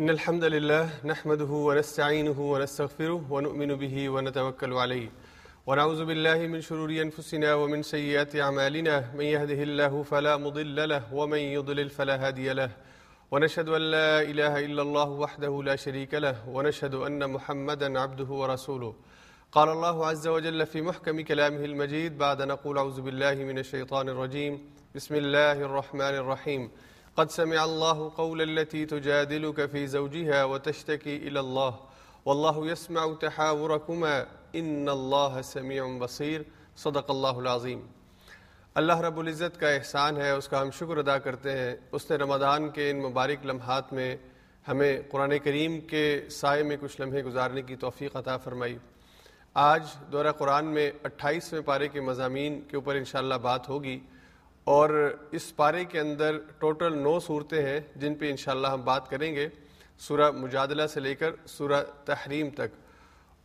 إن الحمد لله نحمده ونستعينه ونستغفره ونؤمن به ونتوكل عليه. ونعوذ بالله من شرور أنفسنا ومن سيئات أعمالنا. من يهده الله فلا مضل له ومن يضلل فلا هادي له. ونشهد أن لا إله إلا الله وحده لا شريك له. ونشهد أن محمدا عبده ورسوله. قال الله عز وجل في محكم كلامه المجيد بعد نقول أعوذ بالله من الشيطان الرجيم. بسم الله الرحمن الرحيم. قد سمع الله قول التي تجادلك في زوجها وتشتكي إلى الله. والله يسمع تحاوركما. إن الله سميع بصير. صدق اللہ العظیم اللہ رب العزت کا احسان ہے، اس کا ہم شکر ادا کرتے ہیں۔ اس نے رمضان کے ان مبارک لمحات میں ہمیں قرآن کریم کے سائے میں کچھ لمحے گزارنے کی توفیق عطا فرمائی۔ آج دورہ قرآن میں اٹھائیسویں پارے کے مضامین کے اوپر انشاءاللہ بات ہوگی۔ اور اس پارے کے اندر ٹوٹل نو صورتیں ہیں جن پہ انشاءاللہ ہم بات کریں گے، سورہ مجادلہ سے لے کر سورہ تحریم تک۔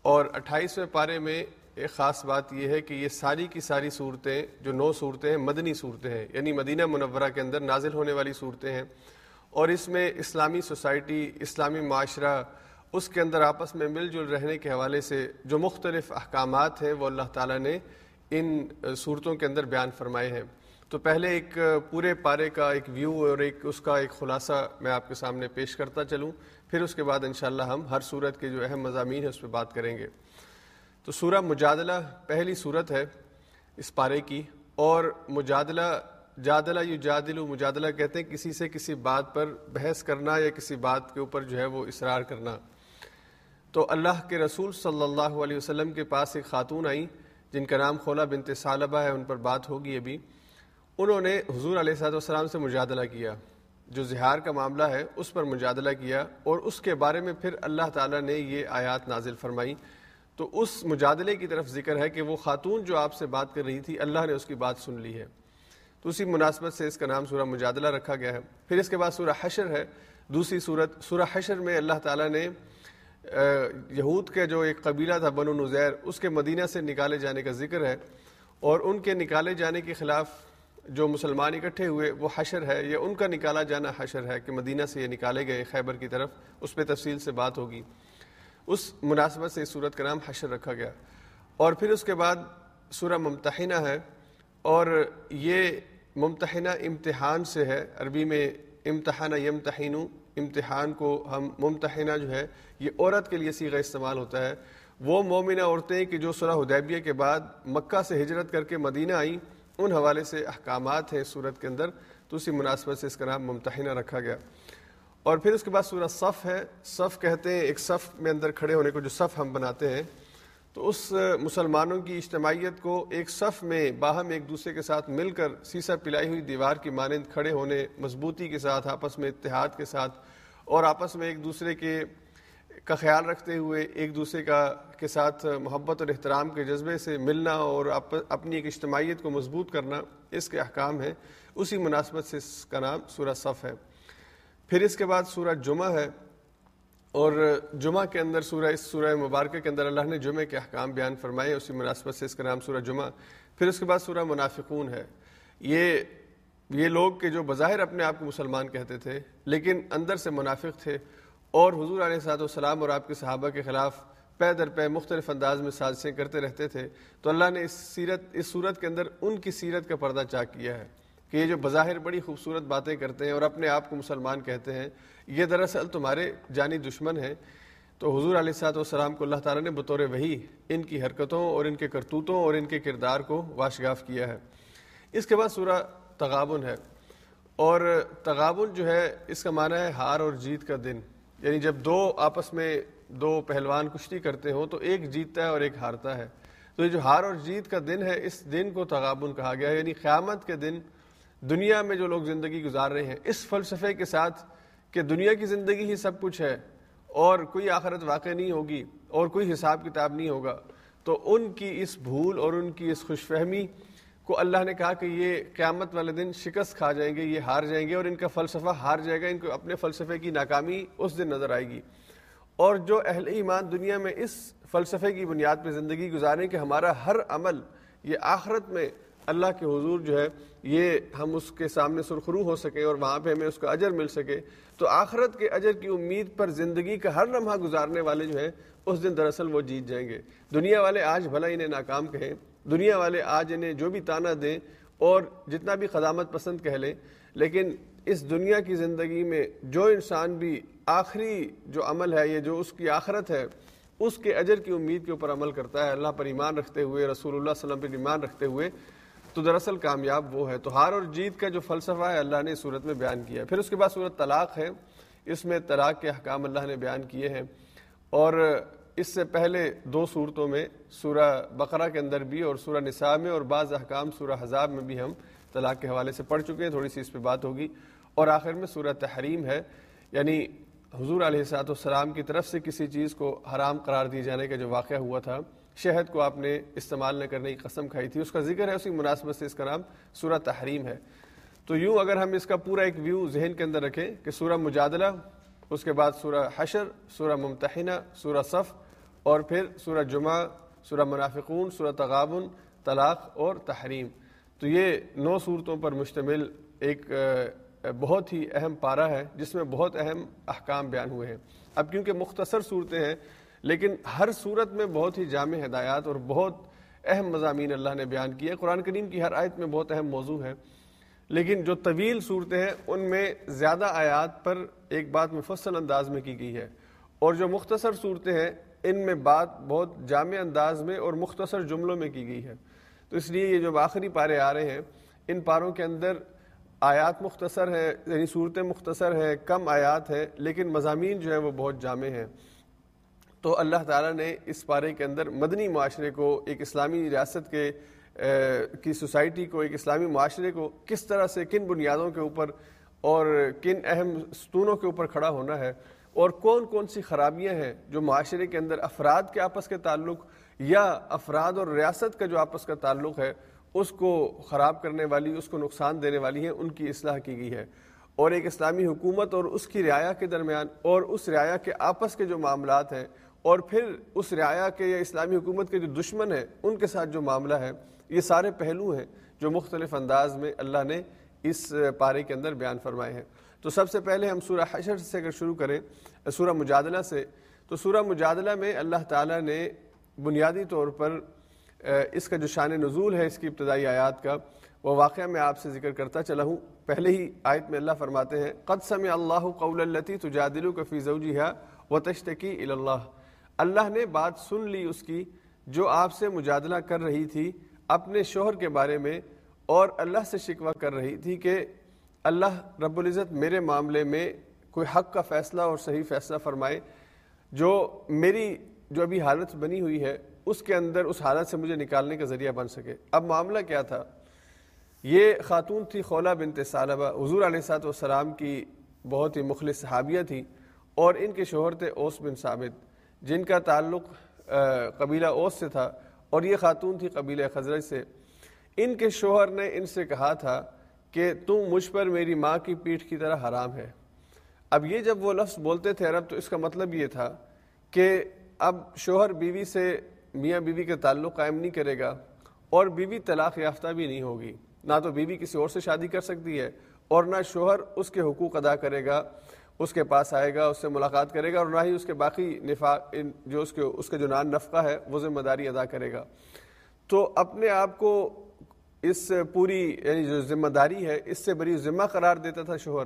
اور اٹھائیسویں پارے میں ایک خاص بات یہ ہے کہ یہ ساری کی ساری صورتیں، جو نو صورتیں ہیں، مدنی صورتیں ہیں۔ یعنی مدینہ منورہ کے اندر نازل ہونے والی صورتیں ہیں۔ اور اس میں اسلامی سوسائٹی، اسلامی معاشرہ، اس کے اندر آپس میں مل جل رہنے کے حوالے سے جو مختلف احکامات ہیں، وہ اللہ تعالیٰ نے ان صورتوں کے اندر بیان فرمائے ہیں۔ تو پہلے ایک پورے پارے کا ایک ویو اور ایک اس کا ایک خلاصہ میں آپ کے سامنے پیش کرتا چلوں۔ پھر اس کے بعد انشاءاللہ ہم ہر صورت کے جو اہم مضامین ہیں اس پہ بات کریں گے۔ تو سورہ مجادلہ پہلی صورت ہے اس پارے کی اور مجادلہ، جادلہ یو جادل مجادلہ کہتے ہیں کسی سے کسی بات پر بحث کرنا یا کسی بات کے اوپر جو ہے وہ اصرار کرنا۔ تو اللہ کے رسول صلی اللہ علیہ وسلم کے پاس ایک خاتون آئیں جن کا نام خولہ بنت صالبہ ہے، ان پر بات ہوگی ابھی۔ انہوں نے حضور علیہ صاحب والسلام سے مجادلہ کیا، جو زہار کا معاملہ ہے، اس پر مجادلہ کیا اور اس کے بارے میں پھر اللہ تعالیٰ نے یہ آیات نازل فرمائی۔ تو اس مجادلے کی طرف ذکر ہے کہ وہ خاتون جو آپ سے بات کر رہی تھی، اللہ نے اس کی بات سن لی ہے۔ تو اسی مناسبت سے اس کا نام سورہ مجادلہ رکھا گیا ہے۔ پھر اس کے بعد سورہ حشر ہے۔ دوسری صورت سورہ حشر میں اللہ تعالیٰ نے یہود کے جو ایک قبیلہ تھا، بنو نظیر اس کے مدینہ سے نکالے جانے کا ذکر ہے اور ان کے نکالے جانے کے خلاف جو مسلمان اکٹھے ہوئے، وہ حشر ہے یا ان کا نکالا جانا حشر ہے کہ مدینہ سے یہ نکالے گئے خیبر کی طرف، اس پہ تفصیل سے بات ہوگی۔ اس مناسبت سے اس صورت کا نام حشر رکھا گیا۔ اور پھر اس کے بعد سورہ ممتحنہ ہے۔ اور یہ ممتحنہ امتحان سے ہے۔ عربی میں امتحانہ یمتحین امتحان کو ہم ممتحنہ جو ہے، یہ عورت کے لیے سیغہ استعمال ہوتا ہے۔ وہ مومنہ عورتیں کہ جو سورہ حدیبیہ کے بعد مکہ سے ہجرت کر کے مدینہ آئیں ان حوالے سے احکامات ہیں صورت کے اندر، تو اسی مناسبت سے اس کا نام ممتحنہ رکھا گیا۔ اور پھر اس کے بعد سورہ صف ہے۔ صف کہتے ہیں، ایک صف میں اندر کھڑے ہونے کو جو صف ہم بناتے ہیں۔ تو اس مسلمانوں کی اجتماعیت کو ایک صف میں باہم ایک دوسرے کے ساتھ مل کر سیسا پلائی ہوئی دیوار کی مانند کھڑے ہونے، مضبوطی کے ساتھ، آپس میں اتحاد کے ساتھ اور آپس میں ایک دوسرے کے کا خیال رکھتے ہوئے ایک دوسرے کا کے ساتھ محبت اور احترام کے جذبے سے ملنا اور اپنی ایک اجتماعیت کو مضبوط کرنا اس کے احکام ہیں۔ اسی مناسبت سے اس کا نام سورہ صف ہے۔ پھر اس کے بعد سورہ جمعہ ہے اور جمعہ کے اندر سورہ اس سورہ مبارکہ کے اندر اللہ نے جمعہ کے احکام بیان فرمائے، اسی مناسبت سے اس کا نام سورہ جمعہ۔ پھر اس کے بعد سورہ منافقون ہے۔ یہ یہ لوگ کہ جو بظاہر اپنے آپ کو مسلمان کہتے تھے، لیکن اندر سے منافق تھے۔ اور حضور علیہ صاحب والسلام اور آپ کے صحابہ کے خلاف پے در پے مختلف انداز میں سازشیں کرتے رہتے تھے، تو اللہ نے اس سیرت، اس صورت کے اندر ان کی سیرت کا پردہ چاک کیا ہے کہ یہ جو بظاہر بڑی خوبصورت باتیں کرتے ہیں اور اپنے آپ کو مسلمان کہتے ہیں، یہ دراصل تمہارے جانی دشمن ہیں۔ تو حضور علیہ صاحب والسلام کو اللہ تعالیٰ نے بطور وہی ان کی حرکتوں اور ان کے کرتوتوں اور ان کے کردار کو واشگاف کیا ہے۔ اس کے بعد سورہ تغابن ہے اور تغابن جو ہے، اس کا معنی ہے ہار اور جیت کا دن۔ یعنی جب دو آپس میں دو پہلوان کشتی کرتے ہوں تو ایک جیتتا ہے اور ایک ہارتا ہے۔ تو یہ جو ہار اور جیت کا دن ہے، اس دن کو تغابن کہا گیا ہے۔ یعنی قیامت کے دن دنیا میں جو لوگ زندگی گزار رہے ہیں، اس فلسفے کے ساتھ کہ دنیا کی زندگی ہی سب کچھ ہے اور کوئی آخرت واقع نہیں ہوگی اور کوئی حساب کتاب نہیں ہوگا، تو ان کی اس بھول اور ان کی اس خوش فہمی کو اللہ نے کہا کہ یہ قیامت والے دن شکست کھا جائیں گے، یہ ہار جائیں گے اور ان کا فلسفہ ہار جائے گا، ان کو اپنے فلسفے کی ناکامی اس دن نظر آئے گی۔ اور جو اہل ایمان دنیا میں اس فلسفے کی بنیاد پہ زندگی گزاریں کہ ہمارا ہر عمل، یہ آخرت میں اللہ کے حضور جو ہے، یہ ہم اس کے سامنے سرخرو ہو سکیں اور وہاں پہ ہمیں اس کا اجر مل سکے۔ تو آخرت کے اجر کی امید پر زندگی کا ہر لمحہ گزارنے والے جو ہیں، اس دن دراصل وہ جیت جائیں گے۔ دنیا والے آج بھلا انہیں ناکام کہیں۔ دنیا والے آج انہیں جو بھی تانا دیں اور جتنا بھی قدامت پسند کہہ لیں، لیکن اس دنیا کی زندگی میں جو انسان بھی آخری جو عمل ہے یہ جو اس کی آخرت ہے، اس کے اجر کی امید کے اوپر عمل کرتا ہے۔ اللہ پر ایمان رکھتے ہوئے، رسول اللہ صلی اللہ علیہ وسلم پر ایمان رکھتے ہوئے تو دراصل کامیاب وہ ہے۔ تو ہار اور جیت کا جو فلسفہ ہے، اللہ نے اس صورت میں بیان کیا ہے۔ پھر اس کے بعد صورت طلاق ہے۔ اس میں طلاق کے احکام اللہ نے بیان کیے ہیں۔ اور اس سے پہلے دو صورتوں میں سورہ بقرہ کے اندر بھی اور سورہ نساء میں اور بعض احکام سورہ حذاب میں بھی ہم طلاق کے حوالے سے پڑھ چکے ہیں، تھوڑی سی اس پہ بات ہوگی۔ اور آخر میں سورہ تحریم ہے یعنی حضور علیہ سات والسلام کی طرف سے کسی چیز کو حرام قرار دیے جانے کا جو واقعہ ہوا تھا، شہد کو آپ نے استعمال نہ کرنے کی قسم کھائی تھی، اس کا ذکر ہے، اسی مناسبت سے اس کا نام سورہ تحریم ہے۔ تو یوں اگر ہم اس کا پورا ایک ویو ذہن کے اندر رکھیں کہ سورہ مجادلہ، اس کے بعد سورہ حشر، سورہ ممتحنہ، سورہ صف اور پھر سورہ جمعہ، سورہ منافقون، سورہ تغابن، طلاق اور تحریم۔ تو یہ نو صورتوں پر مشتمل ایک بہت ہی اہم پارہ ہے، جس میں بہت اہم احکام بیان ہوئے ہیں۔ اب کیونکہ مختصر صورتیں ہیں، لیکن ہر صورت میں بہت ہی جامع ہدایات اور بہت اہم مضامین اللہ نے بیان کیے قرآن کریم کی ہر آیت میں بہت اہم موضوع ہے لیکن جو طویل صورتیں ہیں، ان میں زیادہ آیات پر ایک بات مفصل انداز میں کی گئی ہے۔ اور جو مختصر صورتیں ہیں ان میں بات بہت جامع انداز میں اور مختصر جملوں میں کی گئی ہے۔ تو اس لیے یہ جو آخری پارے آ رہے ہیں، ان پاروں کے اندر آیات مختصر ہے یعنی صورتیں مختصر ہے کم آیات ہے لیکن مضامین جو ہے وہ بہت جامع ہیں۔ تو اللہ تعالیٰ نے اس پارے کے اندر مدنی معاشرے کو، ایک اسلامی ریاست کے کی سوسائٹی کو، ایک اسلامی معاشرے کو کس طرح سے کن بنیادوں کے اوپر اور کن اہم ستونوں کے اوپر کھڑا ہونا ہے اور کون کون سی خرابیاں ہیں جو معاشرے کے اندر افراد کے آپس کے تعلق یا افراد اور ریاست کا جو آپس کا تعلق ہے، اس کو خراب کرنے والی، اس کو نقصان دینے والی ہیں، ان کی اصلاح کی گئی ہے۔ اور ایک اسلامی حکومت اور اس کی رعایا کے درمیان اور اس رعایا کے آپس کے جو معاملات ہیں اور پھر اس رعایا کے یا اسلامی حکومت کے جو دشمن ہیں، ان کے ساتھ جو معاملہ ہے، یہ سارے پہلو ہیں جو مختلف انداز میں اللہ نے اس پارے کے اندر بیان فرمائے ہیں۔ تو سب سے پہلے ہم سورہ حشر سے اگر شروع کریں، سورہ مجادلہ سے، تو سورہ مجادلہ میں اللہ تعالیٰ نے بنیادی طور پر اس کا جو شان نزول ہے، اس کی ابتدائی آیات کا، وہ واقعہ میں آپ سے ذکر کرتا چلا ہوں۔ پہلے ہی آیت میں اللہ فرماتے ہیں، قد سمع اللہ قول التی تجادلو کفی زوجیہ و تشتکی اللہ اللہ نے بات سن لی اس کی جو آپ سے مجادلہ کر رہی تھی اپنے شوہر کے بارے میں، اور اللہ سے شکوہ کر رہی تھی کہ اللہ رب العزت میرے معاملے میں کوئی حق کا فیصلہ اور صحیح فیصلہ فرمائے، جو میری جو ابھی حالت بنی ہوئی ہے، اس کے اندر، اس حالت سے مجھے نکالنے کا ذریعہ بن سکے۔ اب معاملہ کیا تھا؟ یہ خاتون تھی خولہ بنت صالبہ حضور علیہ سات والسلام کی بہت ہی مخلص صحابیہ تھی اور ان کے شوہر تھے اوس بن ثابت، جن کا تعلق قبیلہ اوس سے تھا اور یہ خاتون تھی قبیلہ خزرج سے۔ ان کے شوہر نے ان سے کہا تھا کہ تم مجھ پر میری ماں کی پیٹھ کی طرح حرام ہے۔ اب یہ جب وہ لفظ بولتے تھے عرب، تو اس کا مطلب یہ تھا کہ اب شوہر بیوی سے میاں بیوی کے تعلق قائم نہیں کرے گا اور بیوی طلاق یافتہ بھی نہیں ہوگی۔ نہ تو بیوی کسی اور سے شادی کر سکتی ہے اور نہ شوہر اس کے حقوق ادا کرے گا، اس کے پاس آئے گا، اس سے ملاقات کرے گا اور نہ ہی اس کے باقی نفا جو اس کے اس کے جو نان نفقہ ہے، وہ ذمہ داری ادا کرے گا۔ تو اپنے آپ کو اس پوری یعنی جو ذمہ داری ہے، اس سے بڑی ذمہ قرار دیتا تھا شوہر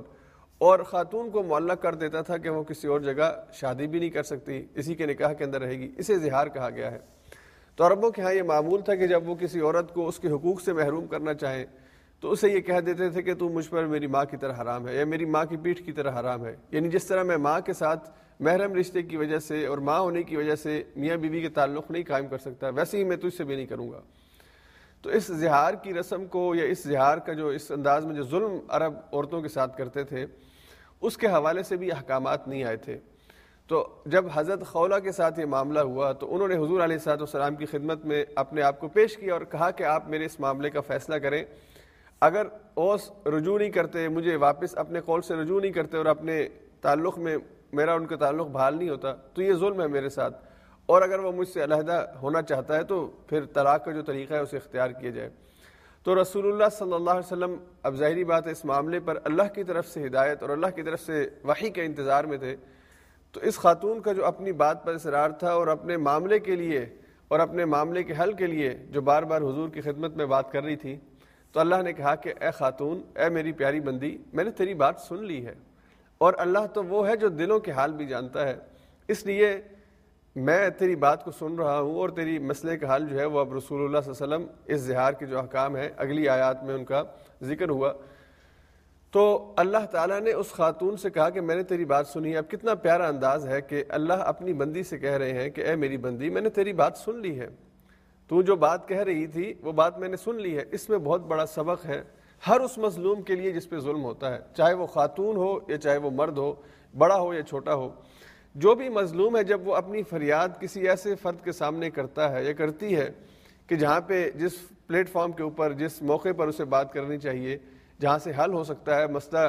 اور خاتون کو معلق کر دیتا تھا کہ وہ کسی اور جگہ شادی بھی نہیں کر سکتی۔ اسی کے نکاح کے اندر رہے گی۔ اسے اظہار کہا گیا ہے۔ تو عربوں کے ہاں یہ معمول تھا کہ جب وہ کسی عورت کو اس کے حقوق سے محروم کرنا چاہیں تو اسے یہ کہہ دیتے تھے کہ تو مجھ پر میری ماں کی طرح حرام ہے یا میری ماں کی پیٹھ کی طرح حرام ہے۔ یعنی جس طرح میں ماں کے ساتھ محرم رشتے کی وجہ سے اور ماں ہونے کی وجہ سے میاں بیوی بی کے تعلق نہیں قائم کر سکتا، ویسے ہی میں تجھ سے بھی نہیں کروں گا۔ تو اس زہار کی رسم کو یا اس زہار کا جو اس انداز میں جو ظلم عرب عورتوں کے ساتھ کرتے تھے، اس کے حوالے سے بھی احکامات نہیں آئے تھے۔ تو جب حضرت خولہ کے ساتھ یہ معاملہ ہوا، تو انہوں نے حضور علیہ صاحب والسلام کی خدمت میں اپنے آپ کو پیش کیا اور کہا کہ آپ میرے اس معاملے کا فیصلہ کریں۔ اگر اوس رجوع نہیں کرتے، مجھے واپس اپنے قول سے رجوع نہیں کرتے اور اپنے تعلق میں میرا ان کا تعلق بحال نہیں ہوتا، تو یہ ظلم ہے میرے ساتھ۔ اور اگر وہ مجھ سے علیحدہ ہونا چاہتا ہے تو پھر طلاق کا جو طریقہ ہے اسے اختیار کیا جائے۔ تو رسول اللہ صلی اللہ علیہ وسلم اب ظاہری بات ہے اس معاملے پر اللہ کی طرف سے ہدایت اور اللہ کی طرف سے وحی کے انتظار میں تھے۔ تو اس خاتون کا جو اپنی بات پر اصرار تھا اور اپنے معاملے کے لیے اور اپنے معاملے کے حل کے لیے جو بار بار حضور کی خدمت میں بات کر رہی تھی، تو اللہ نے کہا کہ اے خاتون، اے میری پیاری بندی، میں نے تیری بات سن لی ہے۔ اور اللہ تو وہ ہے جو دلوں کے حال بھی جانتا ہے۔ اس لیے میں تیری بات کو سن رہا ہوں اور تیری مسئلے کا حال جو ہے وہ اب رسول اللہ صلی اللہ علیہ وسلم اس زہار کے جو احکام ہے اگلی آیات میں ان کا ذکر ہوا۔ تو اللہ تعالیٰ نے اس خاتون سے کہا کہ میں نے تیری بات سنی ہے۔ اب کتنا پیارا انداز ہے کہ اللہ اپنی بندی سے کہہ رہے ہیں کہ اے میری بندی، میں نے تیری بات سن لی ہے۔ تو جو بات کہہ رہی تھی، وہ بات میں نے سن لی ہے۔ اس میں بہت بڑا سبق ہے۔ ہر اس مظلوم کے لیے جس پہ ظلم ہوتا ہے، چاہے وہ خاتون ہو یا چاہے وہ مرد ہو، بڑا ہو یا چھوٹا ہو۔ جو بھی مظلوم ہے جب وہ اپنی فریاد کسی ایسے فرد کے سامنے کرتا ہے یا کرتی ہے کہ جہاں پہ جس پلیٹ فارم کے اوپر، جس موقع پر اسے بات کرنی چاہیے، جہاں سے حل ہو سکتا ہے، مسئلہ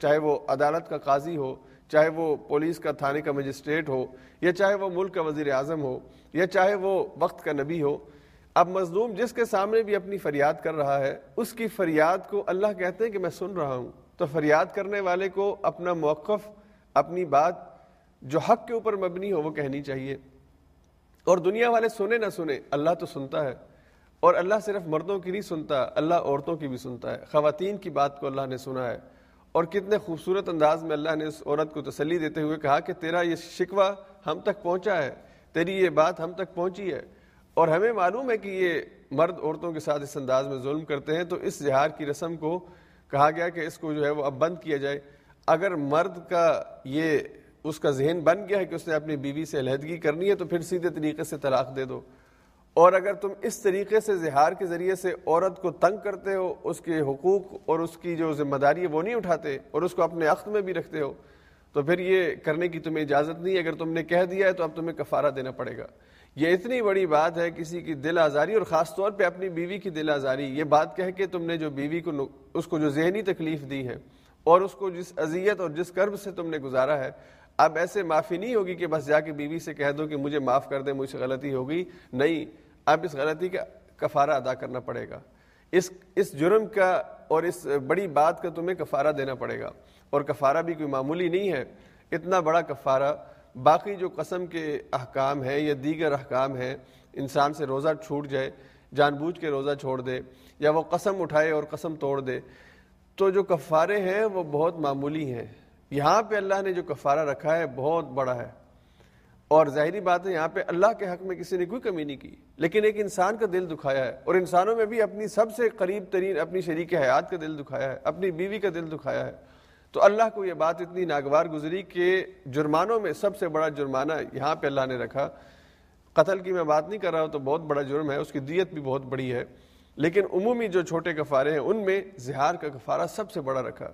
چاہے وہ عدالت کا قاضی ہو، چاہے وہ پولیس کا، تھانے کا مجسٹریٹ ہو، یا چاہے وہ ملک کا وزیر اعظم ہو، یا چاہے وہ وقت کا نبی ہو، اب مظلوم جس کے سامنے بھی اپنی فریاد کر رہا ہے، اس کی فریاد کو اللہ کہتے ہیں کہ میں سن رہا ہوں۔ تو فریاد کرنے والے کو اپنا موقف، اپنی بات جو حق کے اوپر مبنی ہو وہ کہنی چاہیے۔ اور دنیا والے سنے نہ سنے، اللہ تو سنتا ہے۔ اور اللہ صرف مردوں کی نہیں سنتا، اللہ عورتوں کی بھی سنتا ہے۔ خواتین کی بات کو اللہ نے سنا ہے۔ اور کتنے خوبصورت انداز میں اللہ نے اس عورت کو تسلی دیتے ہوئے کہا کہ تیرا یہ شکوہ ہم تک پہنچا ہے، تیری یہ بات ہم تک پہنچی ہے۔ اور ہمیں معلوم ہے کہ یہ مرد عورتوں کے ساتھ اس انداز میں ظلم کرتے ہیں، تو اس زہار کی رسم کو کہا گیا کہ اس کو جو ہے وہ اب بند کیا جائے۔ اگر مرد کا یہ اس کا ذہن بن گیا ہے کہ اس نے اپنی بیوی سے علیحدگی کرنی ہے تو پھر سیدھے طریقے سے طلاق دے دو۔ اور اگر تم اس طریقے سے زہار کے ذریعے سے عورت کو تنگ کرتے ہو، اس کے حقوق اور اس کی جو ذمہ داری ہے وہ نہیں اٹھاتے اور اس کو اپنے عقد میں بھی رکھتے ہو، تو پھر یہ کرنے کی تمہیں اجازت نہیں اگر تم نے کہہ دیا ہے تو اب تمہیں کفارہ دینا پڑے گا۔ یہ اتنی بڑی بات ہے، کسی کی دل آزاری اور خاص طور پہ اپنی بیوی کی دل آزاری، یہ بات کہہ کے تم نے جو بیوی کو اس کو جو ذہنی تکلیف دی ہے۔ اور اس کو جس اذیت اور جس کرب سے تم نے گزارا ہے، اب ایسے معافی نہیں ہوگی کہ بس جا کے بیوی سے کہہ دو کہ مجھے معاف کر دے، مجھ سے غلطی ہوگی نہیں، اب اس غلطی کا کفارہ ادا کرنا پڑے گا۔ اس اس جرم کا اور اس بڑی بات کا تمہیں کفارہ دینا پڑے گا۔ اور کفارہ بھی کوئی معمولی نہیں ہے۔ اتنا بڑا کفارہ باقی جو قسم کے احکام ہیں یا دیگر احکام ہیں، انسان سے روزہ چھوٹ جائے، جان بوجھ کے روزہ چھوڑ دے، یا وہ قسم اٹھائے اور قسم توڑ دے تو جو کفارے ہیں وہ بہت معمولی ہیں۔ یہاں پہ اللہ نے جو کفارہ رکھا ہے بہت بڑا ہے۔ اور ظاہری بات ہے یہاں پہ اللہ کے حق میں کسی نے کوئی کمی نہیں کی۔ لیکن ایک انسان کا دل دکھایا ہے اور انسانوں میں بھی اپنی سب سے قریب ترین اپنی شریک حیات کا دل دکھایا ہے، اپنی بیوی کا دل دکھایا ہے۔ تو اللہ کو یہ بات اتنی ناگوار گزری کہ جرمانوں میں سب سے بڑا جرمانہ یہاں پہ اللہ نے رکھا۔ قتل کی میں بات نہیں کر رہا ہوں تو بہت بڑا جرم ہے، اس کی دیت بھی بہت بڑی ہے۔ لیکن عمومی جو چھوٹے کفارے ہیں، ان میں زہار کا کفارہ سب سے بڑا رکھا۔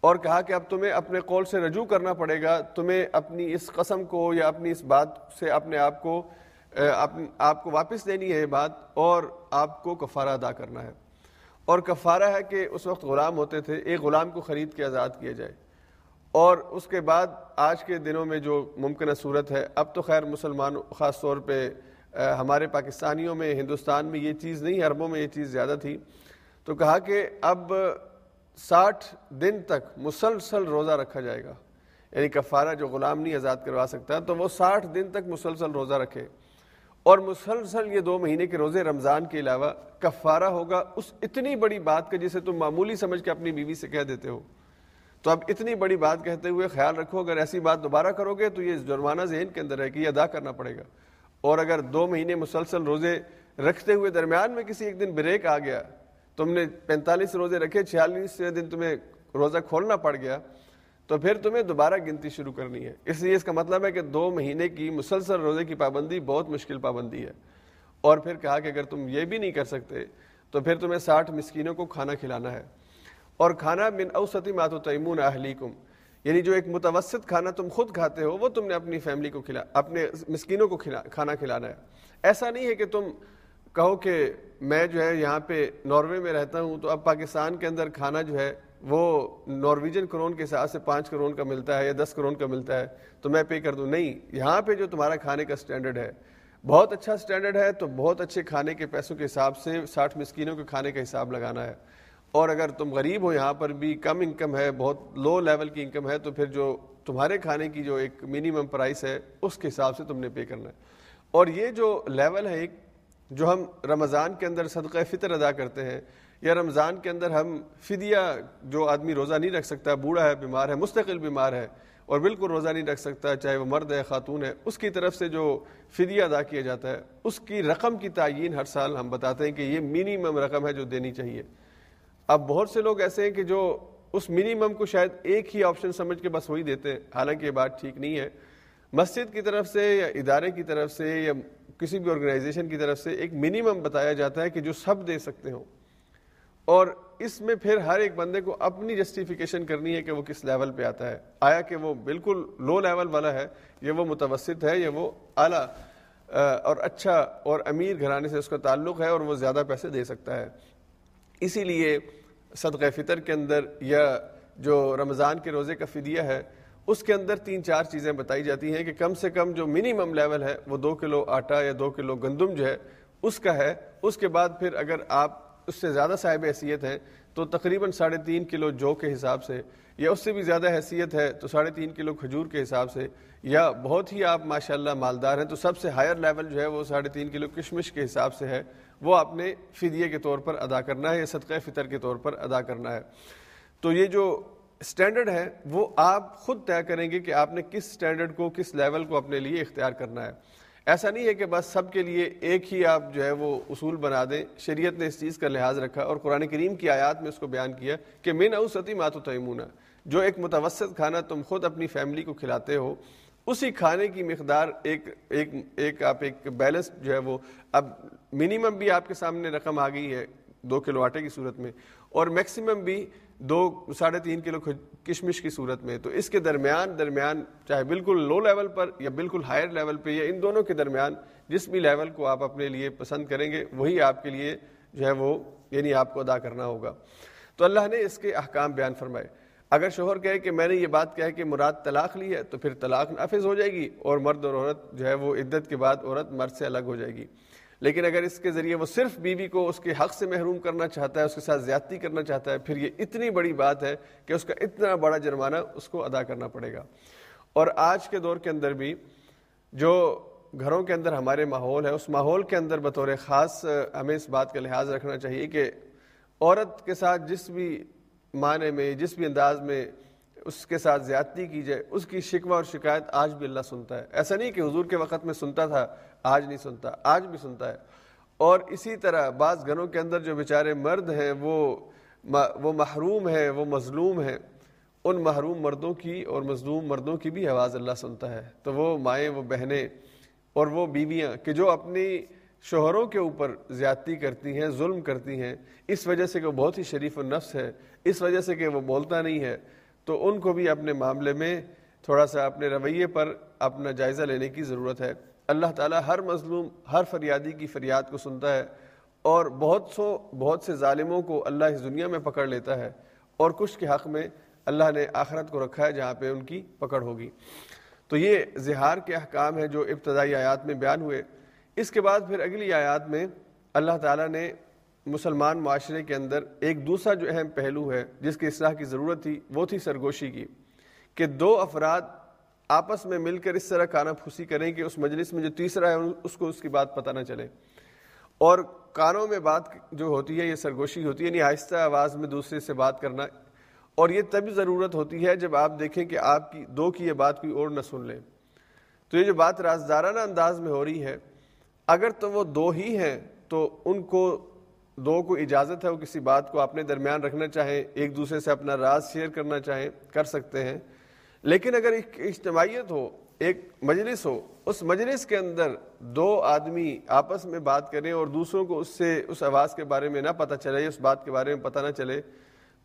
اور کہا کہ اب تمہیں اپنے قول سے رجوع کرنا پڑے گا، تمہیں اپنی اس قسم کو یا اپنی اس بات سے اپنے آپ کو آپ کو واپس دینی ہے یہ بات، اور آپ کو کفارہ ادا کرنا ہے۔ اور کفارہ ہے کہ اس وقت غلام ہوتے تھے، ایک غلام کو خرید کے آزاد کیا جائے۔ اور اس کے بعد آج کے دنوں میں جو ممکنہ صورت ہے، اب تو خیر مسلمان خاص طور پہ ہمارے پاکستانیوں میں، ہندوستان میں یہ چیز نہیں، عربوں میں یہ چیز زیادہ تھی۔ تو کہا کہ اب ساٹھ دن تک مسلسل روزہ رکھا جائے گا۔ یعنی کفارہ جو غلام نہیں آزاد کروا سکتا، تو وہ ساٹھ دن تک مسلسل روزہ رکھے۔ اور مسلسل یہ دو مہینے کے روزے رمضان کے علاوہ کفارہ ہوگا۔ اس اتنی بڑی بات کا جسے تم معمولی سمجھ کے اپنی بیوی سے کہہ دیتے ہو۔ تو اب اتنی بڑی بات کہتے ہوئے خیال رکھو، اگر ایسی بات دوبارہ کرو گے تو یہ جرمانہ ذہن کے اندر ہے کہ یہ ادا کرنا پڑے گا۔ اور اگر دو مہینے مسلسل روزے رکھتے ہوئے درمیان میں کسی ایک دن بریک آ گیا تم نے پینتالیس روزے رکھے چھیالیس دن تمہیں روزہ کھولنا پڑ گیا، تو پھر تمہیں دوبارہ گنتی شروع کرنی ہے۔ اس لیے اس کا مطلب ہے کہ دو مہینے کی مسلسل روزے کی پابندی بہت مشکل پابندی ہے۔ اور پھر کہا کہ اگر تم یہ بھی نہیں کر سکتے، تو پھر تمہیں ساٹھ مسکینوں کو کھانا کھلانا ہے۔ اور کھانا من اوسطی مات و تیمون اہلیکم یعنی جو ایک متوسط کھانا تم خود کھاتے ہو، وہ تم نے اپنی فیملی کو کھلا، اپنے مسکینوں کو کھانا کھلانا ہے۔ ایسا نہیں ہے کہ تم کہو کہ میں جو ہے یہاں پہ ناروے میں رہتا ہوں تو اب پاکستان کے اندر کھانا جو ہے وہ نارویجن کرون کے حساب سے پانچ کروڑ کا ملتا ہے یا دس کروڑ کا ملتا ہے تو میں پے کر دوں۔ نہیں، یہاں پہ جو تمہارا کھانے کا سٹینڈرڈ ہے، بہت اچھا سٹینڈرڈ ہے تو بہت اچھے کھانے کے پیسوں کے حساب سے ساٹھ مسکینوں کے کھانے کا حساب لگانا ہے۔ اور اگر تم غریب ہو یہاں پر بھی کم انکم ہے، بہت لو لیول کی انکم ہے، تو پھر جو تمہارے کھانے کی جو ایک منیمم پرائس ہے، اس کے حساب سے تم نے پے کرنا ہے۔ اور یہ جو لیول ہے، ایک جو ہم رمضان کے اندر صدقہ فطر ادا کرتے ہیں، یا رمضان کے اندر ہم فدیہ جو آدمی روزہ نہیں رکھ سکتا، بوڑھا ہے، بیمار ہے، مستقل بیمار ہے، اور بالکل روزہ نہیں رکھ سکتا، چاہے وہ مرد ہے، خاتون ہے، اس کی طرف سے جو فدیہ ادا کیا جاتا ہے، اس کی رقم کی تعین ہر سال ہم بتاتے ہیں کہ یہ منیمم رقم ہے جو دینی چاہیے۔ اب بہت سے لوگ ایسے ہیں کہ جو اس منیمم کو شاید ایک ہی آپشن سمجھ کے بس وہی دیتے ہیں، حالانکہ یہ بات ٹھیک نہیں ہے۔ مسجد کی طرف سے یا ادارے کی طرف سے یا کسی بھی آرگنائزیشن کی طرف سے ایک منیمم بتایا جاتا ہے کہ جو سب دے سکتے ہوں۔ اور اس میں پھر ہر ایک بندے کو اپنی جسٹیفیکیشن کرنی ہے کہ وہ کس لیول پہ آتا ہے۔ آیا کہ وہ بالکل لو لیول والا ہے، یا وہ متوسط ہے، یا وہ اعلیٰ اور اچھا اور امیر گھرانے سے اس کا تعلق ہے اور وہ زیادہ پیسے دے سکتا ہے۔ اسی لیے صدقہ فطر کے اندر یا جو رمضان کے روزے کا فدیہ ہے، اس کے اندر تین چار چیزیں بتائی جاتی ہیں کہ کم سے کم جو منیمم لیول ہے، وہ دو کلو آٹا یا دو کلو گندم جو ہے، اس کا ہے۔ اس کے بعد پھر اگر آپ اس سے زیادہ صاحب حیثیت ہیں، تو تقریباً ساڑھے تین کلو جو کے حساب سے، یا اس سے بھی زیادہ حیثیت ہے، تو ساڑھے تین کلو کھجور کے حساب سے، یا بہت ہی آپ ماشاء اللہ مالدار ہیں، تو سب سے ہائر لیول جو ہے، وہ ساڑھے تین کلو کشمش کے حساب سے ہے۔ وہ آپ نے فدیے کے طور پر ادا کرنا ہے یا صدقہ فطر کے طور پر ادا کرنا ہے۔ تو یہ جو اسٹینڈرڈ ہے، وہ آپ خود طے کریں گے کہ آپ نے کس اسٹینڈرڈ کو، کس لیول کو اپنے لیے اختیار کرنا ہے۔ ایسا نہیں ہے کہ بس سب کے لیے ایک ہی آپ جو ہے وہ اصول بنا دیں۔ شریعت نے اس چیز کا لحاظ رکھا اور قرآن کریم کی آیات میں اس کو بیان کیا کہ من اوسطی ماتو تیمونہ جو ایک متوسط کھانا تم خود اپنی فیملی کو کھلاتے ہو اسی کھانے کی مقدار ایک ایک ایک آپ ایک بیلنس جو ہے وہ اب منیمم بھی آپ کے سامنے رقم آ گئی ہے دو کلو آٹے کی صورت میں اور میکسیمم بھی دو، ساڑھے تین کلو کشمش کی صورت میں تو اس کے درمیان درمیان چاہے بالکل لو لیول پر یا بالکل ہائر لیول پہ یا ان دونوں کے درمیان جس بھی لیول کو آپ اپنے لیے پسند کریں گے، وہی آپ کے لیے جو ہے وہ یعنی آپ کو ادا کرنا ہوگا۔ تو اللہ نے اس کے احکام بیان فرمائے۔ اگر شوہر کہے کہ میں نے یہ بات کہا کہ مراد طلاق لی ہے تو پھر طلاق نافذ ہو جائے گی اور مرد اور عورت جو ہے وہ عدت کے بعد عورت مرد سے الگ ہو جائے گی۔ لیکن اگر اس کے ذریعے وہ صرف بیوی کو اس کے حق سے محروم کرنا چاہتا ہے، اس کے ساتھ زیادتی کرنا چاہتا ہے، پھر یہ اتنی بڑی بات ہے کہ اس کا اتنا بڑا جرمانہ اس کو ادا کرنا پڑے گا۔ اور آج کے دور کے اندر بھی جو گھروں کے اندر ہمارے ماحول ہے اس ماحول کے اندر بطور خاص ہمیں اس بات کا لحاظ رکھنا چاہیے کہ عورت کے ساتھ جس بھی معنی میں جس بھی انداز میں اس کے ساتھ زیادتی کی جائے، اس کی شکوہ اور شکایت آج بھی اللہ سنتا ہے۔ ایسا نہیں کہ حضور کے وقت میں سنتا تھا، آج نہیں سنتا، آج بھی سنتا ہے۔ اور اسی طرح بعض گھروں کے اندر جو بیچارے مرد ہیں، وہ وہ محروم ہیں، وہ مظلوم ہیں۔ ان محروم مردوں کی اور مظلوم مردوں کی بھی آواز اللہ سنتا ہے۔ تو وہ مائیں، وہ بہنیں اور وہ بیویاں کہ جو اپنی شوہروں کے اوپر زیادتی کرتی ہیں، ظلم کرتی ہیں، اس وجہ سے کہ وہ بہت ہی شریف النفس ہے۔ اس وجہ سے کہ وہ بولتا نہیں ہے، تو ان کو بھی اپنے معاملے میں تھوڑا سا اپنے رویے پر اپنا جائزہ لینے کی ضرورت ہے۔ اللہ تعالیٰ ہر مظلوم، ہر فریادی کی فریاد کو سنتا ہے اور بہت سو، بہت سے ظالموں کو اللہ اس دنیا میں پکڑ لیتا ہے اور کچھ کے حق میں اللہ نے آخرت کو رکھا ہے جہاں پہ ان کی پکڑ ہوگی۔ تو یہ زہار کے احکام ہیں جو ابتدائی آیات میں بیان ہوئے۔ اس کے بعد پھر اگلی آیات میں اللہ تعالیٰ نے مسلمان معاشرے کے اندر ایک دوسرا جو اہم پہلو ہے، جس کی اصلاح کی ضرورت تھی، وہ تھی سرگوشی کی، کہ دو افراد آپس میں مل کر اس طرح کانا پھوسی کریں کہ اس مجلس میں جو تیسرا ہے، اس کو اس کی بات پتہ نہ چلے۔ اور کانوں میں بات جو ہوتی ہے، یہ سرگوشی ہوتی ہے یعنی آہستہ آواز میں دوسرے سے بات کرنا۔ اور یہ تبھی ضرورت ہوتی ہے جب آپ دیکھیں کہ آپ کی دو کی یہ بات کوئی اور نہ سن لیں۔ تو یہ جو بات رازدارانہ انداز میں ہو رہی ہے، اگر تو وہ دو ہی ہیں، تو ان کو دو کو اجازت ہے وہ کسی بات کو اپنے درمیان رکھنا چاہیں، ایک دوسرے سے اپنا راز شیئر کرنا چاہیں، کر سکتے ہیں۔ لیکن اگر ایک اجتماعیت ہو، ایک مجلس ہو، اس مجلس کے اندر دو آدمی آپس میں بات کریں اور دوسروں کو اس سے، اس آواز کے بارے میں نہ پتہ چلے، اس بات کے بارے میں پتہ نہ چلے،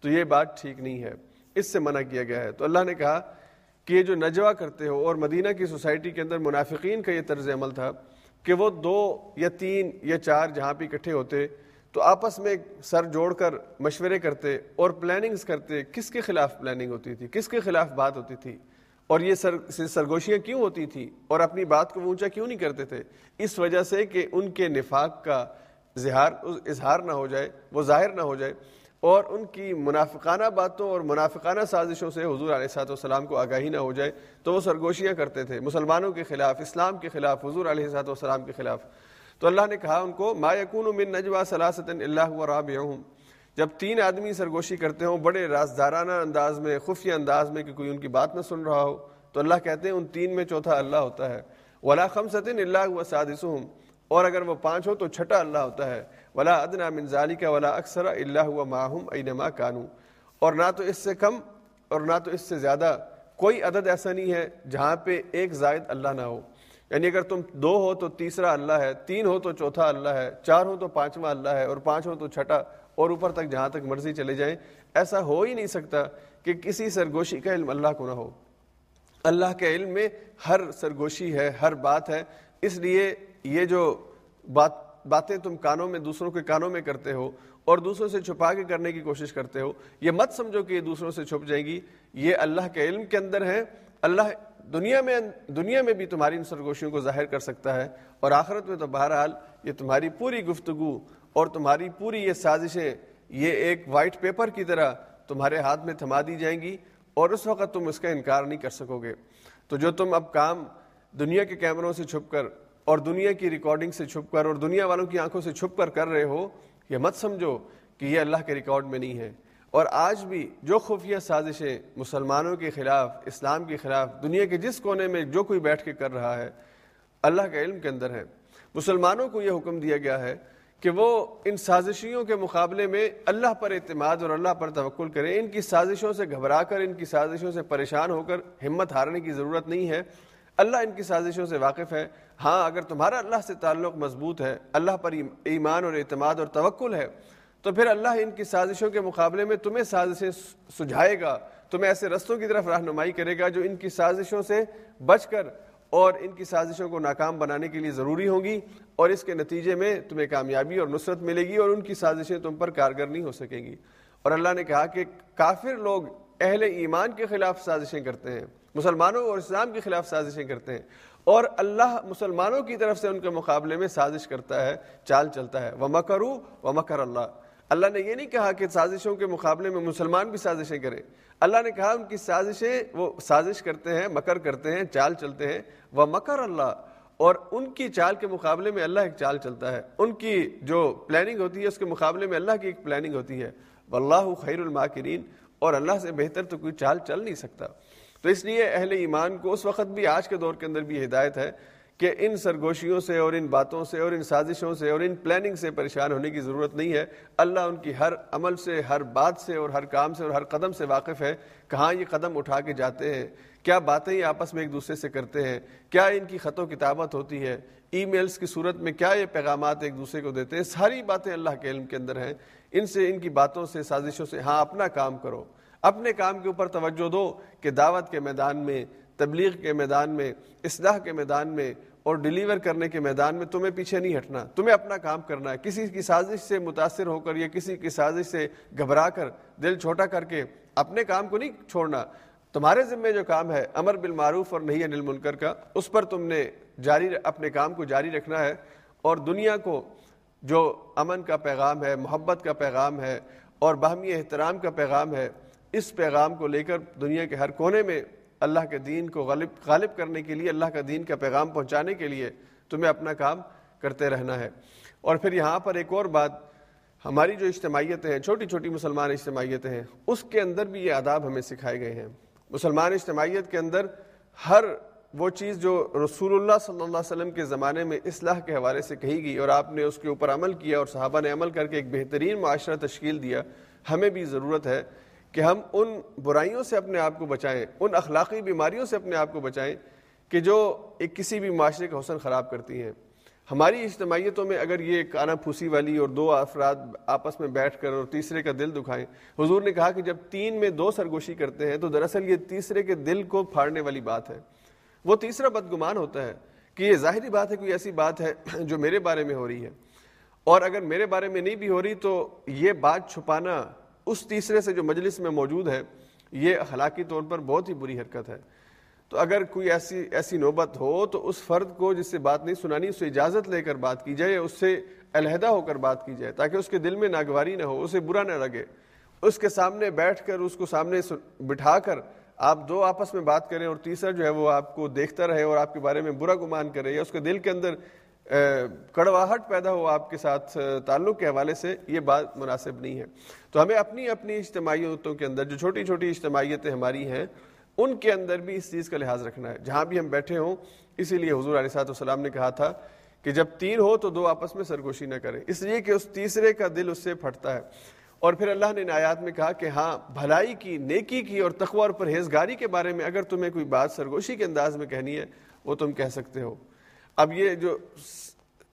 تو یہ بات ٹھیک نہیں ہے۔ اس سے منع کیا گیا ہے۔ تو اللہ نے کہا کہ یہ جو نجوا کرتے ہو اور مدینہ کی سوسائٹی کے اندر منافقین کا یہ طرز عمل تھا کہ وہ دو یا تین یا چار جہاں پہ اکٹھے ہوتے تو آپس میں سر جوڑ کر مشورے کرتے اور پلاننگز کرتے کس کے خلاف پلاننگ ہوتی تھی، کس کے خلاف بات ہوتی تھی؟ اور یہ سر سرگوشیاں کیوں ہوتی تھیں اور اپنی بات کو اونچا کیوں نہیں کرتے تھے؟ اس وجہ سے کہ ان کے نفاق کا اظہار اظہار نہ ہو جائے، وہ ظاہر نہ ہو جائے۔ اور ان کی منافقانہ باتوں اور منافقانہ سازشوں سے حضور علیہ صاحب والسلام کو آگاہی نہ ہو جائے تو وہ سرگوشیاں کرتے تھے۔ مسلمانوں کے خلاف، اسلام کے خلاف، حضور علیہ صاحب والسلام کے خلاف۔ تو اللہ نے کہا ان کو، ما یقون من نجوا صلاحت اللہ و راب جب تین آدمی سرگوشی کرتے ہوں، بڑے رازدارانہ انداز میں، خفیہ انداز میں کہ کوئی ان کی بات نہ سن رہا ہو، تو اللہ کہتے ہیں ان تین میں چوتھا اللہ ہوتا ہے۔ ولا خم یعنی اگر تم دو ہو تو تیسرا اللہ ہے، تین ہو تو چوتھا اللہ ہے، چار ہو تو پانچواں اللہ ہے، اور پانچ ہو تو چھٹا، اور اوپر تک جہاں تک مرضی چلے جائیں، ایسا ہو ہی نہیں سکتا کہ کسی سرگوشی کا علم اللہ کو نہ ہو۔ اللہ کے علم میں ہر سرگوشی ہے، ہر بات ہے۔ اس لیے یہ جو بات، باتیں تم کانوں میں، دوسروں کے کانوں میں کرتے ہو اور دوسروں سے چھپا کے کرنے کی کوشش کرتے ہو، یہ مت سمجھو کہ یہ دوسروں سے چھپ جائے گی۔ یہ اللہ کے علم کے اندر ہے اللہ دنیا میں دنیا میں بھی تمہاری ان سرگوشیوں کو ظاہر کر سکتا ہے اور آخرت میں تو بہرحال یہ تمہاری پوری گفتگو اور تمہاری پوری یہ سازشیں یہ ایک وائٹ پیپر کی طرح تمہارے ہاتھ میں تھما دی جائیں گی اور اس وقت تم اس کا انکار نہیں کر سکو گے۔ تو جو تم اب کام دنیا کے کیمروں سے چھپ کر اور دنیا کی ریکارڈنگ سے چھپ کر اور دنیا والوں کی آنکھوں سے چھپ کر کر رہے ہو، یہ مت سمجھو کہ یہ اللہ کے ریکارڈ میں نہیں ہے۔ اور آج بھی جو خفیہ سازشیں مسلمانوں کے خلاف، اسلام کے خلاف، دنیا کے جس کونے میں جو کوئی بیٹھ کے کر رہا ہے، اللہ کے علم کے اندر ہے۔ مسلمانوں کو یہ حکم دیا گیا ہے کہ وہ ان سازشیوں کے مقابلے میں اللہ پر اعتماد اور اللہ پر توقل کریں۔ ان کی سازشوں سے گھبرا کر، ان کی سازشوں سے پریشان ہو کر ہمت ہارنے کی ضرورت نہیں ہے۔ اللہ ان کی سازشوں سے واقف ہے۔ ہاں اگر تمہارا اللہ سے تعلق مضبوط ہے، اللہ پر ایمان اور اعتماد اور توکل ہے تو پھر اللہ ان کی سازشوں کے مقابلے میں تمہیں سازشیں سجھائے گا، تمہیں ایسے رستوں کی طرف رہنمائی کرے گا جو ان کی سازشوں سے بچ کر اور ان کی سازشوں کو ناکام بنانے کے لیے ضروری ہوں گی اور اس کے نتیجے میں تمہیں کامیابی اور نصرت ملے گی اور ان کی سازشیں تم پر کارگر نہیں ہو سکیں گی۔ اور اللہ نے کہا کہ کافر لوگ اہل ایمان کے خلاف سازشیں کرتے ہیں، مسلمانوں اور اسلام کے خلاف سازشیں کرتے ہیں اور اللہ مسلمانوں کی طرف سے ان کے مقابلے میں سازش کرتا ہے، چال چلتا ہے۔ وہ مکرو و مکر اللہ اللہ نے یہ نہیں کہا کہ سازشوں کے مقابلے میں مسلمان بھی سازشیں کریں۔ اللہ نے کہا ان کی سازشیں وہ سازش کرتے ہیں، مکر کرتے ہیں، چال چلتے ہیں۔ وہ مکر اللہ۔ اور ان کی چال کے مقابلے میں اللہ ایک چال چلتا ہے۔ ان کی جو پلاننگ ہوتی ہے، اس کے مقابلے میں اللہ کی ایک پلاننگ ہوتی ہے۔ واللہ خیر الماکرین۔ اور اللہ سے بہتر تو کوئی چال چل نہیں سکتا۔ تو اس لیے اہل ایمان کو اس وقت بھی، آج کے دور کے اندر بھی ہدایت ہے کہ ان سرگوشیوں سے اور ان باتوں سے اور ان سازشوں سے اور ان پلاننگ سے پریشان ہونے کی ضرورت نہیں ہے۔ اللہ ان کی ہر عمل سے، ہر بات سے اور ہر کام سے اور ہر قدم سے واقف ہے۔ کہاں یہ قدم اٹھا کے جاتے ہیں؟ کیا باتیں یہ آپس میں ایک دوسرے سے کرتے ہیں؟ کیا ان کی خط و کتابت ہوتی ہے ای میلز کی صورت میں کیا یہ پیغامات ایک دوسرے کو دیتے ہیں؟ ساری باتیں اللہ کے علم کے اندر ہیں۔ ان سے، ان کی باتوں سے، سازشوں سے ہاں اپنا کام کرو۔ اپنے کام کے اوپر توجہ دو کہ دعوت کے میدان میں، تبلیغ کے میدان میں، اصلاح کے میدان میں اور ڈیلیور کرنے کے میدان میں تمہیں پیچھے نہیں ہٹنا، تمہیں اپنا کام کرنا ہے۔ کسی کی سازش سے متاثر ہو کر یا کسی کی سازش سے گھبرا کر، دل چھوٹا کر کے اپنے کام کو نہیں چھوڑنا۔ تمہارے ذمے جو کام ہے، امر بالمعروف اور نہیں انل منکر کا، اس پر تم نے جاری، اپنے کام کو جاری رکھنا ہے۔ اور دنیا کو جو امن کا پیغام ہے، محبت کا پیغام ہے اور باہمی احترام کا پیغام ہے، اس پیغام کو لے کر دنیا کے ہر کونے میں اللہ کے دین کو غالب غالب کرنے کے لیے، اللہ کا دین کا پیغام پہنچانے کے لیے تمہیں اپنا کام کرتے رہنا ہے۔ اور پھر یہاں پر ایک اور بات، ہماری جو اجتماعیتیں ہیں، چھوٹی چھوٹی مسلمان اجتماعیتیں ہیں، اس کے اندر بھی یہ آداب ہمیں سکھائے گئے ہیں۔ مسلمان اجتماعیت کے اندر ہر وہ چیز جو رسول اللہ صلی اللہ علیہ وسلم کے زمانے میں اصلاح کے حوالے سے کہی گئی، اور آپ نے اس کے اوپر عمل کیا اور صحابہ نے عمل کر کے ایک بہترین معاشرہ تشکیل دیا، ہمیں بھی ضرورت ہے کہ ہم ان برائیوں سے اپنے آپ کو بچائیں، ان اخلاقی بیماریوں سے اپنے آپ کو بچائیں کہ جو ایک کسی بھی معاشرے کا حسن خراب کرتی ہیں۔ ہماری اجتماعیتوں میں اگر یہ کانا پھوسی والی اور دو افراد آپس میں بیٹھ کر اور تیسرے کا دل دکھائیں، حضور نے کہا کہ جب تین میں دو سرگوشی کرتے ہیں تو دراصل یہ تیسرے کے دل کو پھاڑنے والی بات ہے۔ وہ تیسرا بدگمان ہوتا ہے کہ یہ ظاہری بات ہے، کوئی ایسی بات ہے جو میرے بارے میں ہو رہی ہے۔ اور اگر میرے بارے میں نہیں بھی ہو رہی تو یہ بات چھپانا اس تیسرے سے جو مجلس میں موجود ہے، یہ اخلاقی طور پر بہت ہی بری حرکت ہے۔ تو اگر کوئی ایسی ایسی نوبت ہو، تو اس فرد کو جس سے بات نہیں سنانی اسے اجازت لے کر بات کی جائے، اس سے علیحدہ ہو کر بات کی جائے، تاکہ اس کے دل میں ناگواری نہ ہو، اسے برا نہ لگے۔ اس کے سامنے بیٹھ کر، اس کو سامنے بٹھا کر آپ دو آپس میں بات کریں اور تیسرا جو ہے وہ آپ کو دیکھتا رہے اور آپ کے بارے میں برا گمان کرے یا اس کے دل کے اندر کڑواہٹ پیدا ہو آپ کے ساتھ تعلق کے حوالے سے یہ بات مناسب نہیں ہے۔ تو ہمیں اپنی اپنی اجتماعیتوں کے اندر جو چھوٹی چھوٹی اجتماعیتیں ہماری ہیں، ان کے اندر بھی اس چیز کا لحاظ رکھنا ہے۔ جہاں بھی ہم بیٹھے ہوں، اسی لیے حضور علیہ صاحب السلام نے کہا تھا کہ جب تین ہو تو دو آپس میں سرگوشی نہ کریں۔ اس لیے کہ اس تیسرے کا دل اس سے پھٹتا ہے۔ اور پھر اللہ نے نایات میں کہا کہ ہاں بھلائی کی، نیکی کی اور تقوی اور پرہیزگاری کے بارے میں اگر تمہیں کوئی بات سرگوشی کے انداز میں کہنی ہے، وہ تم کہہ سکتے ہو۔ اب یہ جو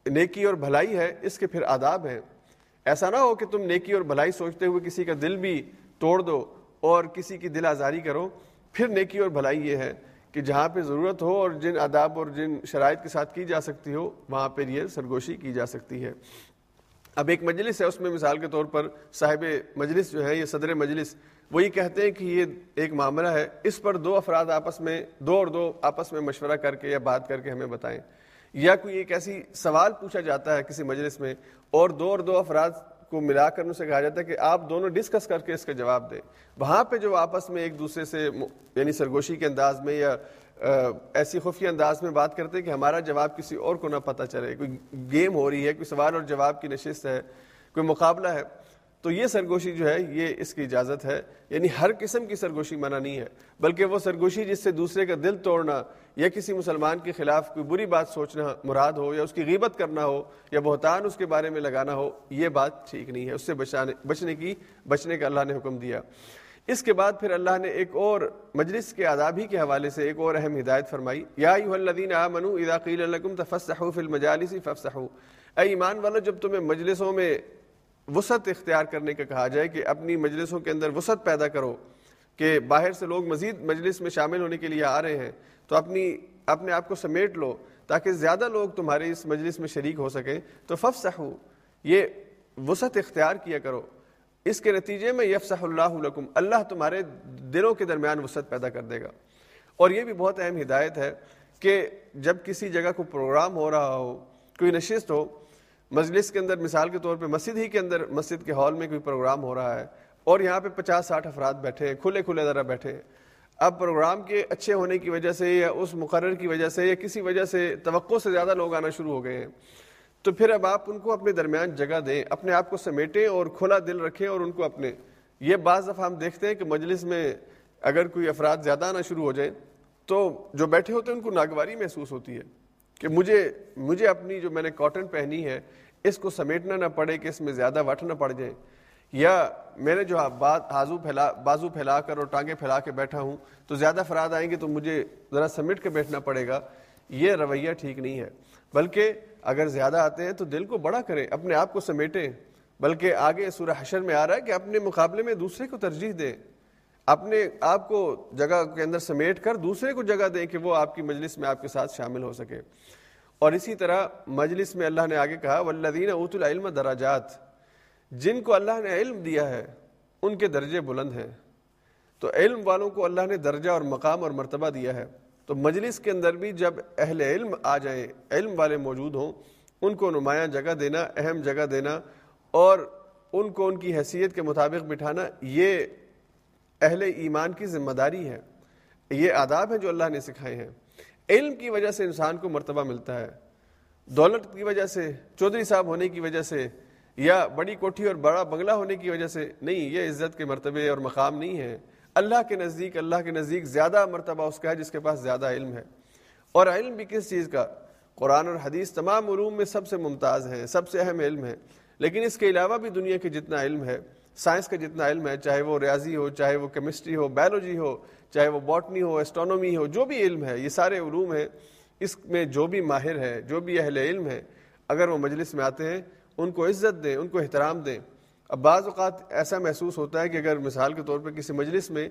نیکی اور بھلائی ہے، اس کے پھر آداب ہیں۔ ایسا نہ ہو کہ تم نیکی اور بھلائی سوچتے ہوئے کسی کا دل بھی توڑ دو اور کسی کی دل آزاری کرو۔ پھر نیکی اور بھلائی یہ ہے کہ جہاں پہ ضرورت ہو اور جن آداب اور جن شرائط کے ساتھ کی جا سکتی ہو، وہاں پہ یہ سرگوشی کی جا سکتی ہے۔ اب ایک مجلس ہے، اس میں مثال کے طور پر صاحب مجلس جو ہے یہ صدر مجلس، وہ یہ کہتے ہیں کہ یہ ایک معاملہ ہے۔ اس پر دو افراد آپس میں، دو اور دو آپس میں مشورہ کر کے یا بات کر کے ہمیں بتائیں۔ یا کوئی ایک ایسی سوال پوچھا جاتا ہے کسی مجلس میں اور دو اور دو افراد کو ملا کر ان سے کہا جاتا ہے کہ آپ دونوں ڈسکس کر کے اس کا جواب دیں۔ وہاں پہ جو آپس میں ایک دوسرے سے یعنی سرگوشی کے انداز میں یا ایسی خفیہ انداز میں بات کرتے ہیں کہ ہمارا جواب کسی اور کو نہ پتہ چلے۔ کوئی گیم ہو رہی ہے، کوئی سوال اور جواب کی نشست ہے، کوئی مقابلہ ہے، تو یہ سرگوشی جو ہے، یہ اس کی اجازت ہے۔ یعنی ہر قسم کی سرگوشی منع نہیں ہے، بلکہ وہ سرگوشی جس سے دوسرے کا دل توڑنا یا کسی مسلمان کے خلاف کوئی بری بات سوچنا مراد ہو یا اس کی غیبت کرنا ہو یا بہتان اس کے بارے میں لگانا ہو، یہ بات ٹھیک نہیں ہے۔ اس سے بچانے، بچنے کی، بچنے کا اللہ نے حکم دیا۔ اس کے بعد پھر اللہ نے ایک اور مجلس کے آداب ہی کے حوالے سے ایک اور اہم ہدایت فرمائی۔ یا الذین آمنوا اذا قیل لکم تفسحوا فی المجالس فافسحوا۔ اے ایمان والو، جب تمہیں مجلسوں میں وسعت اختیار کرنے کا کہا جائے کہ اپنی مجلسوں کے اندر وسعت پیدا کرو کہ باہر سے لوگ مزید مجلس میں شامل ہونے کے لیے آ رہے ہیں تو اپنی، اپنے آپ کو سمیٹ لو تاکہ زیادہ لوگ تمہارے اس مجلس میں شریک ہو سکیں۔ تو ففسحوا یہ وسعت اختیار کیا کرو۔ اس کے نتیجے میں یفسح اللہ لکم، اللہ تمہارے دلوں کے درمیان وسعت پیدا کر دے گا۔ اور یہ بھی بہت اہم ہدایت ہے کہ جب کسی جگہ کو پروگرام ہو رہا ہو، کوئی نشست ہو، مجلس کے اندر مثال کے طور پہ مسجد ہی کے اندر، مسجد کے ہال میں کوئی پروگرام ہو رہا ہے اور یہاں پہ پچاس ساٹھ افراد بیٹھے ہیں کھلے کھلے ذرا بیٹھے ہیں اب پروگرام کے اچھے ہونے کی وجہ سے یا اس مقرر کی وجہ سے یا کسی وجہ سے توقع سے زیادہ لوگ آنا شروع ہو گئے ہیں۔ تو پھر اب آپ ان کو اپنے درمیان جگہ دیں، اپنے آپ کو سمیٹیں اور کھلا دل رکھیں اور ان کو اپنے۔ یہ بعض دفعہ ہم دیکھتے ہیں کہ مجلس میں اگر کوئی افراد زیادہ آنا شروع ہو جائیں تو جو بیٹھے ہوتے ہیں ان کو ناگواری محسوس ہوتی ہے کہ مجھے مجھے اپنی جو میں نے کاٹن پہنی ہے، اس کو سمیٹنا نہ پڑے کہ اس میں زیادہ وٹ نہ پڑ جائے۔ یا میں نے جو ہاں بات ہازو پھیلا بازو پھیلا کر اور ٹانگیں پھیلا کے بیٹھا ہوں تو زیادہ افراد آئیں گے تو مجھے ذرا سمیٹ کے بیٹھنا پڑے گا۔ یہ رویہ ٹھیک نہیں ہے۔ بلکہ اگر زیادہ آتے ہیں تو دل کو بڑا کریں، اپنے آپ کو سمیٹیں۔ بلکہ آگے سورہ حشر میں آ رہا ہے کہ اپنے مقابلے میں دوسرے کو ترجیح دیں۔ اپنے آپ کو جگہ کے اندر سمیٹ کر دوسرے کو جگہ دیں کہ وہ آپ کی مجلس میں آپ کے ساتھ شامل ہو سکے۔ اور اسی طرح مجلس میں اللہ نے آگے کہا ولدین اوت العلم دراجات جن کو اللہ نے علم دیا ہے، ان کے درجے بلند ہیں۔ تو علم والوں کو اللہ نے درجہ اور مقام اور مرتبہ دیا ہے۔ تو مجلس کے اندر بھی جب اہل علم آ جائیں، علم والے موجود ہوں، ان کو نمایاں جگہ دینا، اہم جگہ دینا اور ان کو ان کی حیثیت کے مطابق بٹھانا، یہ اہل ایمان کی ذمہ داری ہے۔ یہ آداب ہیں جو اللہ نے سکھائے ہیں۔ علم کی وجہ سے انسان کو مرتبہ ملتا ہے۔ دولت کی وجہ سے، چودھری صاحب ہونے کی وجہ سے یا بڑی کوٹھی اور بڑا بنگلہ ہونے کی وجہ سے، نہیں، یہ عزت کے مرتبے اور مقام نہیں ہے۔ اللہ کے نزدیک، اللہ کے نزدیک زیادہ مرتبہ اس کا ہے جس کے پاس زیادہ علم ہے۔ اور علم بھی کس چیز کا؟ قرآن اور حدیث تمام علوم میں سب سے ممتاز ہیں، سب سے اہم علم ہے لیکن اس کے علاوہ بھی دنیا کے جتنا علم ہے، سائنس کا جتنا علم ہے، چاہے وہ ریاضی ہو، چاہے وہ کیمسٹری ہو، بایولوجی ہو، چاہے وہ باٹنی ہو اسٹرانومی ہو، جو بھی علم ہے، یہ سارے علوم ہیں۔ اس میں جو بھی ماہر ہے، جو بھی اہل علم ہے اگر وہ مجلس میں آتے ہیں ان کو عزت دیں، ان کو احترام دیں۔ اب بعض اوقات ایسا محسوس ہوتا ہے کہ اگر مثال کے طور پر کسی مجلس میں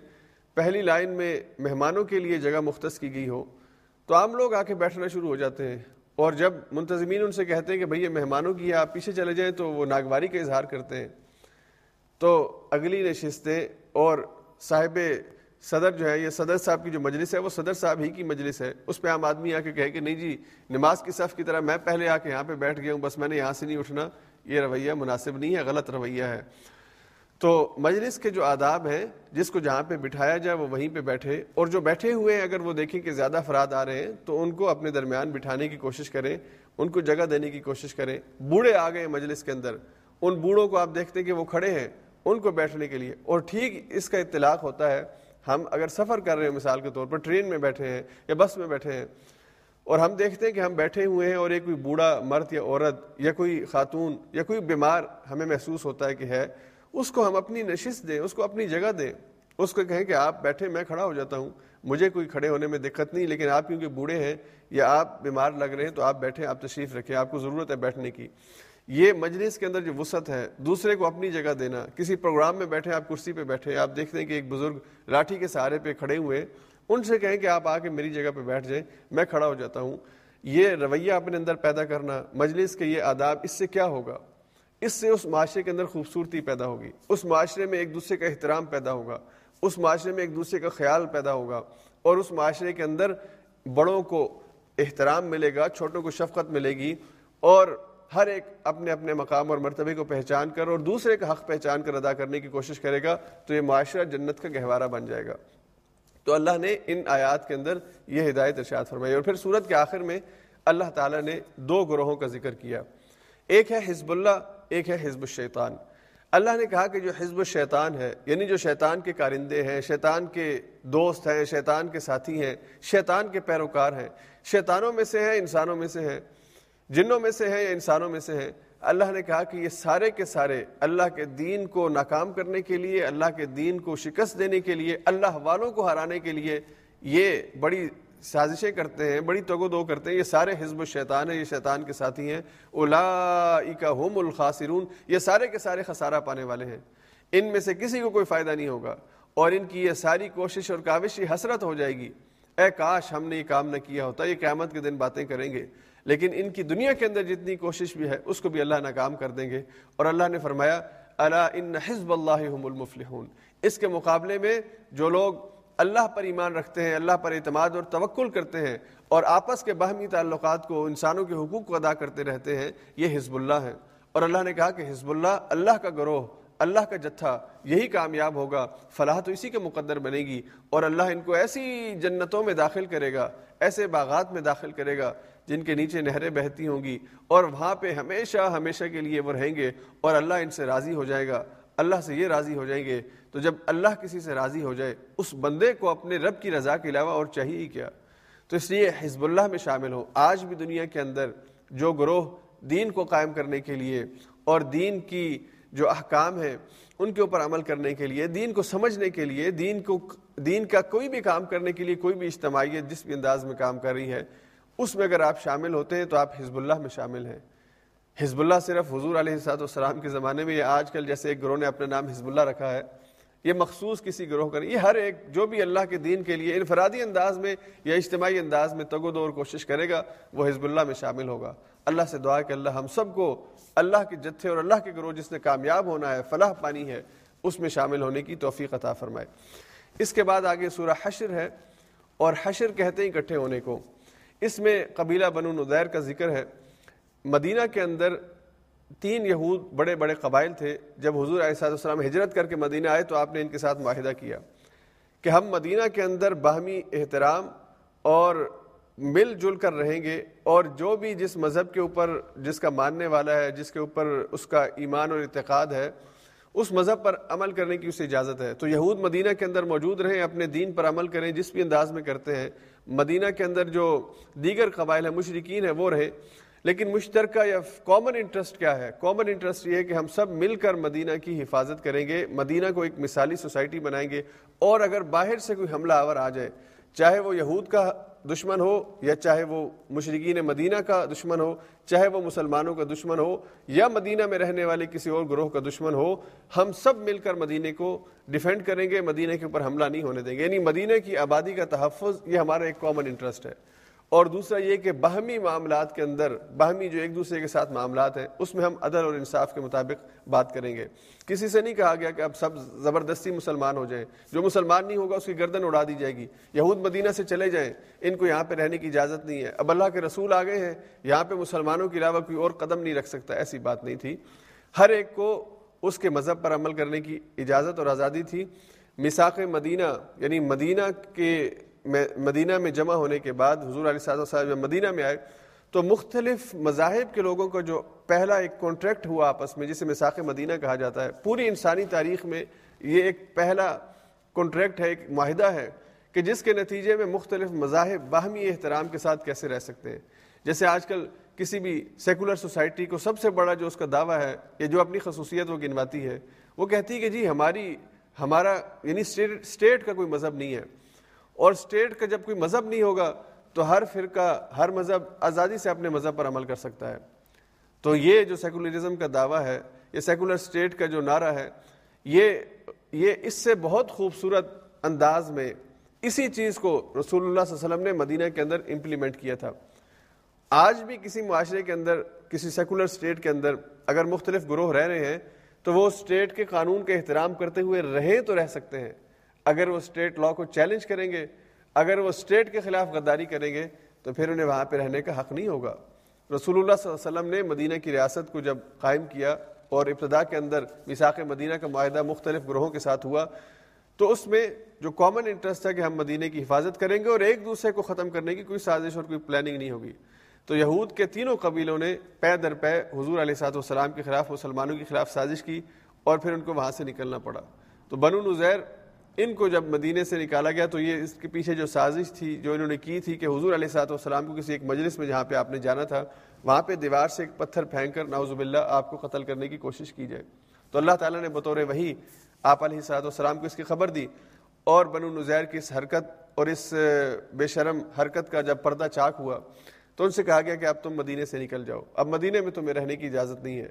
پہلی لائن میں مہمانوں کے لیے جگہ مختص کی گئی ہو، تو عام لوگ آ کے بیٹھنا شروع ہو جاتے ہیں۔ اور جب منتظمین ان سے کہتے ہیں کہ بھئی یہ مہمانوں کی آپ پیچھے چلے جائیں تو وہ ناگواری کا اظہار کرتے ہیں۔ تو اگلی نشستیں اور صاحب صدر جو ہے، یہ صدر صاحب کی جو مجلس ہے، وہ صدر صاحب ہی کی مجلس ہے۔ اس پہ عام آدمی آ کے کہے کہ نہیں جی نماز کی صف کی طرح میں پہلے آ کے یہاں پہ بیٹھ گیا ہوں، بس میں نے یہاں سے نہیں اٹھنا۔ یہ رویہ مناسب نہیں ہے، غلط رویہ ہے۔ تو مجلس کے جو آداب ہیں، جس کو جہاں پہ بٹھایا جائے، وہ وہیں پہ بیٹھے۔ اور جو بیٹھے ہوئے ہیں، اگر وہ دیکھیں کہ زیادہ افراد آ رہے ہیں، تو ان کو اپنے درمیان بٹھانے کی کوشش کریں، ان کو جگہ دینے کی کوشش کریں۔ بوڑھے آ گئے مجلس کے اندر۔ ان بوڑھوں کو آپ دیکھتے ہیں کہ وہ کھڑے ہیں، ان کو بیٹھنے کے لیے۔ اور ٹھیک اس کا اطلاق ہوتا ہے ہم اگر سفر کر رہے ہیں، مثال کے طور پر ٹرین میں بیٹھے ہیں یا بس میں بیٹھے ہیں، اور ہم دیکھتے ہیں کہ ہم بیٹھے ہوئے ہیں اور ایک کوئی بوڑھا مرد یا عورت یا کوئی خاتون یا کوئی بیمار ہمیں محسوس ہوتا ہے کہ ہے، اس کو ہم اپنی نشست دیں، اس کو اپنی جگہ دیں۔ اس کو کہیں کہ آپ بیٹھے، میں کھڑا ہو جاتا ہوں، مجھے کوئی کھڑے ہونے میں دقت نہیں، لیکن آپ کیونکہ بوڑھے ہیں یا آپ بیمار لگ رہے ہیں تو آپ بیٹھے، آپ تشریف رکھیں، آپ کو ضرورت ہے بیٹھنے کی۔ یہ مجلس کے اندر جو وسعت ہے، دوسرے کو اپنی جگہ دینا، کسی پروگرام میں بیٹھے، آپ کرسی پہ بیٹھے، آپ دیکھتے ہیں کہ ایک بزرگ لاٹھی کے سہارے پہ کھڑے ہوئے ان سے کہیں کہ آپ آ کے میری جگہ پہ بیٹھ جائیں، میں کھڑا ہو جاتا ہوں۔ یہ رویہ اپنے اندر پیدا کرنا، مجلس کے یہ آداب، اس سے کیا ہوگا؟ اس سے اس معاشرے کے اندر خوبصورتی پیدا ہوگی۔ اس معاشرے میں ایک دوسرے کا احترام پیدا ہوگا۔ اس معاشرے میں ایک دوسرے کا خیال پیدا ہوگا۔ اور اس معاشرے کے اندر بڑوں کو احترام ملے گا، چھوٹوں کو شفقت ملے گی۔ اور ہر ایک اپنے اپنے مقام اور مرتبے کو پہچان کر اور دوسرے کا حق پہچان کر ادا کرنے کی کوشش کرے گا تو یہ معاشرہ جنت کا گہوارہ بن جائے گا۔ تو اللہ نے ان آیات کے اندر یہ ہدایت ارشاد فرمائی اور پھر سورت کے آخر میں اللہ تعالیٰ نے دو گروہوں کا ذکر کیا۔ ایک ہے حزب اللہ، ایک ہے حزب الشیطان۔ اللہ نے کہا کہ جو حزب الشیطان ہے یعنی جو شیطان کے کارندے ہیں، شیطان کے دوست ہیں، شیطان کے ساتھی ہیں، شیطان کے پیروکار ہیں، شیطانوں میں سے ہیں، انسانوں میں سے ہیں۔ جنوں میں سے ہیں یا انسانوں میں سے ہیں اللہ نے کہا کہ یہ سارے کے سارے اللہ کے دین کو ناکام کرنے کے لیے، اللہ کے دین کو شکست دینے کے لیے، اللہ والوں کو ہرانے کے لیے یہ بڑی سازشیں کرتے ہیں، بڑی تگ و دو کرتے ہیں۔ یہ سارے حزب الشیطان ہیں، یہ شیطان کے ساتھی ہیں۔ اولا ہم الخاسرون، یہ سارے کے سارے خسارہ پانے والے ہیں۔ ان میں سے کسی کو کوئی فائدہ نہیں ہوگا۔ اور ان کی یہ ساری کوشش اور کاوش یہ حسرت ہو جائے گی۔ اے کاش ہم نے یہ کام نہ کیا ہوتا، یہ قیامت کے دن باتیں کریں گے۔ لیکن ان کی دنیا کے اندر جتنی کوشش بھی ہے، اس کو بھی اللہ ناکام کر دیں گے۔ اور اللہ نے فرمایا اللہ ان حزب اللہ المفلحون اس کے مقابلے میں جو لوگ اللہ پر ایمان رکھتے ہیں، اللہ پر اعتماد اور توکل کرتے ہیں اور آپس کے باہمی تعلقات کو، انسانوں کے حقوق کو ادا کرتے رہتے ہیں، یہ حزب اللہ ہے۔ اور اللہ نے کہا کہ حزب اللہ اللہ کا گروہ اللہ کا جتھا یہی کامیاب ہوگا، فلاح تو اسی کے مقدر بنے گی، اور اللہ ان کو ایسی جنتوں میں داخل کرے گا، ایسے باغات میں داخل کرے گا جن کے نیچے نہریں بہتی ہوں گی، اور وہاں پہ ہمیشہ ہمیشہ کے لیے وہ رہیں گے، اور اللہ ان سے راضی ہو جائے گا۔ اللہ سے یہ راضی ہو جائیں گے، تو جب اللہ کسی سے راضی ہو جائے، اس بندے کو اپنے رب کی رضا کے علاوہ اور چاہیے ہی کیا؟ تو اس لیے حزب اللہ میں شامل ہو۔ آج بھی دنیا کے اندر جو گروہ دین کو قائم کرنے کے لیے اور دین کی جو احکام ہیں، ان کے اوپر عمل کرنے کے لیے، دین کو سمجھنے کے لیے، دین کو، دین کا کوئی بھی کام کرنے کے لیے کوئی بھی اجتماعیت جس بھی انداز میں کام کر رہی ہے، اس میں اگر آپ شامل ہوتے ہیں تو آپ حزب اللہ میں شامل ہیں۔ حزب اللہ صرف حضور علیہ السلاط والسلام کے زمانے میں یا آج کل جیسے ایک گروہ نے اپنا نام حزب اللہ رکھا ہے، یہ مخصوص کسی گروہ کا نہیں، یہ ہر ایک، جو بھی اللہ کے دین کے لیے انفرادی انداز میں یا اجتماعی انداز میں تگ و دور کوشش کرے گا، وہ حزب اللہ میں شامل ہوگا۔ اللہ سے دعا کہ اللہ ہم سب کو اللہ کے جتھے اور اللہ کے گروہ جس نے کامیاب ہونا ہے، فلاح پانی ہے، اس میں شامل ہونے کی توفیق عطا فرمائے۔ اس کے بعد آگے سورہ حشر ہے اور حشر کہتے ہیں اکٹھے ہونے کو۔ اس میں قبیلہ بنو ندیر کا ذکر ہے۔ مدینہ کے اندر تین یہود بڑے بڑے قبائل تھے۔ جب حضور علیہ السلام ہجرت کر کے مدینہ آئے تو آپ نے ان کے ساتھ معاہدہ کیا کہ ہم مدینہ کے اندر باہمی احترام اور مل جل کر رہیں گے اور جو بھی جس مذہب کے اوپر جس کا ماننے والا ہے، جس کے اوپر اس کا ایمان اور اعتقاد ہے، اس مذہب پر عمل کرنے کی اسے اجازت ہے۔ تو یہود مدینہ کے اندر موجود رہیں، اپنے دین پر عمل کریں، جس بھی انداز میں کرتے ہیں۔ مدینہ کے اندر جو دیگر قبائل ہیں مشرقین ہیں، وہ رہے لیکن مشترکہ یا کامن انٹرسٹ کیا ہے؟ کامن انٹرسٹ یہ ہے کہ ہم سب مل کر مدینہ کی حفاظت کریں گے، مدینہ کو ایک مثالی سوسائٹی بنائیں گے۔ اور اگر باہر سے کوئی حملہ آور آ جائے، چاہے وہ یہود کا دشمن ہو یا چاہے وہ مشرقین مدینہ کا دشمن ہو، چاہے وہ مسلمانوں کا دشمن ہو یا مدینہ میں رہنے والے کسی اور گروہ کا دشمن ہو، ہم سب مل کر مدینہ کو ڈیفینڈ کریں گے، مدینہ کے اوپر حملہ نہیں ہونے دیں گے۔ یعنی مدینہ کی آبادی کا تحفظ یہ ہمارا ایک کامن انٹرسٹ ہے۔ اور دوسرا یہ کہ باہمی معاملات کے اندر، باہمی جو ایک دوسرے کے ساتھ معاملات ہیں، اس میں ہم عدل اور انصاف کے مطابق بات کریں گے۔ کسی سے نہیں کہا گیا کہ اب سب زبردستی مسلمان ہو جائیں۔ جو مسلمان نہیں ہوگا، اس کی گردن اڑا دی جائے گی۔ یہود مدینہ سے چلے جائیں، ان کو یہاں پہ رہنے کی اجازت نہیں ہے۔ اب اللہ کے رسول آ گئے ہیں، یہاں پہ مسلمانوں کے علاوہ کوئی اور قدم نہیں رکھ سکتا۔ ایسی بات نہیں تھی۔ ہر ایک کو اس کے مذہب پر عمل کرنے کی اجازت اور آزادی تھی۔ مساق مدینہ یعنی مدینہ کے مدینہ میں جمع ہونے کے بعد حضور علیہ صاحب صاحب جب مدینہ میں آئے تو مختلف مذاہب کے لوگوں کا جو پہلا ایک کانٹریکٹ ہوا آپس میں، جسے مساق مدینہ کہا جاتا ہے، پوری انسانی تاریخ میں یہ ایک پہلا کانٹریکٹ ہے، ایک معاہدہ ہے کہ جس کے نتیجے میں مختلف مذاہب باہمی احترام کے ساتھ کیسے رہ سکتے ہیں۔ جیسے آج کل کسی بھی سیکولر سوسائٹی کو سب سے بڑا جو اس کا دعویٰ ہے، یا جو اپنی خصوصیت وہ گنواتی ہے، وہ کہتی ہے کہ جی ہماری، ہمارا یعنی اسٹیٹ کا کوئی مذہب نہیں ہے۔ اور اسٹیٹ کا جب کوئی مذہب نہیں ہوگا تو ہر فرقہ، ہر مذہب آزادی سے اپنے مذہب پر عمل کر سکتا ہے۔ تو یہ جو سیکولرزم کا دعویٰ ہے، یہ سیکولر اسٹیٹ کا جو نعرہ ہے، یہ یہ اس سے بہت خوبصورت انداز میں اسی چیز کو رسول اللہ صلی اللہ علیہ وسلم نے مدینہ کے اندر امپلیمنٹ کیا تھا۔ آج بھی کسی معاشرے کے اندر، کسی سیکولر اسٹیٹ کے اندر اگر مختلف گروہ رہ رہے ہیں، تو وہ اسٹیٹ کے قانون کا احترام کرتے ہوئے رہیں تو رہ سکتے ہیں۔ اگر وہ اسٹیٹ لا کو چیلنج کریں گے، اگر وہ اسٹیٹ کے خلاف غداری کریں گے، تو پھر انہیں وہاں پہ رہنے کا حق نہیں ہوگا۔ رسول اللہ صلی اللہ علیہ وسلم نے مدینہ کی ریاست کو جب قائم کیا اور ابتدا کے اندر مساق مدینہ کا معاہدہ مختلف گروہوں کے ساتھ ہوا، تو اس میں جو کامن انٹرسٹ تھا کہ ہم مدینہ کی حفاظت کریں گے اور ایک دوسرے کو ختم کرنے کی کوئی سازش اور کوئی پلاننگ نہیں ہوگی۔ تو یہود کے تینوں قبیلوں نے پے در پے حضور علیہ صاحب والسلام کے خلاف مسلمانوں کے خلاف سازش کی اور پھر ان کو وہاں سے نکلنا پڑا۔ تو بنو نظیر ان کو جب مدینے سے نکالا گیا تو یہ اس کے پیچھے جو سازش تھی، جو انہوں نے کی تھی کہ حضور علیہ صاحب والسلام کو کسی ایک مجلس میں جہاں پہ آپ نے جانا تھا، وہاں پہ دیوار سے ایک پتھر پھینک کر ناؤز باللہ آپ کو قتل کرنے کی کوشش کی جائے۔ تو اللہ تعالیٰ نے بطور وہی آپ علیہ صاحب والسلام کو اس کی خبر دی اور بنو نظیر کی اس حرکت اور اس بے شرم حرکت کا جب پردہ چاک ہوا تو ان سے کہا گیا کہ اب تم مدینے سے نکل جاؤ۔ اب مدینے میں تمہیں رہنے کی اجازت نہیں ہے۔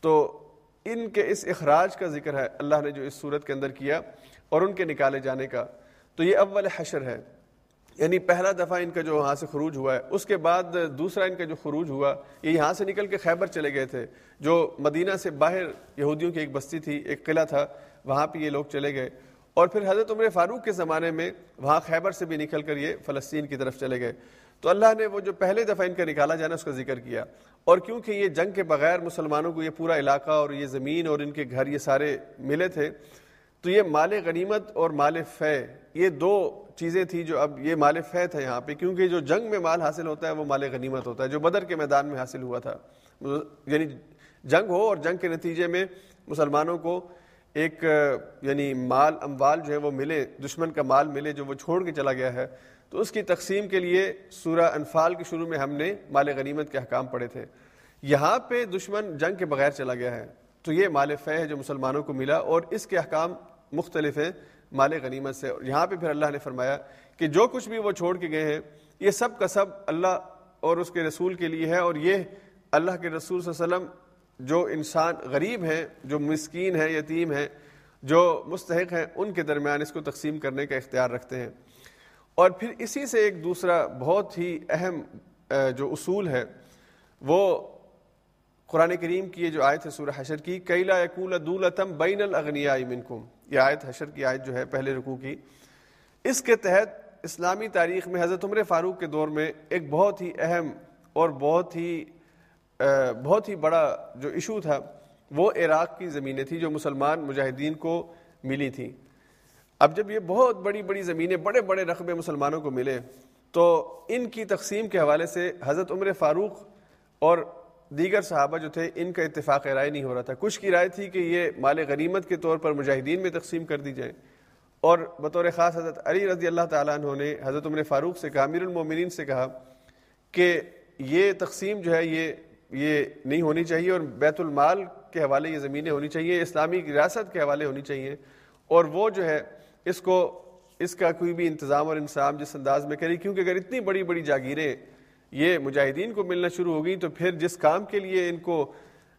تو ان کے اس اخراج کا ذکر ہے، اللہ نے جو اس صورت کے اندر کیا اور ان کے نکالے جانے کا۔ تو یہ اول حشر ہے۔ یعنی پہلا دفعہ ان کا جو وہاں سے خروج ہوا ہے، اس کے بعد دوسرا ان کا جو خروج ہوا، یہ یہاں سے نکل کے خیبر چلے گئے تھے، جو مدینہ سے باہر یہودیوں کی ایک بستی تھی، ایک قلعہ تھا، وہاں پہ یہ لوگ چلے گئے۔ اور پھر حضرت عمر فاروق کے زمانے میں وہاں خیبر سے بھی نکل کر یہ فلسطین کی طرف چلے گئے۔ تو اللہ نے وہ جو پہلے دفعہ ان کا نکالا جانا، اس کا ذکر کیا۔ اور کیونکہ یہ جنگ کے بغیر مسلمانوں کو یہ پورا علاقہ اور یہ زمین اور ان کے گھر یہ سارے ملے تھے، تو یہ مال غنیمت اور مال فے، یہ دو چیزیں تھیں جو اب یہ مال فے تھا یہاں پہ۔ کیونکہ جو جنگ میں مال حاصل ہوتا ہے وہ مال غنیمت ہوتا ہے، جو بدر کے میدان میں حاصل ہوا تھا۔ یعنی جنگ ہو اور جنگ کے نتیجے میں مسلمانوں کو ایک یعنی مال اموال جو ہے وہ ملے، دشمن کا مال ملے جو وہ چھوڑ کے چلا گیا ہے۔ تو اس کی تقسیم کے لیے سورہ انفال کے شروع میں ہم نے مال غنیمت کے حکام پڑھے تھے۔ یہاں پہ دشمن جنگ کے بغیر چلا گیا ہے۔ تو یہ مال فہ ہے جو مسلمانوں کو ملا اور اس کے احکام مختلف ہیں مال غنیمت سے۔ یہاں پہ پھر اللہ نے فرمایا کہ جو کچھ بھی وہ چھوڑ کے گئے ہیں، یہ سب کا سب اللہ اور اس کے رسول کے لیے ہے۔ اور یہ اللہ کے رسول صلی اللہ علیہ وسلم جو انسان غریب ہیں، جو مسکین ہیں، یتیم ہیں، جو مستحق ہیں، ان کے درمیان اس کو تقسیم کرنے کا اختیار رکھتے ہیں۔ اور پھر اسی سے ایک دوسرا بہت ہی اہم جو اصول ہے، وہ قرآن کریم کی یہ جو آیت ہے سورہ حشر کی کیلا یقول دولتم بین الاغنیاء منکم، یہ آیت حشر کی آیت جو ہے پہلے رکوع کی۔ اس کے تحت اسلامی تاریخ میں حضرت عمر فاروق کے دور میں ایک بہت ہی اہم اور بہت ہی بہت ہی بڑا جو ایشو تھا، وہ عراق کی زمینیں تھیں جو مسلمان مجاہدین کو ملی تھیں۔ اب جب یہ بہت بڑی بڑی زمینیں بڑے بڑے رقبے مسلمانوں کو ملے، تو ان کی تقسیم کے حوالے سے حضرت عمر فاروق اور دیگر صحابہ جو تھے، ان کا اتفاق رائے نہیں ہو رہا تھا۔ کچھ کی رائے تھی کہ یہ مال غنیمت کے طور پر مجاہدین میں تقسیم کر دی جائے۔ اور بطور خاص حضرت علی رضی اللہ تعالیٰ عنہ نے حضرت عمر فاروق سے کہا، امیر المومنین سے کہا کہ یہ تقسیم جو ہے، یہ یہ نہیں ہونی چاہیے اور بیت المال کے حوالے یہ زمینیں ہونی چاہیے، اسلامی ریاست کے حوالے ہونی چاہیے۔ اور وہ جو ہے اس کو، اس کا کوئی بھی انتظام اور انصام جس انداز میں کرے کیونکہ اگر اتنی بڑی بڑی جاگیریں یہ مجاہدین کو ملنا شروع ہو گئی تو پھر جس کام کے لیے ان کو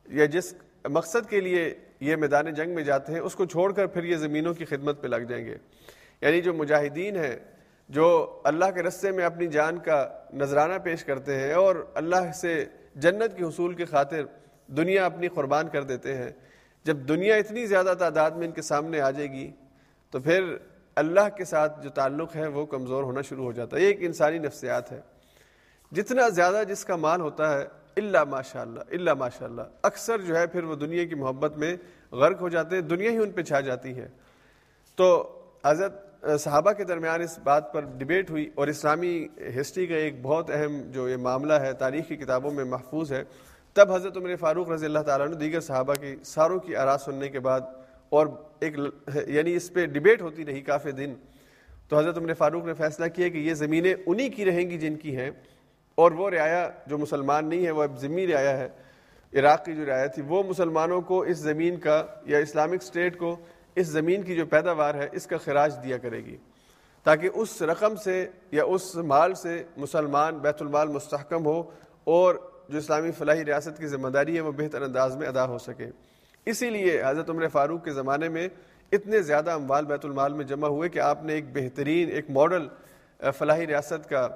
یا جس مقصد کے لیے یہ میدان جنگ میں جاتے ہیں، اس کو چھوڑ کر پھر یہ زمینوں کی خدمت پہ لگ جائیں گے۔ یعنی جو مجاہدین ہیں، جو اللہ کے رستے میں اپنی جان کا نذرانہ پیش کرتے ہیں اور اللہ سے جنت کے حصول کی خاطر دنیا اپنی قربان کر دیتے ہیں، جب دنیا اتنی زیادہ تعداد میں ان کے سامنے آ جائے گی تو پھر اللہ کے ساتھ جو تعلق ہے وہ کمزور ہونا شروع ہو جاتا ہے۔ یہ ایک انسانی نفسیات ہے۔ جتنا زیادہ جس کا مال ہوتا ہے اللہ ماشاء اللہ اللہ ماشاء اللہ اکثر جو ہے پھر وہ دنیا کی محبت میں غرق ہو جاتے ہیں، دنیا ہی ان پہ چھا جاتی ہے۔ تو حضرت، صحابہ کے درمیان اس بات پر ڈبیٹ ہوئی اور اسلامی ہسٹری کا ایک بہت اہم جو یہ معاملہ ہے، تاریخ کی کتابوں میں محفوظ ہے۔ تب حضرت عمر فاروق رضی اللہ تعالیٰ نے دیگر صحابہ کی، ساروں کی آراز سننے کے بعد اور ایک یعنی اس پہ ڈبیٹ ہوتی رہی کافی دن، تو حضرت عمر فاروق نے فیصلہ کیا کہ یہ زمینیں انہی کی رہیں گی جن کی ہیں۔ اور وہ رعایا جو مسلمان نہیں ہے وہ اب ضمنی رعایا ہے عراق کی جو رعایا تھی، وہ مسلمانوں کو اس زمین کا یا اسلامک اسٹیٹ کو اس زمین کی جو پیداوار ہے، اس کا خراج دیا کرے گی۔ تاکہ اس رقم سے یا اس مال سے مسلمان، بیت المال مستحکم ہو اور جو اسلامی فلاحی ریاست کی ذمہ داری ہے، وہ بہتر انداز میں ادا ہو سکے۔ اسی لیے حضرت عمر فاروق کے زمانے میں اتنے زیادہ اموال بیت المال میں جمع ہوئے کہ آپ نے ایک بہترین، ایک ماڈل فلاحی ریاست کا،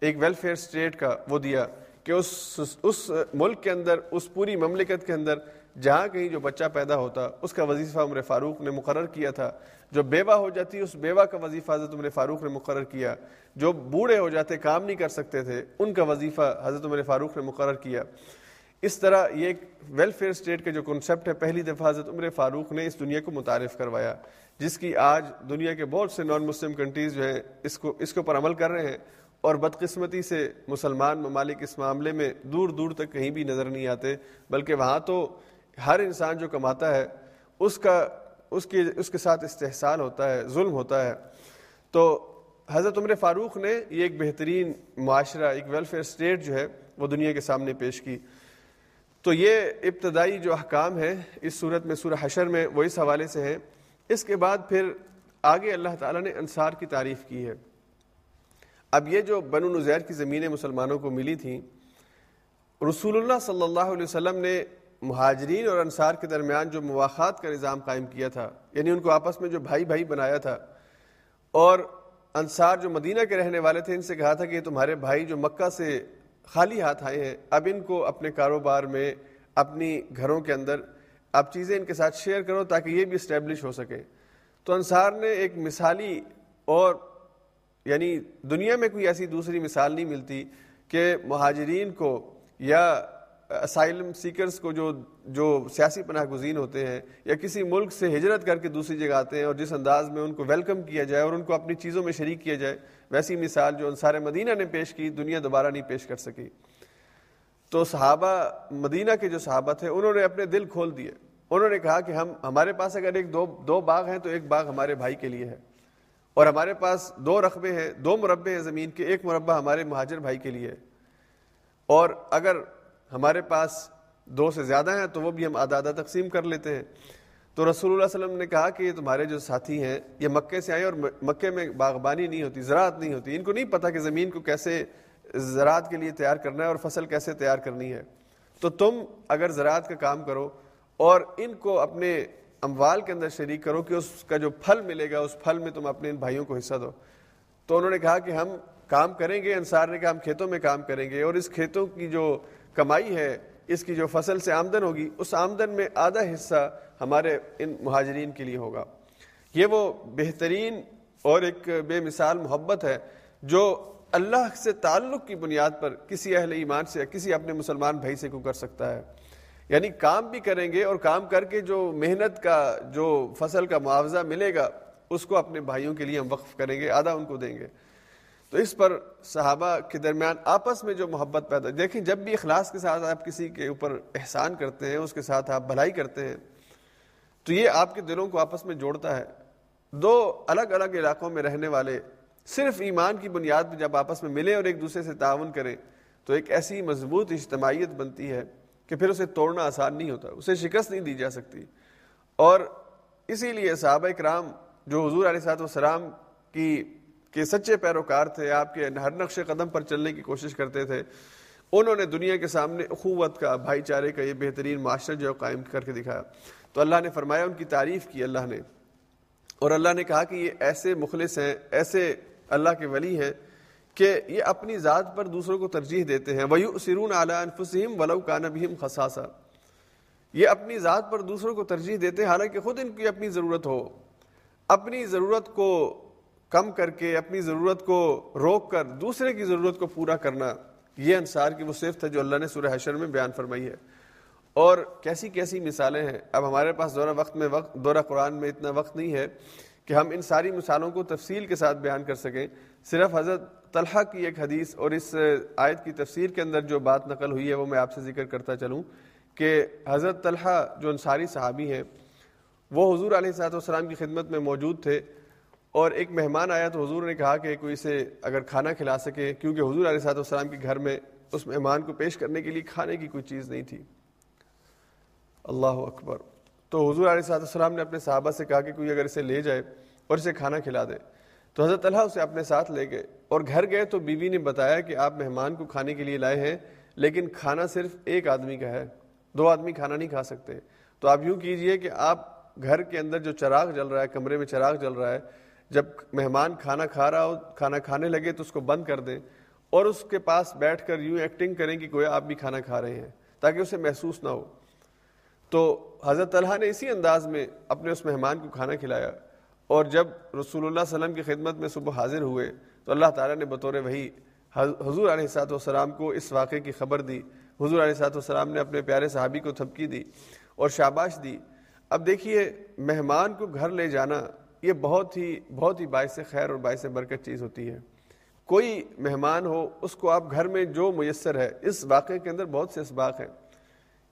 ایک ویلفیئر اسٹیٹ کا وہ دیا کہ اس اس ملک کے اندر، اس پوری مملکت کے اندر جہاں کہیں جو بچہ پیدا ہوتا، اس کا وظیفہ عمر فاروق نے مقرر کیا تھا۔ جو بیوہ ہو جاتی، اس بیوہ کا وظیفہ حضرت عمر فاروق نے مقرر کیا۔ جو بوڑھے ہو جاتے، کام نہیں کر سکتے تھے، ان کا وظیفہ حضرت عمر فاروق نے مقرر کیا۔ اس طرح یہ ایک ویلفیئر اسٹیٹ کا جو کنسیپٹ ہے، پہلی دفعہ حضرت عمر فاروق نے اس دنیا کو متعارف کروایا، جس کی آج دنیا کے بہت سے نان مسلم کنٹریز جو ہیں، اس کو، اس کے اوپر عمل کر رہے ہیں اور بدقسمتی سے مسلمان ممالک اس معاملے میں دور دور تک کہیں بھی نظر نہیں آتے، بلکہ وہاں تو ہر انسان جو کماتا ہے، اس کا، اس کی اس کے ساتھ استحصال ہوتا ہے، ظلم ہوتا ہے۔ تو حضرت عمر فاروق نے یہ ایک بہترین معاشرہ، ایک ویلفیئر اسٹیٹ جو ہے، وہ دنیا کے سامنے پیش کی۔ تو یہ ابتدائی جو احکام ہے اس صورت میں، سورہ حشر میں وہ اس حوالے سے ہیں۔ اس کے بعد پھر آگے اللہ تعالیٰ نے انصار کی تعریف کی ہے۔ اب یہ جو بن نظیر کی زمینیں مسلمانوں کو ملی تھیں، رسول اللہ صلی اللہ علیہ وسلم نے مہاجرین اور انصار کے درمیان جو مواقع کا نظام قائم کیا تھا یعنی ان کو آپس میں جو بھائی بھائی بنایا تھا، اور انصار جو مدینہ کے رہنے والے تھے، ان سے کہا تھا کہ تمہارے بھائی جو مکہ سے خالی ہاتھ آئے ہیں۔ اب ان کو اپنے کاروبار میں، اپنی گھروں کے اندر اب چیزیں ان کے ساتھ شیئر کرو تاکہ یہ بھی اسٹیبلش ہو سکے۔ تو انصار نے ایک مثالی اور یعنی دنیا میں کوئی ایسی دوسری مثال نہیں ملتی کہ مہاجرین کو یا اسائلم سیکرز کو جو جو سیاسی پناہ گزین ہوتے ہیں یا کسی ملک سے ہجرت کر کے دوسری جگہ آتے ہیں اور جس انداز میں ان کو ویلکم کیا جائے اور ان کو اپنی چیزوں میں شریک کیا جائے، ویسی مثال جو انصار مدینہ نے پیش کی، دنیا دوبارہ نہیں پیش کر سکی۔ تو صحابہ، مدینہ کے جو صحابہ تھے، انہوں نے اپنے دل کھول دیے۔ انہوں نے کہا کہ ہم، ہمارے پاس اگر ایک دو دو باغ ہیں تو ایک باغ ہمارے بھائی کے لیے ہے۔ اور ہمارے پاس دو رقبے ہیں، دو مربع ہیں زمین کے، ایک مربع ہمارے مہاجر بھائی کے لیے۔ اور اگر ہمارے پاس دو سے زیادہ ہیں تو وہ بھی ہم آدھا آدھا تقسیم کر لیتے ہیں۔ تو رسول اللہ علیہ وسلم نے کہا کہ یہ تمہارے جو ساتھی ہیں، یہ مکے سے آئے اور مکے میں باغبانی نہیں ہوتی، زراعت نہیں ہوتی۔ ان کو نہیں پتا کہ زمین کو کیسے زراعت کے لیے تیار کرنا ہے اور فصل کیسے تیار کرنی ہے۔ تو تم اگر زراعت کا کام کرو اور ان کو اپنے اموال کے اندر شریک کرو کہ اس کا جو پھل ملے گا، اس پھل میں تم اپنے ان بھائیوں کو حصہ دو۔ تو انہوں نے کہا کہ ہم کام کریں گے، انصار نے کہا ہم کھیتوں میں کام کریں گے اور اس کھیتوں کی جو کمائی ہے، اس کی جو فصل سے آمدن ہوگی، اس آمدن میں آدھا حصہ ہمارے ان مہاجرین کے لیے ہوگا۔ یہ وہ بہترین اور ایک بے مثال محبت ہے جو اللہ سے تعلق کی بنیاد پر کسی اہل ایمان سے کسی اپنے مسلمان بھائی سے کو کر سکتا ہے۔ یعنی کام بھی کریں گے اور کام کر کے جو محنت کا، جو فصل کا معاوضہ ملے گا، اس کو اپنے بھائیوں کے لیے ہم وقف کریں گے، آدھا ان کو دیں گے۔ تو اس پر صحابہ کے درمیان آپس میں جو محبت پیدا دیکھیں جب بھی اخلاص کے ساتھ آپ کسی کے اوپر احسان کرتے ہیں، اس کے ساتھ آپ بھلائی کرتے ہیں، تو یہ آپ کے دلوں کو آپس میں جوڑتا ہے۔ دو الگ الگ علاقوں میں رہنے والے صرف ایمان کی بنیاد پہ جب آپس میں ملیں اور ایک دوسرے سے تعاون کریں، تو ایک ایسی مضبوط اجتماعیت بنتی ہے کہ پھر اسے توڑنا آسان نہیں ہوتا، اسے شکست نہیں دی جا سکتی۔ اور اسی لیے صحابہ کرام جو حضور علیہ صاحب والسلام کی کہ سچے پیروکار تھے، آپ کے ہر نقش قدم پر چلنے کی کوشش کرتے تھے۔ انہوں نے دنیا کے سامنے اخوت کا، بھائی چارے کا یہ بہترین معاشرہ جو قائم کر کے دکھایا۔ تو اللہ نے فرمایا، ان کی تعریف کی اللہ نے۔ اور اللہ نے کہا کہ یہ ایسے مخلص ہیں، ایسے اللہ کے ولی ہیں کہ یہ اپنی ذات پر دوسروں کو ترجیح دیتے ہیں۔ ویو سرون اعلیٰ انفسم ولو کان بھیم خساسا یہ اپنی ذات پر دوسروں کو ترجیح دیتے ہیں، حالانکہ خود ان کی اپنی ضرورت ہو۔ اپنی ضرورت کو کم کر کے اپنی ضرورت کو روک کر دوسرے کی ضرورت کو پورا کرنا یہ انصار کی وہ صفت ہے جو اللہ نے سورہ حشر میں بیان فرمائی ہے۔ اور کیسی کیسی مثالیں ہیں۔ اب ہمارے پاس دورہ وقت میں وقت دورہ قرآن میں اتنا وقت نہیں ہے کہ ہم ان ساری مثالوں کو تفصیل کے ساتھ بیان کر سکیں۔ صرف حضرت طلحہ کی ایک حدیث اور اس آیت کی تفسیر کے اندر جو بات نقل ہوئی ہے وہ میں آپ سے ذکر کرتا چلوں کہ حضرت طلحہ جو انصاری صحابی ہیں، وہ حضور علیہ صاحب والسلام کی خدمت میں موجود تھے۔ اور ایک مہمان آیا تو حضور نے کہا کہ کوئی اسے اگر کھانا کھلا سکے، کیونکہ حضور علیہ صاحب والسلام کے گھر میں اس مہمان کو پیش کرنے کے لیے کھانے کی کوئی چیز نہیں تھی۔ اللہ اکبر۔ تو حضور علیہ صاحب السلام نے اپنے صحابہ سے کہا کہ کوئی اگر اسے لے جائے اور اسے کھانا کھلا دے۔ تو حضرت اللہ اسے اپنے ساتھ لے گئے اور گھر گئے تو بیوی نے بتایا کہ آپ مہمان کو کھانے کے لیے لائے ہیں، لیکن کھانا صرف ایک آدمی کا ہے۔ دو آدمی کھانا نہیں کھا سکتے۔ تو آپ یوں کیجیے کہ آپ گھر کے اندر جو چراغ جل رہا ہے، کمرے میں چراغ جل رہا ہے جب مہمان کھانا کھا رہا ہو، کھانا کھانے لگے تو اس کو بند کر دیں اور اس کے پاس بیٹھ کر یوں ایکٹنگ کریں کہ کوئی آپ بھی کھانا کھا رہے ہیں تاکہ اسے محسوس نہ ہو۔ تو حضرت طلحہ نے اسی انداز میں اپنے اس مہمان کو کھانا کھلایا اور جب رسول اللہ علیہ وسلم کی خدمت میں صبح حاضر ہوئے تو اللہ تعالیٰ نے بطور وہی حضور علیہ سات والسلام کو اس واقعے کی خبر دی۔ حضور علیہ سات والسلام نے اپنے پیارے صحابی کو تھپکی دی اور شاباش دی۔ اب دیکھیے، مہمان کو گھر لے جانا یہ بہت ہی بہت ہی باعث خیر اور باعث برکت چیز ہوتی ہے۔ کوئی مہمان ہو، اس کو آپ گھر میں جو میسر ہے، اس واقعے کے اندر بہت سے اسباق ہیں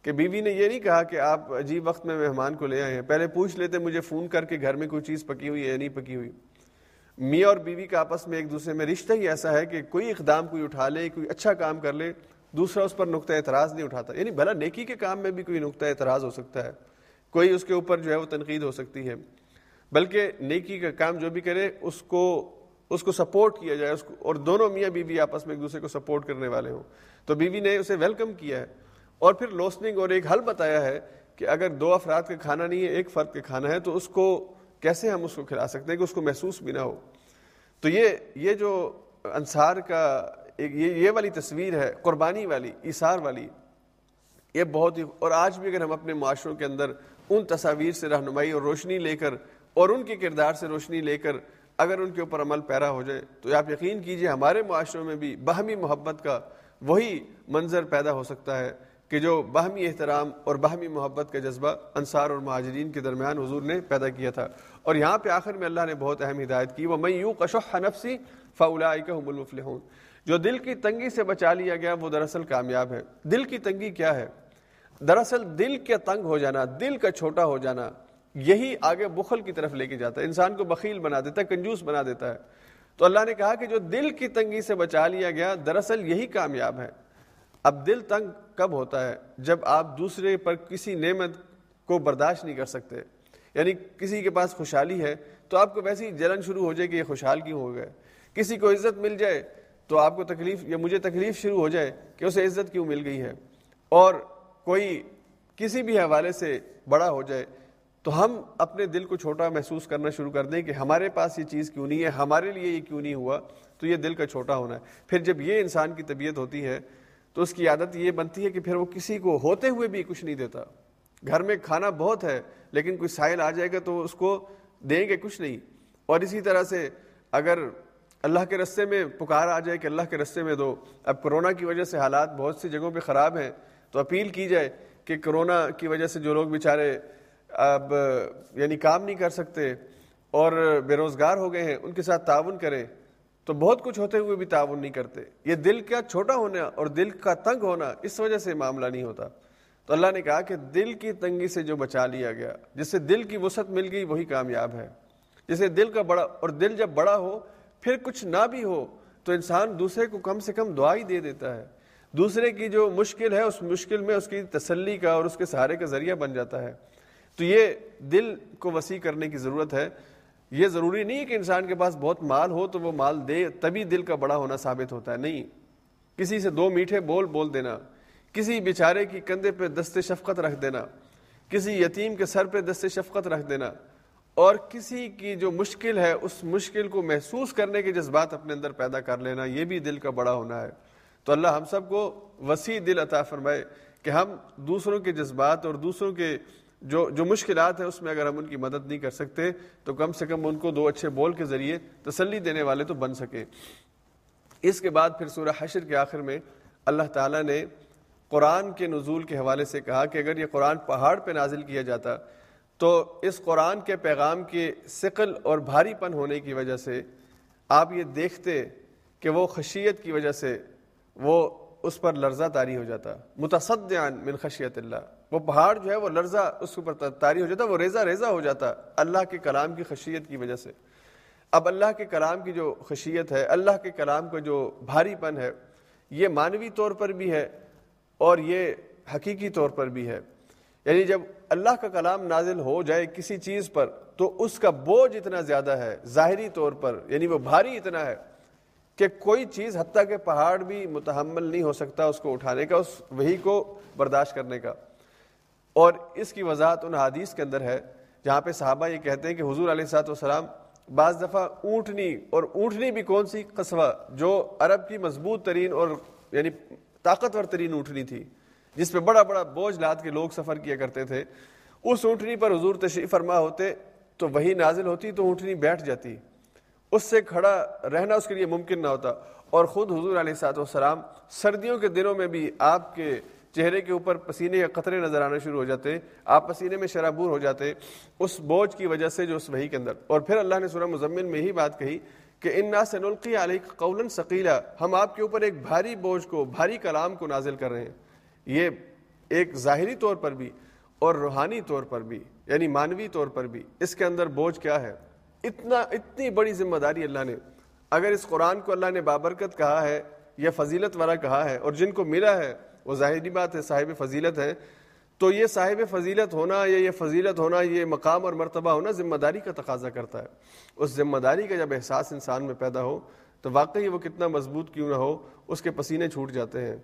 کہ بیوی نے یہ نہیں کہا کہ آپ عجیب وقت میں مہمان کو لے آئے ہیں۔ پہلے پوچھ لیتے، مجھے فون کر کے گھر میں کوئی چیز پکی ہوئی ہے یا نہیں پکی ہوئی؟ میاں اور بیوی کا آپس میں ایک دوسرے میں رشتہ ہی ایسا ہے کہ کوئی اقدام کوئی اٹھا لے، کوئی اچھا کام کر لے، دوسرا اس پر نقطۂ اعتراض نہیں اٹھاتا۔ یعنی بھلا نیکی کے کام میں بھی کوئی نقطۂ اعتراض ہو سکتا ہے۔ کوئی اس کے اوپر جو ہے وہ تنقید ہو سکتی ہے۔ بلکہ نیکی کا کام جو بھی کرے، اس کو اس کو سپورٹ کیا جائے، اس کو، اور دونوں میاں بیوی آپس میں ایک دوسرے کو سپورٹ کرنے والے ہوں۔ تو بیوی نے اسے ویلکم کیا ہے۔ اور پھر لوسننگ اور ایک حل بتایا ہے کہ اگر دو افراد کا کھانا نہیں ہے، ایک فرد کا کھانا ہے، تو اس کو کیسے ہم اس کو کھلا سکتے ہیں کہ اس کو محسوس بھی نہ ہو؟ تو یہ یہ جو انصار کا ایک، یہ یہ والی تصویر ہے، قربانی والی اثار والی، یہ بہت ہی، اور آج بھی اگر ہم اپنے معاشروں کے اندر ان تصاویر سے رہنمائی اور روشنی لے کر اور ان کے کردار سے روشنی لے کر اگر ان کے اوپر عمل پیرا ہو جائے، تو آپ یقین کیجیے ہمارے معاشروں میں بھی باہمی محبت کا وہی منظر پیدا ہو سکتا ہے کہ جو باہمی احترام اور باہمی محبت کا جذبہ انصار اور مہاجرین کے درمیان حضور نے پیدا کیا تھا۔ اور یہاں پہ آخر میں اللہ نے بہت اہم ہدایت کی وہ میں یوں کشح نفسی فولا المفلحون۔ جو دل کی تنگی سے بچا لیا گیا، وہ دراصل کامیاب ہے۔ دل کی تنگی کیا ہے؟ دراصل دل کے تنگ ہو جانا، دل کا چھوٹا ہو جانا یہی آگے بخل کی طرف لے کے جاتا ہے، انسان کو بخیل بنا دیتا ہے، کنجوس بنا دیتا ہے۔ تو اللہ نے کہا کہ جو دل کی تنگی سے بچا لیا گیا، دراصل یہی کامیاب ہے۔ اب دل تنگ کب ہوتا ہے؟ جب آپ دوسرے پر کسی نعمت کو برداشت نہیں کر سکتے یعنی کسی کے پاس خوشحالی ہے، تو آپ کو ویسی جلن شروع ہو جائے کہ یہ خوشحال کیوں ہو گئے؟ کسی کو عزت مل جائے تو آپ کو تکلیف یا مجھے تکلیف شروع ہو جائے کہ اسے عزت کیوں مل گئی ہے؟ اور کوئی کسی بھی حوالے سے بڑا ہو جائے تو ہم اپنے دل کو چھوٹا محسوس کرنا شروع کر دیں کہ ہمارے پاس یہ چیز کیوں نہیں ہے، ہمارے لیے یہ کیوں نہیں ہوا، تو یہ دل کا چھوٹا ہونا ہے۔ پھر جب یہ انسان کی طبیعت ہوتی ہے، تو اس کی عادت یہ بنتی ہے کہ پھر وہ کسی کو ہوتے ہوئے بھی کچھ نہیں دیتا۔ گھر میں کھانا بہت ہے، لیکن کوئی سائل آ جائے گا تو اس کو دیں گے کچھ نہیں۔ اور اسی طرح سے اگر اللہ کے رستے میں پکار آ جائے کہ اللہ کے رستے میں دو، اب کرونا کی وجہ سے حالات بہت سی جگہوں پہ خراب ہیں، تو اپیل کی جائے کہ کرونا کی وجہ سے جو لوگ بیچارے اب یعنی کام نہیں کر سکتے اور بے روزگار ہو گئے ہیں، ان کے ساتھ تعاون کریں، تو بہت کچھ ہوتے ہوئے بھی تعاون نہیں کرتے۔ یہ دل کا چھوٹا ہونا اور دل کا تنگ ہونا اس وجہ سے معاملہ نہیں ہوتا۔ تو اللہ نے کہا کہ دل کی تنگی سے جو بچا لیا گیا، جس سے دل کی وسعت مل گئی، وہی کامیاب ہے۔ جسے دل کا بڑا، اور دل جب بڑا ہو، پھر کچھ نہ بھی ہو، تو انسان دوسرے کو کم سے کم دعا ہی دے دیتا ہے۔ دوسرے کی جو مشکل ہے، اس مشکل میں اس کی تسلی کا اور اس کے سہارے کا ذریعہ بن جاتا ہے۔ تو یہ دل کو وسیع کرنے کی ضرورت ہے۔ یہ ضروری نہیں ہے کہ انسان کے پاس بہت مال ہو تو وہ مال دے، تبھی دل کا بڑا ہونا ثابت ہوتا ہے۔ نہیں۔ کسی سے دو میٹھے بول بول دینا، کسی بیچارے کی کندھے پہ دست شفقت رکھ دینا، کسی یتیم کے سر پہ دست شفقت رکھ دینا، اور کسی کی جو مشکل ہے اس مشکل کو محسوس کرنے کے جذبات اپنے اندر پیدا کر لینا، یہ بھی دل کا بڑا ہونا ہے۔ تو اللہ ہم سب کو وسیع دل عطا فرمائے کہ ہم دوسروں کے جذبات اور دوسروں کے جو جو مشکلات ہیں اس میں اگر ہم ان کی مدد نہیں کر سکتے، تو کم سے کم ان کو دو اچھے بول کے ذریعے تسلی دینے والے تو بن سکیں۔ اس کے بعد پھر سورہ حشر کے آخر میں اللہ تعالیٰ نے قرآن کے نزول کے حوالے سے کہا کہ اگر یہ قرآن پہاڑ پہ نازل کیا جاتا، تو اس قرآن کے پیغام کے ثقل اور بھاری پن ہونے کی وجہ سے آپ یہ دیکھتے کہ وہ خشیت کی وجہ سے وہ اس پر لرزہ تاری ہو جاتا۔ متصدیان من خشیت اللہ۔ وہ پہاڑ جو ہے وہ لرزہ اس پر تاری ہو جاتا، وہ ریزہ ریزہ ہو جاتا اللہ کے کلام کی خشیت کی وجہ سے۔ اب اللہ کے کلام کی جو خشیت ہے، اللہ کے کلام کا جو بھاری پن ہے، یہ مانوی طور پر بھی ہے اور یہ حقیقی طور پر بھی ہے۔ یعنی جب اللہ کا کلام نازل ہو جائے کسی چیز پر، تو اس کا بوجھ اتنا زیادہ ہے، ظاہری طور پر یعنی وہ بھاری اتنا ہے۔ کہ کوئی چیز حتیٰ کہ پہاڑ بھی متحمل نہیں ہو سکتا اس کو اٹھانے کا، اس وہی کو برداشت کرنے کا۔ اور اس کی وضاحت ان حادیث کے اندر ہے جہاں پہ صحابہ یہ کہتے ہیں کہ حضور علیہ سات وسلام بعض دفعہ اونٹنی، اور اونٹنی بھی کون سی؟ قصبہ، جو عرب کی مضبوط ترین اور یعنی طاقتور ترین اونٹنی تھی، جس پہ بڑا بڑا بوجھ لاد کے لوگ سفر کیا کرتے تھے۔ اس اونٹنی پر حضور تشریف فرما ہوتے تو وہی نازل ہوتی تو اونٹنی بیٹھ جاتی۔ اس سے کھڑا رہنا اس کے لیے ممکن نہ ہوتا۔ اور خود حضور علیہ سات وسلام سردیوں کے دنوں میں بھی آپ کے چہرے کے اوپر پسینے یا قطرے نظر آنے شروع ہو جاتے آپ پسینے میں شرابور ہو جاتے اس بوجھ کی وجہ سے جو اس وہی کے اندر۔ اور پھر اللہ نے سورہ مزمن میں یہی بات کہی کہ ان نا سے نلقی علیہ قول ثقیلا، ہم آپ کے اوپر ایک بھاری بوجھ کو، بھاری کلام کو نازل کر رہے ہیں۔ یہ ایک ظاہری طور پر بھی اور روحانی طور پر بھی یعنی مانوی طور پر بھی۔ اس کے اندر بوجھ کیا ہے؟ اتنا اتنی بڑی ذمہ داری اللہ نے اگر اس قرآن کو اللہ نے بابرکت کہا ہے، یا فضیلت والا کہا ہے، اور جن کو ملا ہے، وہ ظاہری بات ہے، صاحب فضیلت ہے، تو یہ صاحب فضیلت ہونا یا یہ فضیلت ہونا، یہ مقام اور مرتبہ ہونا ذمہ داری کا تقاضا کرتا ہے۔ اس ذمہ داری کا جب احساس انسان میں پیدا ہو، تو واقعی وہ کتنا مضبوط کیوں نہ ہو، اس کے پسینے چھوٹ جاتے ہیں۔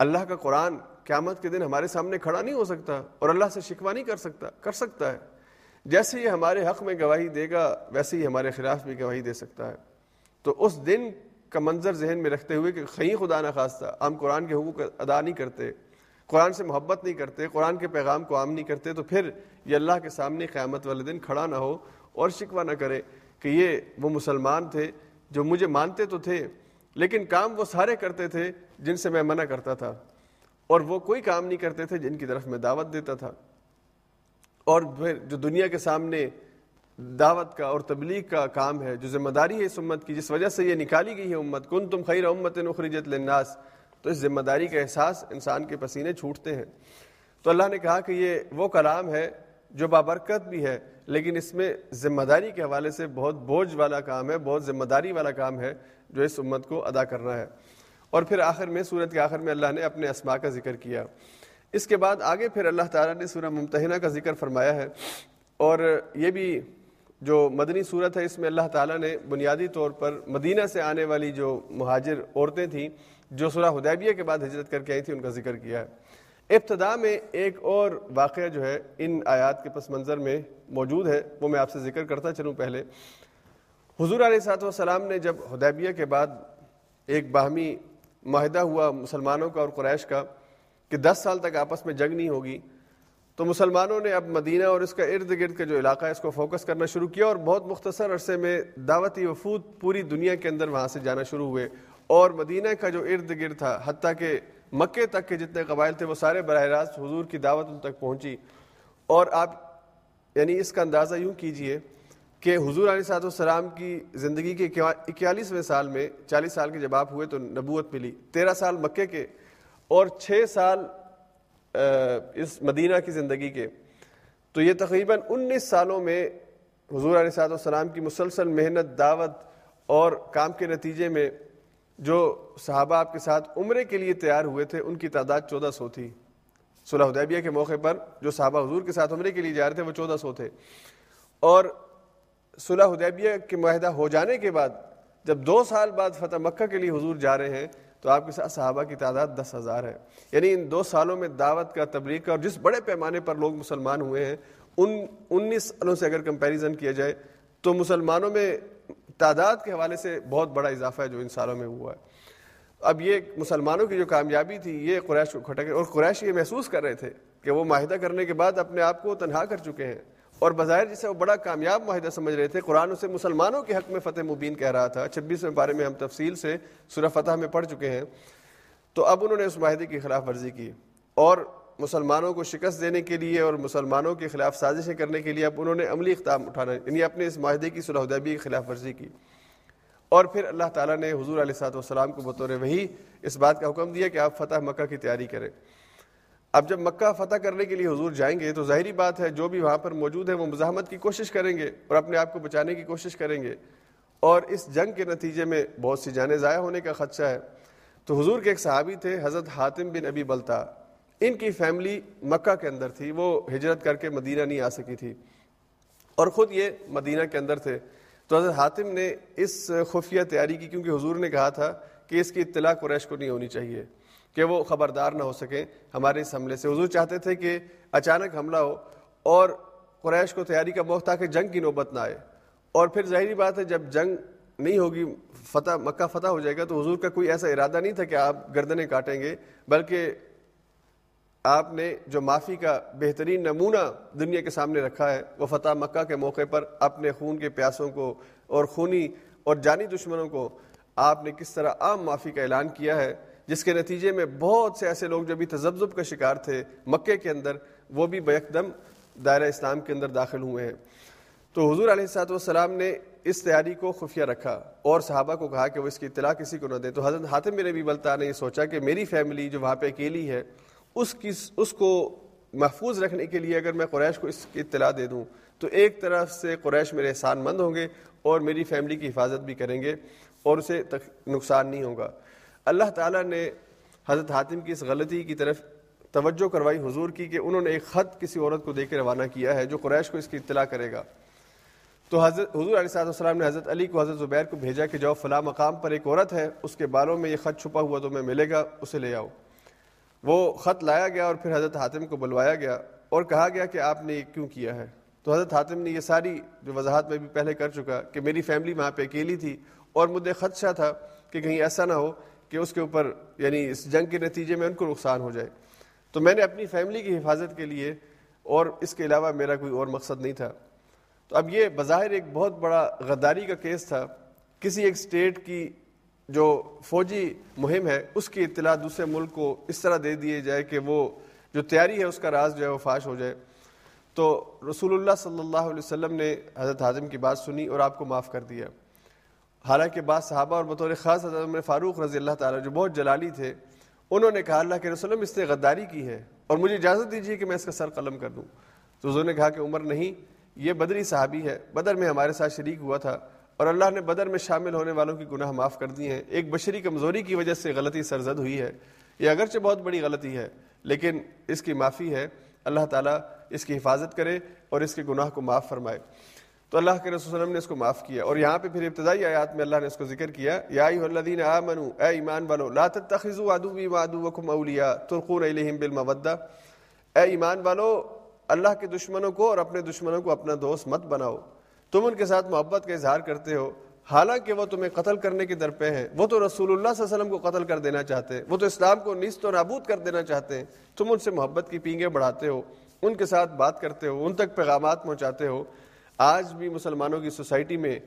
اللہ کا قرآن قیامت کے دن ہمارے سامنے کھڑا نہیں ہو سکتا، اور اللہ سے شکوا نہیں کر سکتا کر سکتا ہے۔ جیسے یہ ہمارے حق میں گواہی دے گا، ویسے ہی ہمارے خلاف بھی گواہی دے سکتا ہے۔ تو اس دن کا منظر ذہن میں رکھتے ہوئے کہ خی خدا نخواستہ ہم قرآن کے حقوق ادا نہیں کرتے، قرآن سے محبت نہیں کرتے، قرآن کے پیغام کو عام نہیں کرتے، تو پھر یہ اللہ کے سامنے قیامت والے دن کھڑا نہ ہو اور شکوہ نہ کرے کہ یہ وہ مسلمان تھے جو مجھے مانتے تو تھے، لیکن کام وہ سارے کرتے تھے جن سے میں منع کرتا تھا۔ اور وہ کوئی کام نہیں کرتے تھے جن کی طرف میں دعوت دیتا تھا۔ اور پھر جو دنیا کے سامنے دعوت کا اور تبلیغ کا کام ہے، جو ذمہ داری ہے اس امت کی، جس وجہ سے یہ نکالی گئی ہے امت کن تم خیر امت نخرجت للناس، تو اس ذمہ داری کا احساس انسان کے پسینے چھوٹتے ہیں۔ تو اللہ نے کہا کہ یہ وہ کلام ہے جو بابرکت بھی ہے، لیکن اس میں ذمہ داری کے حوالے سے بہت بوجھ والا کام ہے، بہت ذمہ داری والا کام ہے جو اس امت کو ادا کرنا ہے۔ اور پھر آخر میں صورت کے آخر میں اللہ نے اپنے اسماء کا ذکر کیا۔ اس کے بعد آگے پھر اللہ تعالیٰ نے سورہ ممتحنہ کا ذکر فرمایا ہے اور یہ بھی جو مدنی صورت ہے، اس میں اللہ تعالیٰ نے بنیادی طور پر مدینہ سے آنے والی جو مہاجر عورتیں تھیں، جو سورہ حدیبیہ کے بعد ہجرت کر کے آئی تھیں، ان کا ذکر کیا ہے۔ ابتدا میں ایک اور واقعہ جو ہے ان آیات کے پس منظر میں موجود ہے، وہ میں آپ سے ذکر کرتا چلوں پہلے۔ حضور علیہ صاحب والسلام نے جب حدیبیہ کے بعد ایک باہمی معاہدہ ہوا مسلمانوں کا اور قریش کا کہ دس سال تک آپس میں جنگ نہیں ہوگی، تو مسلمانوں نے اب مدینہ اور اس کا ارد گرد کا جو علاقہ ہے، اس کو فوکس کرنا شروع کیا اور بہت مختصر عرصے میں دعوتی وفود پوری دنیا کے اندر وہاں سے جانا شروع ہوئے۔ اور مدینہ کا جو ارد گرد تھا، حتیٰ کہ مکے تک کے جتنے قبائل تھے، وہ سارے براہ راست حضور کی دعوت ان تک پہنچی۔ اور آپ یعنی اس کا اندازہ یوں کیجیے کہ حضور علیہ صاحب السلام کی زندگی کے اکیالیسویں سال میں، چالیس سال کے جب آپ ہوئے تو نبوت ملی۔ تیرہ سال مکے کے اور چھ سال اس مدینہ کی زندگی کے۔ تو یہ تقریباً انیس سالوں میں حضور علیہ صاحب السلام کی مسلسل محنت، دعوت اور کام کے نتیجے میں جو صحابہ آپ کے ساتھ عمرے کے لیے تیار ہوئے تھے، ان کی تعداد چودہ سو تھی۔ صلح حدیبیہ کے موقع پر جو صحابہ حضور کے ساتھ عمرے کے لیے جا رہے تھے، وہ چودہ سو تھے۔ اور صلح حدیبیہ کے معاہدہ ہو جانے کے بعد، جب دو سال بعد فتح مکہ کے لیے حضور جا رہے ہیں تو آپ کے ساتھ صحابہ کی تعداد دس ہزار ہے۔ یعنی ان دو سالوں میں دعوت کا تبلیغ کا اور جس بڑے پیمانے پر لوگ مسلمان ہوئے ہیں، ان انیس سالوں سے اگر کمپیریزن کیا جائے تو مسلمانوں میں تعداد کے حوالے سے بہت بڑا اضافہ ہے جو ان سالوں میں ہوا ہے۔ اب یہ مسلمانوں کی جو کامیابی تھی، یہ قریش کو کھٹک اور قریش یہ محسوس کر رہے تھے کہ وہ معاہدہ کرنے کے بعد اپنے آپ کو تنہا کر چکے ہیں۔ اور بظاہر جسے وہ بڑا کامیاب معاہدہ سمجھ رہے تھے، قرآن اسے مسلمانوں کے حق میں فتح مبین کہہ رہا تھا۔ چھبیسویں بارے میں ہم تفصیل سے سورہ فتح میں پڑھ چکے ہیں۔ تو اب انہوں نے اس معاہدے کی خلاف ورزی کی۔ اور مسلمانوں کو شکست دینے کے لیے اور مسلمانوں کے خلاف سازشیں کرنے کے لیے اب انہوں نے عملی اقدام اٹھانا یعنی اپنے اس معاہدے کی صلاح ادیبی کی خلاف ورزی کی۔ اور پھر اللہ تعالیٰ نے حضور علیہ صاحب والسلام کو بطور وہی اس بات کا حکم دیا کہ آپ فتح مکہ کی تیاری کریں۔ اب جب مکہ فتح کرنے کے لیے حضور جائیں گے تو ظاہری بات ہے جو بھی وہاں پر موجود ہے وہ مزاحمت کی کوشش کریں گے اور اپنے آپ کو بچانے کی کوشش کریں گے اور اس جنگ کے نتیجے میں بہت سی جانیں ضائع ہونے کا خدشہ ہے۔ تو حضور کے ایک صحابی تھے، حضرت حاتم بن ابی بلتا۔ ان کی فیملی مکہ کے اندر تھی، وہ ہجرت کر کے مدینہ نہیں آ سکی تھی۔ اور خود یہ مدینہ کے اندر تھے۔ تو حضرت حاتم نے اس خفیہ تیاری کی، کیونکہ حضور نے کہا تھا کہ اس کی اطلاع قریش کو نہیں ہونی چاہیے۔ کہ وہ خبردار نہ ہو سکیں ہمارے اس حملے سے حضور چاہتے تھے کہ اچانک حملہ ہو اور قریش کو تیاری کا موقع تھا کہ جنگ کی نوبت نہ آئے۔ اور پھر ظاہری بات ہے، جب جنگ نہیں ہوگی، فتح، مکہ فتح ہو جائے گا تو حضور کا کوئی ایسا ارادہ نہیں تھا کہ آپ گردنیں کاٹیں گے، بلکہ آپ نے جو معافی کا بہترین نمونہ دنیا کے سامنے رکھا ہے، وہ فتح مکہ کے موقع پر اپنے خون کے پیاسوں کو اور خونی اور جانی دشمنوں کو آپ نے کس طرح عام معافی کا اعلان کیا ہے۔ جس کے نتیجے میں بہت سے ایسے لوگ جو بھی تجزب کا شکار تھے مکے کے اندر، وہ بھی بیک دم دائرہ اسلام کے اندر داخل ہوئے ہیں۔ تو حضور علیہ السلاۃ والسلام نے اس تیاری کو خفیہ رکھا اور صحابہ کو کہا کہ وہ اس کی اطلاع کسی کو نہ دیں تو حضرت حاتم میرے بھی بلتا نے یہ سوچا کہ میری فیملی جو وہاں پہ اکیلی ہے، اس کی، اس کو محفوظ رکھنے کے لیے اگر میں قریش کو اس کی اطلاع دے دوں، تو ایک طرف سے قریش میرے احسان مند ہوں گے اور میری فیملی کی حفاظت بھی کریں گے اور اسے نقصان نہیں ہوگا۔ اللہ تعالیٰ نے حضرت حاتم کی اس غلطی کی طرف توجہ کروائی، حضور کی کہ انہوں نے ایک خط کسی عورت کو دے کے روانہ کیا ہے جو قریش کو اس کی اطلاع کرے گا۔ تو حضرت، حضور علیہ صاحب السلام نے حضرت علی کو، حضرت زبیر کو بھیجا کہ جاؤ فلاں مقام پر ایک عورت ہے، اس کے بالوں میں یہ خط چھپا ہوا تو میں ملے گا، اسے لے آؤ۔ وہ خط لایا گیا اور پھر حضرت حاتم کو بلوایا گیا اور کہا گیا کہ آپ نے یہ کیوں کیا ہے؟ تو حضرت حاتم نے یہ ساری جو وضاحت میں بھی پہلے کر چکا کہ میری فیملی وہاں پہ اکیلی تھی اور مجھے خدشہ تھا کہ کہیں ایسا نہ ہو۔ کہ اس کے اوپر یعنی اس جنگ کے نتیجے میں ان کو نقصان ہو جائے۔ تو میں نے اپنی فیملی کی حفاظت کے لیے، اور اس کے علاوہ میرا کوئی اور مقصد نہیں تھا۔ تو اب یہ بظاہر ایک بہت بڑا غداری کا کیس تھا۔ کسی ایک اسٹیٹ کی جو فوجی مہم ہے، اس کی اطلاع دوسرے ملک کو اس طرح دے دیے جائے کہ وہ جو تیاری ہے، اس کا راز جو ہے، وہ فاش ہو جائے۔ تو رسول اللہ صلی اللہ علیہ وسلم نے حضرت حاضم کی بات سنی اور آپ کو معاف کر دیا۔ حالانکہ بعض صحابہ اور بطور خاص حضرت عمر فاروق رضی اللہ تعالیٰ جو بہت جلالی تھے، انہوں نے کہا اللہ کے رسول اس نے غداری کی ہے اور مجھے اجازت دیجیے کہ میں اس کا سر قلم کر دوں۔ تو حضور نے کہا کہ عمر نہیں، یہ بدری صحابی ہے، بدر میں ہمارے ساتھ شریک ہوا تھا اور اللہ نے بدر میں شامل ہونے والوں کی گناہ معاف کر دی ہیں۔ ایک بشری کمزوری کی وجہ سے غلطی سرزد ہوئی ہے، یہ اگرچہ بہت بڑی غلطی ہے، لیکن اس کی معافی ہے۔ اللہ تعالیٰ اس کی حفاظت کرے اور اس کے گناہ کو معاف فرمائے۔ تو اللہ کے رسول وسلم نے اس کو معاف کیا اور یہاں پہ پھر ابتدائی آیات میں اللہ نے اس کو ذکر کیا، یا الذین آمنوا، اے ایمان والو، لا تتخذوا عدوی وعدوکم اولیاء، تلقون الیہم بالمودہ۔ اے ایمان والو، اللہ کے دشمنوں کو اور اپنے دشمنوں کو اپنا دوست مت بناؤ۔ تم ان کے ساتھ محبت کا اظہار کرتے ہو۔ حالانکہ وہ تمہیں قتل کرنے کے در پہ ہیں۔ وہ تو رسول اللہ صلی اللہ علیہ وسلم کو قتل کر دینا چاہتے ہیں۔ وہ تو اسلام کو نیست و نابود کر دینا چاہتے ہیں۔ تم ان سے محبت کی پینگیں بڑھاتے ہو۔ ان کے ساتھ بات کرتے ہو۔ ان تک پیغامات پہنچاتے ہو۔ آج بھی مسلمانوں کی سوسائٹی میں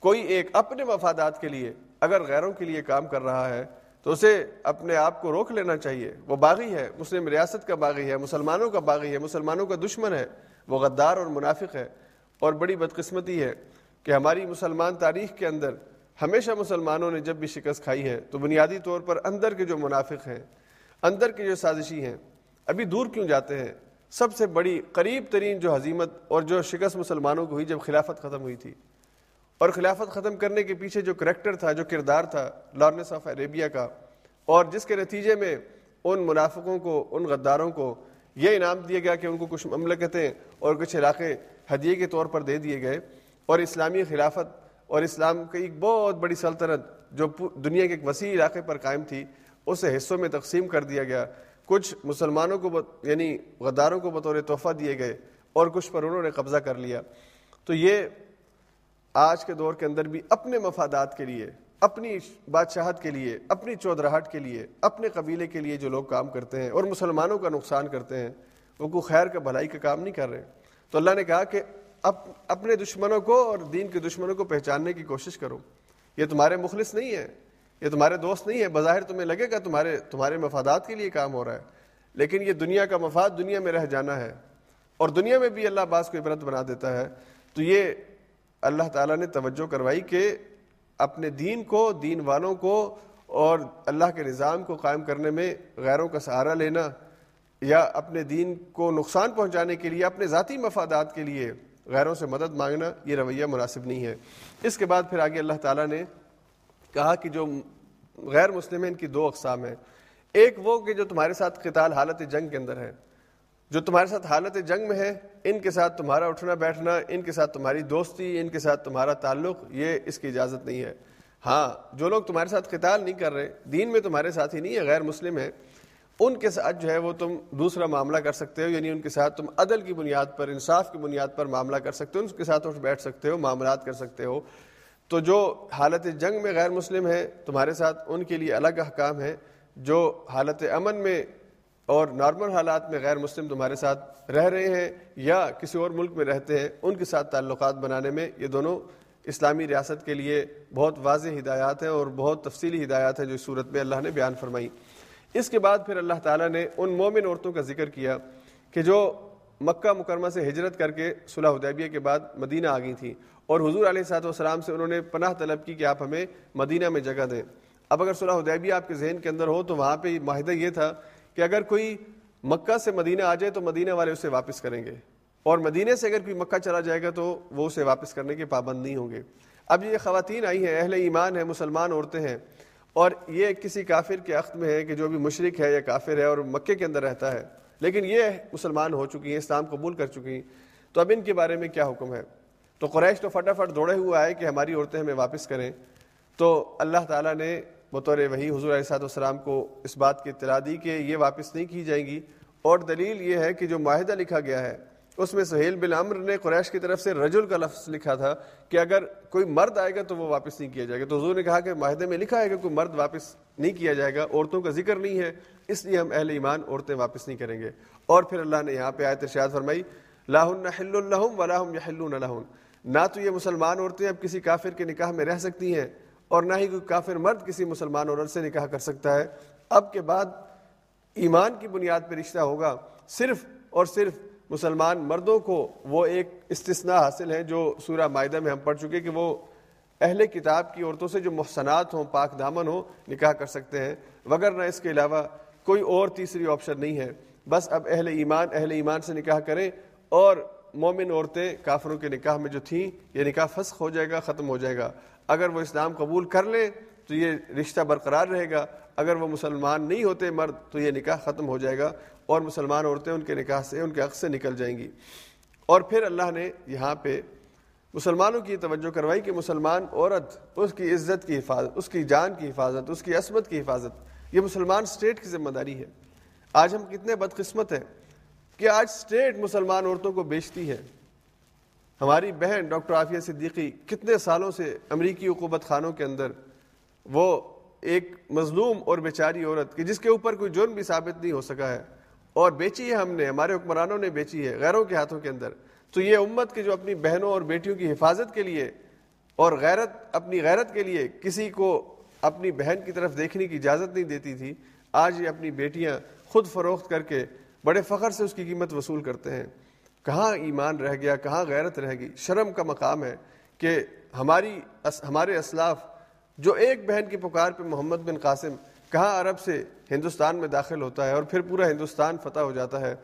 کوئی ایک اپنے مفادات کے لیے، اگر غیروں کے لیے کام کر رہا ہے، تو اسے اپنے آپ کو روک لینا چاہیے۔ وہ باغی ہے، مسلم ریاست کا باغی ہے، مسلمانوں کا باغی ہے، مسلمانوں کا دشمن ہے۔ وہ غدار اور منافق ہے۔ اور بڑی بدقسمتی ہے کہ ہماری مسلمان تاریخ کے اندر ہمیشہ مسلمانوں نے جب بھی شکست کھائی ہے، تو بنیادی طور پر اندر کے جو منافق ہیں، اندر کے جو سازشی ہیں، ابھی دور کیوں جاتے ہیں؟ سب سے بڑی قریب ترین جو حزیمت اور جو شکست مسلمانوں کو ہوئی جب خلافت ختم ہوئی تھی۔ اور خلافت ختم کرنے کے پیچھے جو کریکٹر تھا، جو کردار تھا لارنس آف عربیہ کا، اور جس کے نتیجے میں ان منافقوں کو، ان غداروں کو یہ انعام دیا گیا کہ ان کو کچھ مملکتیں اور کچھ علاقے ہدیے کے طور پر دے دیے گئے۔ اور اسلامی خلافت اور اسلام کی ایک بہت بڑی سلطنت جو دنیا کے ایک وسیع علاقے پر قائم تھی اسے حصوں میں تقسیم کر دیا گیا۔ کچھ مسلمانوں کو یعنی غداروں کو بطور تحفہ دیے گئے اور کچھ پر انہوں نے قبضہ کر لیا۔ تو یہ آج کے دور کے اندر بھی اپنے مفادات کے لیے، اپنی بادشاہت کے لیے، اپنی چودراہٹ کے لیے، اپنے قبیلے کے لیے جو لوگ کام کرتے ہیں اور مسلمانوں کا نقصان کرتے ہیں، وہ کوئی خیر کا بھلائی کا کام نہیں کر رہے۔ تو اللہ نے کہا کہ اپنے دشمنوں کو اور دین کے دشمنوں کو پہچاننے کی کوشش کرو۔ یہ تمہارے مخلص نہیں ہے یہ تمہارے دوست نہیں ہے بظاہر تمہیں لگے گا تمہارے تمہارے مفادات کے لیے کام ہو رہا ہے۔ لیکن یہ دنیا کا مفاد دنیا میں رہ جانا ہے۔ اور دنیا میں بھی اللہ باز کو عبرت بنا دیتا ہے۔ تو یہ اللہ تعالیٰ نے توجہ کروائی کہ اپنے دین کو، دین والوں کو اور اللہ کے نظام کو قائم کرنے میں غیروں کا سہارا لینا یا اپنے دین کو نقصان پہنچانے کے لیے، اپنے ذاتی مفادات کے لیے غیروں سے مدد مانگنا، یہ رویہ مناسب نہیں ہے۔ اس کے بعد پھر آگے اللہ تعالیٰ نے کہا کہ جو غیر مسلم ہیں ان کی دو اقسام ہیں۔ ایک وہ کہ جو تمہارے ساتھ قتال حالت جنگ کے اندر ہے۔ جو تمہارے ساتھ حالت جنگ میں ہے، ان کے ساتھ تمہارا اٹھنا بیٹھنا، ان کے ساتھ تمہاری دوستی، ان کے ساتھ تمہارا تعلق، یہ اس کی اجازت نہیں ہے۔ ہاں جو لوگ تمہارے ساتھ قتال نہیں کر رہے، دین میں تمہارے ساتھ ہی نہیں ہے، غیر مسلم ہے ان کے ساتھ جو ہے وہ تم دوسرا معاملہ کر سکتے ہو یعنی ان کے ساتھ تم عدل کی بنیاد پر، انصاف کی بنیاد پر معاملہ کر سکتے ہو، ان کے ساتھ اٹھ بیٹھ سکتے ہو، معاملات کر سکتے ہو۔ تو جو حالت جنگ میں غیر مسلم ہے تمہارے ساتھ ان کے لیے الگ احکام ہے جو حالت امن میں اور نارمل حالات میں غیر مسلم تمہارے ساتھ رہ رہے ہیں یا کسی اور ملک میں رہتے ہیں، ان کے ساتھ تعلقات بنانے میں یہ دونوں اسلامی ریاست کے لیے بہت واضح ہدایات ہیں اور بہت تفصیلی ہدایات ہیں جو اس صورت میں اللہ نے بیان فرمائی۔ اس کے بعد پھر اللہ تعالیٰ نے ان مومن عورتوں کا ذکر کیا کہ جو مکہ مکرمہ سے ہجرت کر کے صلح حدیبیہ کے بعد مدینہ آ گئی تھیں اور حضور علیہ صاحب والسلام سے انہوں نے پناہ طلب کی کہ آپ ہمیں مدینہ میں جگہ دیں۔ اب اگر صلح حدیبیہ آپ کے ذہن کے اندر ہو تو وہاں پہ معاہدہ یہ تھا کہ اگر کوئی مکہ سے مدینہ آ جائے تو مدینہ والے اسے واپس کریں گے اور مدینہ سے اگر کوئی مکہ چلا جائے گا تو وہ اسے واپس کرنے کے پابند نہیں ہوں گے۔ اب یہ خواتین آئی ہیں، اہل ایمان ہیں، مسلمان عورتیں ہیں اور یہ کسی کافر کے عقد میں ہے کہ جو بھی مشرق ہے یا کافر ہے اور مکے کے اندر رہتا ہے۔ لیکن یہ مسلمان ہو چکی ہیں، اسلام قبول کر چکی ہیں۔ تو اب ان کے بارے میں کیا حکم ہے؟ تو قریش تو فٹافٹ دوڑے ہوئے آئے کہ ہماری عورتیں ہمیں واپس کریں۔ تو اللہ تعالیٰ نے بطور وہی حضور علیہ والسلام کو اس بات کی اطلاع دی کہ یہ واپس نہیں کی جائیں گی۔ اور دلیل یہ ہے کہ جو معاہدہ لکھا گیا ہے اس میں سہیل بن عمر نے قریش کی طرف سے رجل کا لفظ لکھا تھا کہ اگر کوئی مرد آئے گا تو وہ واپس نہیں کیا جائے گا۔ تو حضور نے کہا کہ معاہدے میں لکھا ہے کہ کوئی مرد واپس نہیں کیا جائے گا۔ عورتوں کا ذکر نہیں ہے، اس لیے ہم اہل ایمان عورتیں واپس نہیں کریں گے۔ اور پھر اللہ نے یہاں پہ آیت ارشاد فرمائی لاہن حل الحم ولاحم یا نہ تو یہ مسلمان عورتیں اب کسی کافر کے نکاح میں رہ سکتی ہیں اور نہ ہی کوئی کافر مرد کسی مسلمان عورت سے نکاح کر سکتا ہے۔ اب کے بعد ایمان کی بنیاد پہ رشتہ ہوگا، صرف اور صرف مسلمان مردوں کو وہ ایک استثناء حاصل ہے جو سورہ معاہدہ میں ہم پڑھ چکے کہ وہ اہل کتاب کی عورتوں سے جو محسنات ہوں، پاک دامن ہوں، نکاح کر سکتے ہیں۔ وگر نہ اس کے علاوہ کوئی اور تیسری آپشن نہیں ہے۔ بس اب اہل ایمان اہل ایمان سے نکاح کریں اور مومن عورتیں کافروں کے نکاح میں جو تھیں، یہ نکاح فسخ ہو جائے گا، ختم ہو جائے گا۔ اگر وہ اسلام قبول کر لیں تو یہ رشتہ برقرار رہے گا۔ اگر وہ مسلمان نہیں ہوتے مرد تو یہ نکاح ختم ہو جائے گا اور مسلمان عورتیں ان کے نکاح سے ان کے عقص سے نکل جائیں گی۔ اور پھر اللہ نے یہاں پہ مسلمانوں کی توجہ کروائی کہ مسلمان عورت اس کی عزت کی حفاظت، اس کی جان کی حفاظت، اس کی عصمت کی حفاظت، یہ مسلمان اسٹیٹ کی ذمہ داری ہے۔ آج ہم کتنے بدقسمت ہیں کہ آج اسٹیٹ مسلمان عورتوں کو بیچتی ہے۔ ہماری بہن ڈاکٹر عافیہ صدیقی کتنے سالوں سے امریکی حکومت خانوں کے اندر وہ ایک مظلوم اور بیچاری عورت کہ جس کے اوپر کوئی جرم بھی ثابت نہیں ہو سکا ہے اور بیچی ہے ہم نے، ہمارے حکمرانوں نے بیچی ہے غیروں کے ہاتھوں کے اندر۔ تو یہ امت کے جو اپنی بہنوں اور بیٹیوں کی حفاظت کے لیے اور غیرت، اپنی غیرت کے لیے کسی کو اپنی بہن کی طرف دیکھنے کی اجازت نہیں دیتی تھی، آج یہ اپنی بیٹیاں خود فروخت کر کے بڑے فخر سے اس کی قیمت وصول کرتے ہیں۔ کہاں ایمان رہ گیا، کہاں غیرت رہ گئی؟ شرم کا مقام ہے کہ ہماری ہمارے اسلاف جو ایک بہن کی پکار پہ محمد بن قاسم کہاں عرب سے ہندوستان میں داخل ہوتا ہے اور پھر پورا ہندوستان فتح ہو جاتا ہے،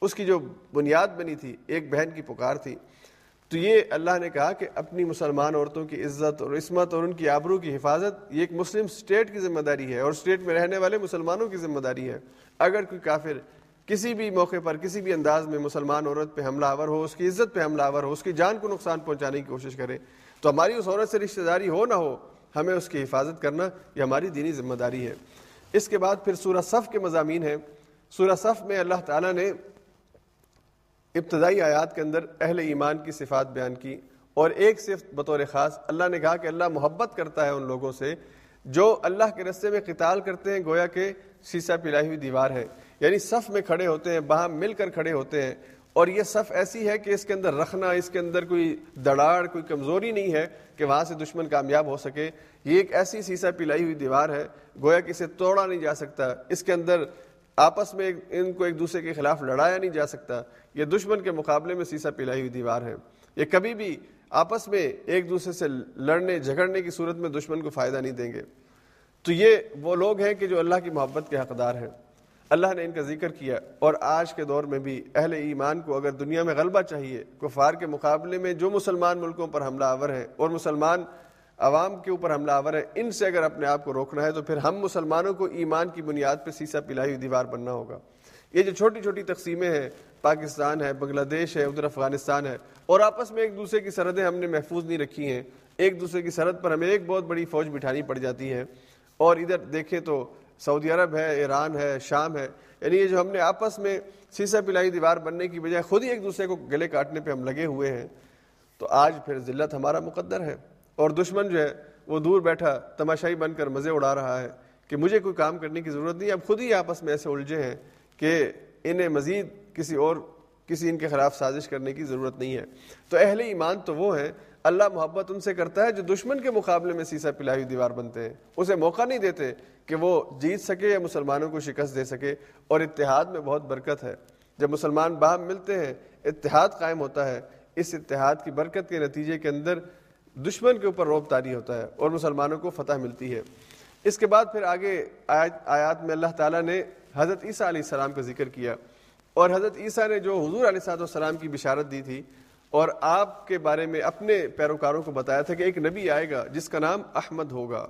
اس کی جو بنیاد بنی تھی، ایک بہن کی پکار تھی۔ تو یہ اللہ نے کہا کہ اپنی مسلمان عورتوں کی عزت اور عصمت اور ان کی آبرو کی حفاظت یہ ایک مسلم اسٹیٹ کی ذمہ داری ہے اور اسٹیٹ میں رہنے والے مسلمانوں کی ذمہ داری ہے۔ اگر کوئی کافر کسی بھی موقع پر، کسی بھی انداز میں مسلمان عورت پہ حملہ آور ہو، اس کی عزت پہ حملہ آور ہو، اس کی جان کو نقصان پہنچانے کی کوشش کرے، تو ہماری اس عورت سے رشتہ داری ہو نہ ہو ہمیں اس کی حفاظت کرنا یہ ہماری دینی ذمہ داری ہے۔ اس کے بعد پھر سورہ صف کے مضامین ہیں۔ سورہ صف میں اللہ تعالیٰ نے ابتدائی آیات کے اندر اہل ایمان کی صفات بیان کی اور ایک صفت بطور خاص اللہ نے کہا کہ اللہ محبت کرتا ہے ان لوگوں سے جو اللہ کے رستے میں قتال کرتے ہیں، گویا کہ سیسا پلائی ہوئی دیوار ہے۔ یعنی صف میں کھڑے ہوتے ہیں، باہم مل کر کھڑے ہوتے ہیں۔ اور یہ صف ایسی ہے کہ اس کے اندر رکھنا، اس کے اندر کوئی دڑاڑ، کوئی کمزوری نہیں ہے کہ وہاں سے دشمن کامیاب ہو سکے۔ یہ ایک ایسی سیسا پلائی ہوئی دیوار ہے، گویا کہ اسے توڑا نہیں جا سکتا۔ اس کے اندر آپس میں ان کو ایک دوسرے کے خلاف لڑایا نہیں جا سکتا۔ یہ دشمن کے مقابلے میں سیسا پلائی ہوئی دیوار ہے۔ یہ کبھی بھی آپس میں ایک دوسرے سے لڑنے، جھگڑنے کی صورت میں دشمن کو فائدہ نہیں دیں گے۔ تو یہ وہ لوگ ہیں کہ جو اللہ کی محبت کے حقدار ہیں۔ اللہ نے ان کا ذکر کیا اور آج کے دور میں بھی اہل ایمان کو اگر دنیا میں غلبہ چاہیے، کفار کے مقابلے میں جو مسلمان ملکوں پر حملہ آور ہیں اور مسلمان عوام کے اوپر حملہ آور ہے ان سے اگر اپنے آپ کو روکنا ہے تو پھر ہم مسلمانوں کو ایمان کی بنیاد پہ سیسا پلائی ہوئی دیوار بننا ہوگا۔ یہ جو چھوٹی چھوٹی تقسیمیں ہیں، پاکستان ہے، بنگلہ دیش ہے، ادھر افغانستان ہے، اور آپس میں ایک دوسرے کی سرحدیں ہم نے محفوظ نہیں رکھی ہیں۔ ایک دوسرے کی سرحد پر ہمیں ایک بہت بڑی فوج بٹھانی پڑ جاتی ہے۔ اور ادھر دیکھیں تو سعودی عرب ہے، ایران ہے، شام ہے۔ یعنی یہ جو ہم نے آپس میں سیسا پلائی دیوار بننے کی بجائے خود ہی ایک دوسرے کو گلے کاٹنے پہ ہم لگے ہوئے ہیں، تو آج پھر ذلت ہمارا مقدر ہے۔ اور دشمن جو ہے، وہ دور بیٹھا، تماشائی بن کر مزے اڑا رہا ہے کہ مجھے کوئی کام کرنے کی ضرورت نہیں، اب خود ہی آپس میں ایسے الجھے ہیں کہ انہیں مزید کسی اور، کسی ان کے خلاف سازش کرنے کی ضرورت نہیں ہے۔ تو اہل ایمان تو وہ ہیں اللہ محبت ان سے کرتا ہے جو دشمن کے مقابلے میں سیسا پلائی دیوار بنتے ہیں۔ اسے موقع نہیں دیتے کہ وہ جیت سکے یا مسلمانوں کو شکست دے سکے۔ اور اتحاد میں بہت برکت ہے۔ جب مسلمان باہم ملتے ہیں، اتحاد قائم ہوتا ہے۔ اس اتحاد کی برکت کے نتیجے کے اندر دشمن کے اوپر روب تاری ہوتا ہے اور مسلمانوں کو فتح ملتی ہے۔ اس کے بعد پھر آگے آیات میں اللہ تعالیٰ نے حضرت عیسیٰ علیہ السلام کا ذکر کیا۔ اور حضرت عیسیٰ نے جو حضور علیہ صاحب السلام کی بشارت دی تھی اور آپ کے بارے میں اپنے پیروکاروں کو بتایا تھا کہ ایک نبی آئے گا جس کا نام احمد ہوگا۔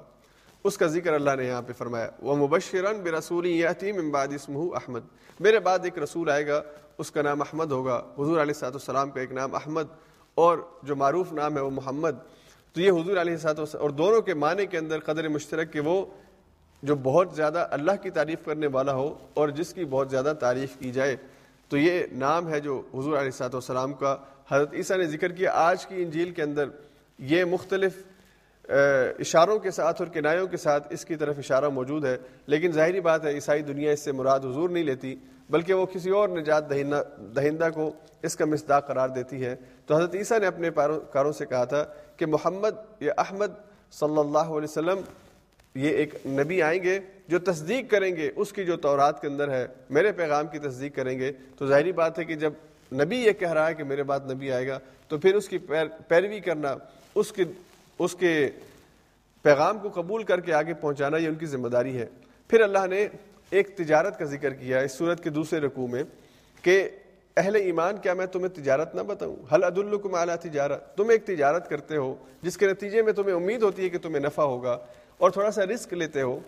اس کا ذکر اللہ نے یہاں پہ فرمایا، وہ مبشرن بے رسولی امباد اسمہ احمد۔ میرے بعد ایک رسول آئے گا، اس کا نام احمد ہوگا۔ حضور علیہ صاحب السلام کا ایک نام احمد اور جو معروف نام ہے وہ محمد۔ تو یہ حضور علیہ صاحب اور دونوں کے معنی کے اندر قدر مشترک کہ وہ جو بہت زیادہ اللہ کی تعریف کرنے والا ہو اور جس کی بہت زیادہ تعریف کی جائے۔ تو یہ نام ہے جو حضور علیہ صاحب والسلام کا حضرت عیسیٰ نے ذکر کیا، آج کی انجیل کے اندر یہ مختلف اشاروں کے ساتھ اور کنایوں کے ساتھ اس کی طرف اشارہ موجود ہے، لیکن ظاہری بات ہے عیسائی دنیا اس سے مراد حضور نہیں لیتی، بلکہ وہ کسی اور نجات دہندہ دہندہ کو اس کا مصداق قرار دیتی ہے۔ تو حضرت عیسیٰ نے اپنے کاروں سے کہا تھا کہ محمد یا احمد صلی اللہ علیہ وسلم یہ ایک نبی آئیں گے جو تصدیق کریں گے اس کی جو تورات کے اندر ہے، میرے پیغام کی تصدیق کریں گے۔ تو ظاہری بات ہے کہ جب نبی یہ کہہ رہا ہے کہ میرے بعد نبی آئے گا، تو پھر اس کی پیروی کرنا، اس کے اس کے پیغام کو قبول کر کے آگے پہنچانا یہ ان کی ذمہ داری ہے۔ پھر اللہ نے ایک تجارت کا ذکر کیا اس صورت کے دوسرے رقو میں کہ اہل ایمان، کیا میں تمہیں تجارت نہ بتاؤں؟ حل عد الکم اعلیٰ تجارت تم ایک تجارت کرتے ہو جس کے نتیجے میں تمہیں امید ہوتی ہے کہ تمہیں نفع ہوگا اور تھوڑا سا رسک لیتے ہو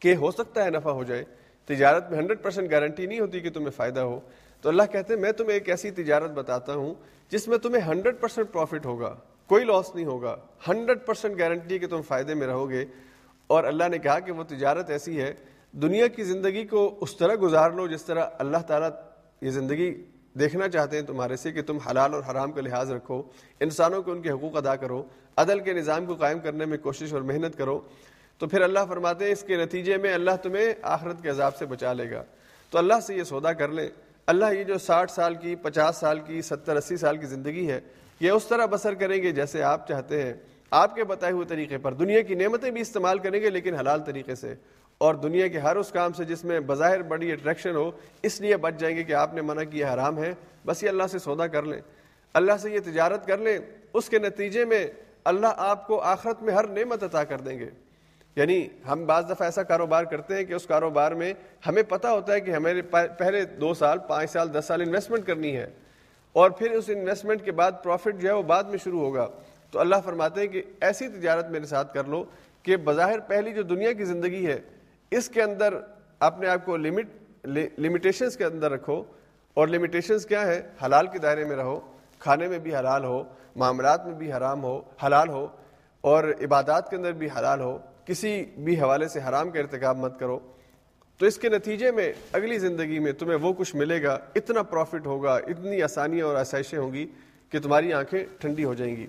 کہ ہو سکتا ہے نفع ہو جائے۔ تجارت میں ہنڈریڈ پرسینٹ گارنٹی نہیں ہوتی کہ تمہیں فائدہ ہو۔ تو اللہ کہتے ہیں، میں تمہیں ایک ایسی تجارت بتاتا ہوں جس میں تمہیں ہنڈریڈ پرسینٹ پروفٹ ہوگا، کوئی لاس نہیں ہوگا، ہنڈریڈ پرسینٹ گارنٹی کہ تم فائدے میں رہو گے۔ اور اللہ نے کہا کہ وہ تجارت ایسی ہے، دنیا کی زندگی کو اس طرح گزار لو جس طرح اللہ تعالیٰ یہ زندگی دیکھنا چاہتے ہیں تمہارے سے کہ تم حلال اور حرام کا لحاظ رکھو، انسانوں کو ان کے حقوق ادا کرو، عدل کے نظام کو قائم کرنے میں کوشش اور محنت کرو۔ تو پھر اللہ فرماتے ہیں، اس کے نتیجے میں اللہ تمہیں آخرت کے عذاب سے بچا لے گا۔ تو اللہ سے یہ سودا کر لیں اللہ یہ جو ساٹھ سال کی، پچاس سال کی، ستر، اسی سال کی زندگی ہے، یہ اس طرح بسر کریں گے جیسے آپ چاہتے ہیں، آپ کے بتائے ہوئے طریقے پر۔ دنیا کی نعمتیں بھی استعمال کریں گے لیکن حلال طریقے سے۔ اور دنیا کے ہر اس کام سے جس میں بظاہر بڑی اٹریکشن ہو، اس لیے بچ جائیں گے کہ آپ نے منع کیا، حرام ہے۔ بس یہ اللہ سے سودا کر لیں۔ اللہ سے یہ تجارت کر لیں۔ اس کے نتیجے میں اللہ آپ کو آخرت میں ہر نعمت عطا کر دیں گے۔ یعنی ہم بعض دفعہ ایسا کاروبار کرتے ہیں کہ اس کاروبار میں ہمیں پتہ ہوتا ہے کہ ہمیں پہلے دو سال، پانچ سال، دس سال انویسٹمنٹ کرنی ہے۔ اور پھر اس انویسٹمنٹ کے بعد پروفٹ جو ہے وہ بعد میں شروع ہوگا۔ تو اللہ فرماتے ہیں کہ ایسی تجارت میرے ساتھ کر لو کہ بظاہر پہلی جو دنیا کی زندگی ہے، اس کے اندر اپنے آپ کو لمٹ لمیٹیشنس کے اندر رکھو۔ اور لمیٹیشنس کیا ہے حلال کے دائرے میں رہو۔ کھانے میں بھی حلال ہو، معاملات میں بھی حرام ہو، حلال ہو۔ اور عبادات کے اندر بھی حلال ہو۔ کسی بھی حوالے سے حرام کا ارتکاب مت کرو۔ تو اس کے نتیجے میں اگلی زندگی میں تمہیں وہ کچھ ملے گا، اتنا پروفٹ ہوگا، اتنی آسانیاں اور آسائشیں ہوں گی کہ تمہاری آنکھیں ٹھنڈی ہو جائیں گی۔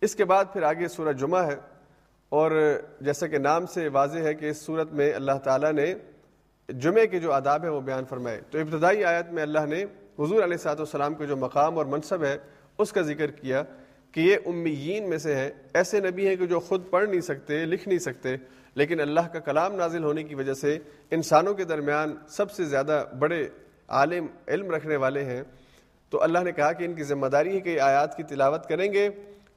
اس کے بعد پھر آگے سورہ جمعہ ہے اور جیسا کہ نام سے واضح ہے کہ اس صورت میں اللہ تعالیٰ نے جمعے کے جو آداب ہیں وہ بیان فرمائے۔ تو ابتدائی آیت میں اللہ نے حضور علیہ صاحب والسلام کے جو مقام اور منصب ہے، اس کا ذکر کیا۔ کہ یہ امیین میں سے ہیں۔ ایسے نبی ہیں کہ جو خود پڑھ نہیں سکتے، لکھ نہیں سکتے، لیکن اللہ کا کلام نازل ہونے کی وجہ سے انسانوں کے درمیان سب سے زیادہ بڑے عالم علم رکھنے والے ہیں۔ تو اللہ نے کہا کہ ان کی ذمہ داری ہے کہ آیات کی تلاوت کریں گے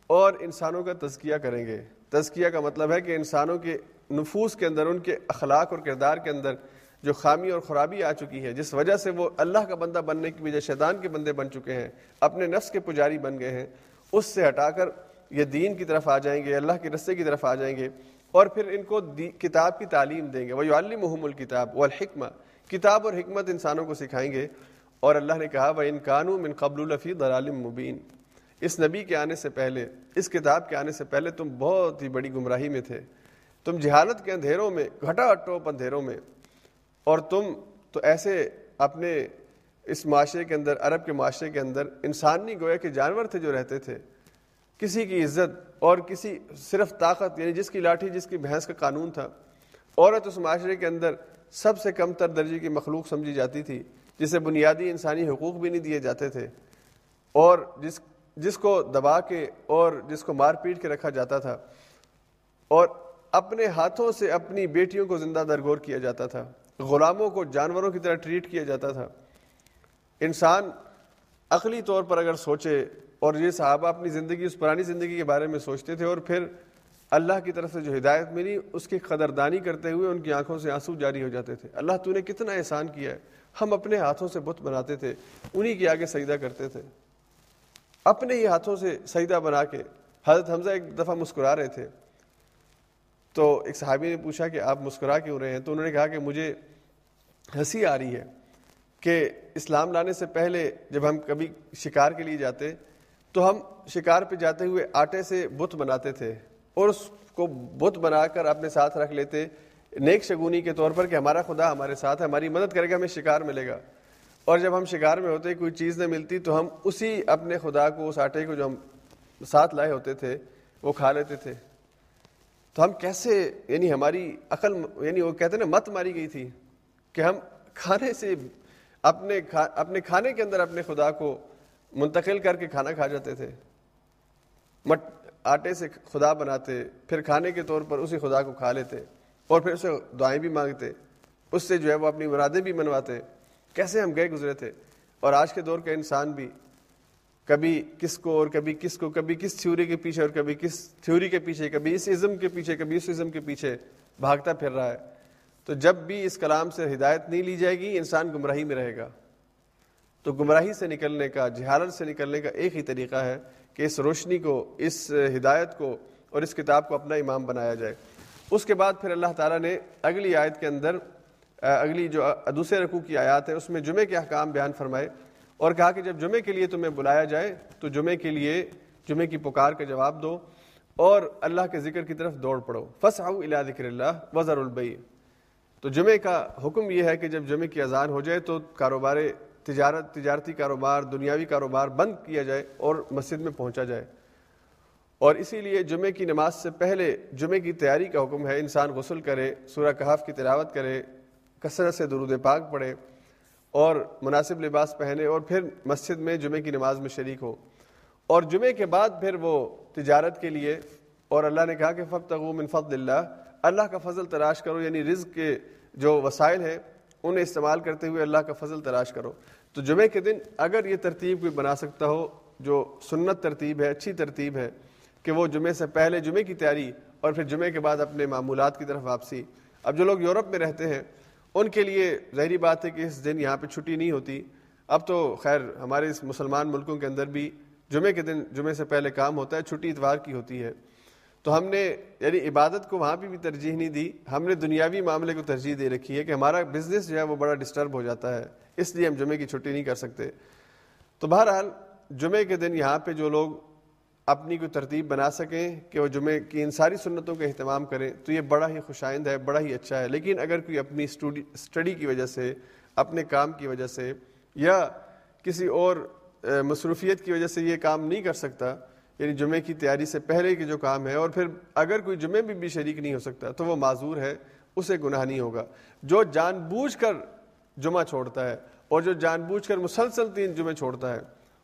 اور انسانوں کا تزکیہ کریں گے۔ تزکیہ کا مطلب ہے کہ انسانوں کے نفوس کے اندر، ان کے اخلاق اور کردار کے اندر جو خامی اور خرابی آ چکی ہے، جس وجہ سے وہ اللہ کا بندہ بننے کی وجہ شیطان کے بندے بن چکے ہیں، اپنے نفس کے پجاری بن گئے ہیں۔ اس سے ہٹا کر یہ دین کی طرف آ جائیں گے، اللہ کے رستے کی طرف آ جائیں گے اور پھر ان کو کتاب کی تعلیم دیں گے۔ وہ محم الکتاب و الحکمہ کتاب اور حکمت انسانوں کو سکھائیں گے۔ اور اللہ نے کہا وہ ان قانون ان قبل الفی دلالم مبین اس نبی کے آنے سے پہلے، اس کتاب کے آنے سے پہلے تم بہت ہی بڑی گمراہی میں تھے۔ تم جہالت کے اندھیروں میں، گھٹا ٹوپ اندھیروں میں۔ اور تم تو ایسے اپنے اس معاشرے کے اندر، عرب کے معاشرے کے اندر انسان نہیں گویا کہ جانور تھے جو رہتے تھے، کسی کی عزت اور کسی صرف طاقت یعنی جس کی لاٹھی، جس کی بھینس کا قانون تھا، عورت اس معاشرے کے اندر سب سے کم تر درجے کی مخلوق سمجھی جاتی تھی، جسے بنیادی انسانی حقوق بھی نہیں دیے جاتے تھے، اور جس جس کو دبا کے اور جس کو مار پیٹ کے رکھا جاتا تھا، اور اپنے ہاتھوں سے اپنی بیٹیوں کو زندہ درگور کیا جاتا تھا، غلاموں کو جانوروں کی طرح ٹریٹ کیا جاتا تھا۔ انسان عقلی طور پر اگر سوچے اور یہ صحابہ اپنی زندگی، اس پرانی زندگی کے بارے میں سوچتے تھے اور پھر اللہ کی طرف سے جو ہدایت ملی، اس کی قدردانی کرتے ہوئے ان کی آنکھوں سے آنسو جاری ہو جاتے تھے۔ اللہ تو نے کتنا احسان کیا ہے۔ ہم اپنے ہاتھوں سے بت بناتے تھے، انہی کے آگے سجدہ کرتے تھے۔ اپنے ہی ہاتھوں سے سجدہ بنا کے حضرت حمزہ ایک دفعہ مسکرا رہے تھے۔ تو ایک صحابی نے پوچھا کہ آپ مسکرا کیوں رہے ہیں؟ تو انہوں نے کہا کہ مجھے ہنسی آ رہی ہے۔ کہ اسلام لانے سے پہلے جب ہم کبھی شکار کے لیے جاتے، تو ہم شکار پہ جاتے ہوئے آٹے سے بت بناتے تھے اور اس کو بت بنا کر اپنے ساتھ رکھ لیتے نیک شگونی کے طور پر کہ ہمارا خدا ہمارے ساتھ ہے، ہماری مدد کرے گا، ہمیں شکار ملے گا۔ اور جب ہم شکار میں ہوتے، کوئی چیز نہ ملتی، تو ہم اسی اپنے خدا کو، اس آٹے کو جو ہم ساتھ لائے ہوتے تھے، وہ کھا لیتے تھے۔ تو ہم کیسے یعنی ہماری عقل یعنی وہ کہتے ہیں نا، مت ماری گئی تھی کہ ہم کھانے سے اپنے اپنے کھانے کے اندر اپنے خدا کو منتقل کر کے کھانا کھا جاتے تھے۔ مٹ، آٹے سے خدا بناتے، پھر کھانے کے طور پر اسی خدا کو کھا لیتے اور پھر اسے دعائیں بھی مانگتے۔ اس سے جو ہے وہ اپنی مرادیں بھی منواتے۔ کیسے ہم گئے گزرے تھے؟ اور آج کے دور کا انسان بھی کبھی کس کو اور کبھی کس کو، کبھی کس تھیوری کے پیچھے اور کبھی کس تھیوری کے پیچھے، کبھی اس ازم کے پیچھے، کبھی اس ازم کے پیچھے بھاگتا پھر رہا ہے۔ تو جب بھی اس کلام سے ہدایت نہیں لی جائے گی، انسان گمراہی میں رہے گا۔ تو گمراہی سے نکلنے کا، جہالت سے نکلنے کا ایک ہی طریقہ ہے کہ اس روشنی کو، اس ہدایت کو اور اس کتاب کو اپنا امام بنایا جائے۔ اس کے بعد پھر اللہ تعالیٰ نے اگلی آیت کے اندر اگلی جو دوسرے رقو کی آیات ہے اس میں جمعے کے احکام بیان فرمائے اور کہا کہ جب جمعے کے لیے تمہیں بلایا جائے تو جمعے کے لیے جمعے کی پکار کا جواب دو اور اللہ کے ذکر کی طرف دوڑ پڑو فس الا ذکر اللہ وزر البئی تو جمعے کا حکم یہ ہے کہ جب جمعے کی اذان ہو جائے تو کاروبار تجارت، تجارتی کاروبار، دنیاوی کاروبار بند کیا جائے اور مسجد میں پہنچا جائے۔ اور اسی لیے جمعے کی نماز سے پہلے جمعے کی تیاری کا حکم ہے، انسان غسل کرے، سورہ کہاف کی تلاوت کرے، کثرت سے درود پاک پڑھے اور مناسب لباس پہنے اور پھر مسجد میں جمعے کی نماز میں شریک ہو۔ اور جمعے کے بعد پھر وہ تجارت کے لیے، اور اللہ نے کہا کہ فب من فضل اللہ اللہ کا فضل تلاش کرو یعنی رزق کے جو وسائل ہیں، انہیں استعمال کرتے ہوئے اللہ کا فضل تلاش کرو۔ تو جمعے کے دن اگر یہ ترتیب کوئی بنا سکتا ہو، جو سنت ترتیب ہے، اچھی ترتیب ہے، کہ وہ جمعے سے پہلے جمعے کی تیاری اور پھر جمعے کے بعد اپنے معمولات کی طرف واپسی۔ اب جو لوگ یورپ میں رہتے ہیں، ان کے لیے ظاہری بات ہے کہ اس دن یہاں پہ چھٹی نہیں ہوتی۔ اب تو خیر، ہمارے اس مسلمان ملکوں کے اندر بھی جمعے کے دن جمعے سے پہلے کام ہوتا ہے، چھٹی اتوار کی ہوتی ہے۔ تو ہم نے یعنی عبادت کو وہاں پہ بھی ترجیح نہیں دی۔ ہم نے دنیاوی معاملے کو ترجیح دے رکھی ہے کہ ہمارا بزنس جو ہے وہ بڑا ڈسٹرب ہو جاتا ہے۔ اس لیے ہم جمعے کی چھٹی نہیں کر سکتے۔ تو بہرحال جمعے کے دن یہاں پہ جو لوگ اپنی کوئی ترتیب بنا سکیں کہ وہ جمعے کی ان ساری سنتوں کا اہتمام کریں تو یہ بڑا ہی خوشائند ہے، بڑا ہی اچھا ہے۔ لیکن اگر کوئی اپنی اسٹڈی کی وجہ سے، اپنے کام کی وجہ سے یا کسی اور مصروفیت کی وجہ سے یہ کام نہیں کر سکتا یعنی جمعے کی تیاری سے پہلے کے جو کام ہے اور پھر اگر کوئی جمعے بھی بھی شریک نہیں ہو سکتا تو وہ معذور ہے، اسے گناہ نہیں ہوگا۔ جو جان بوجھ کر جمعہ چھوڑتا ہے اور جو جان بوجھ کر مسلسل تین جمعے چھوڑتا ہے،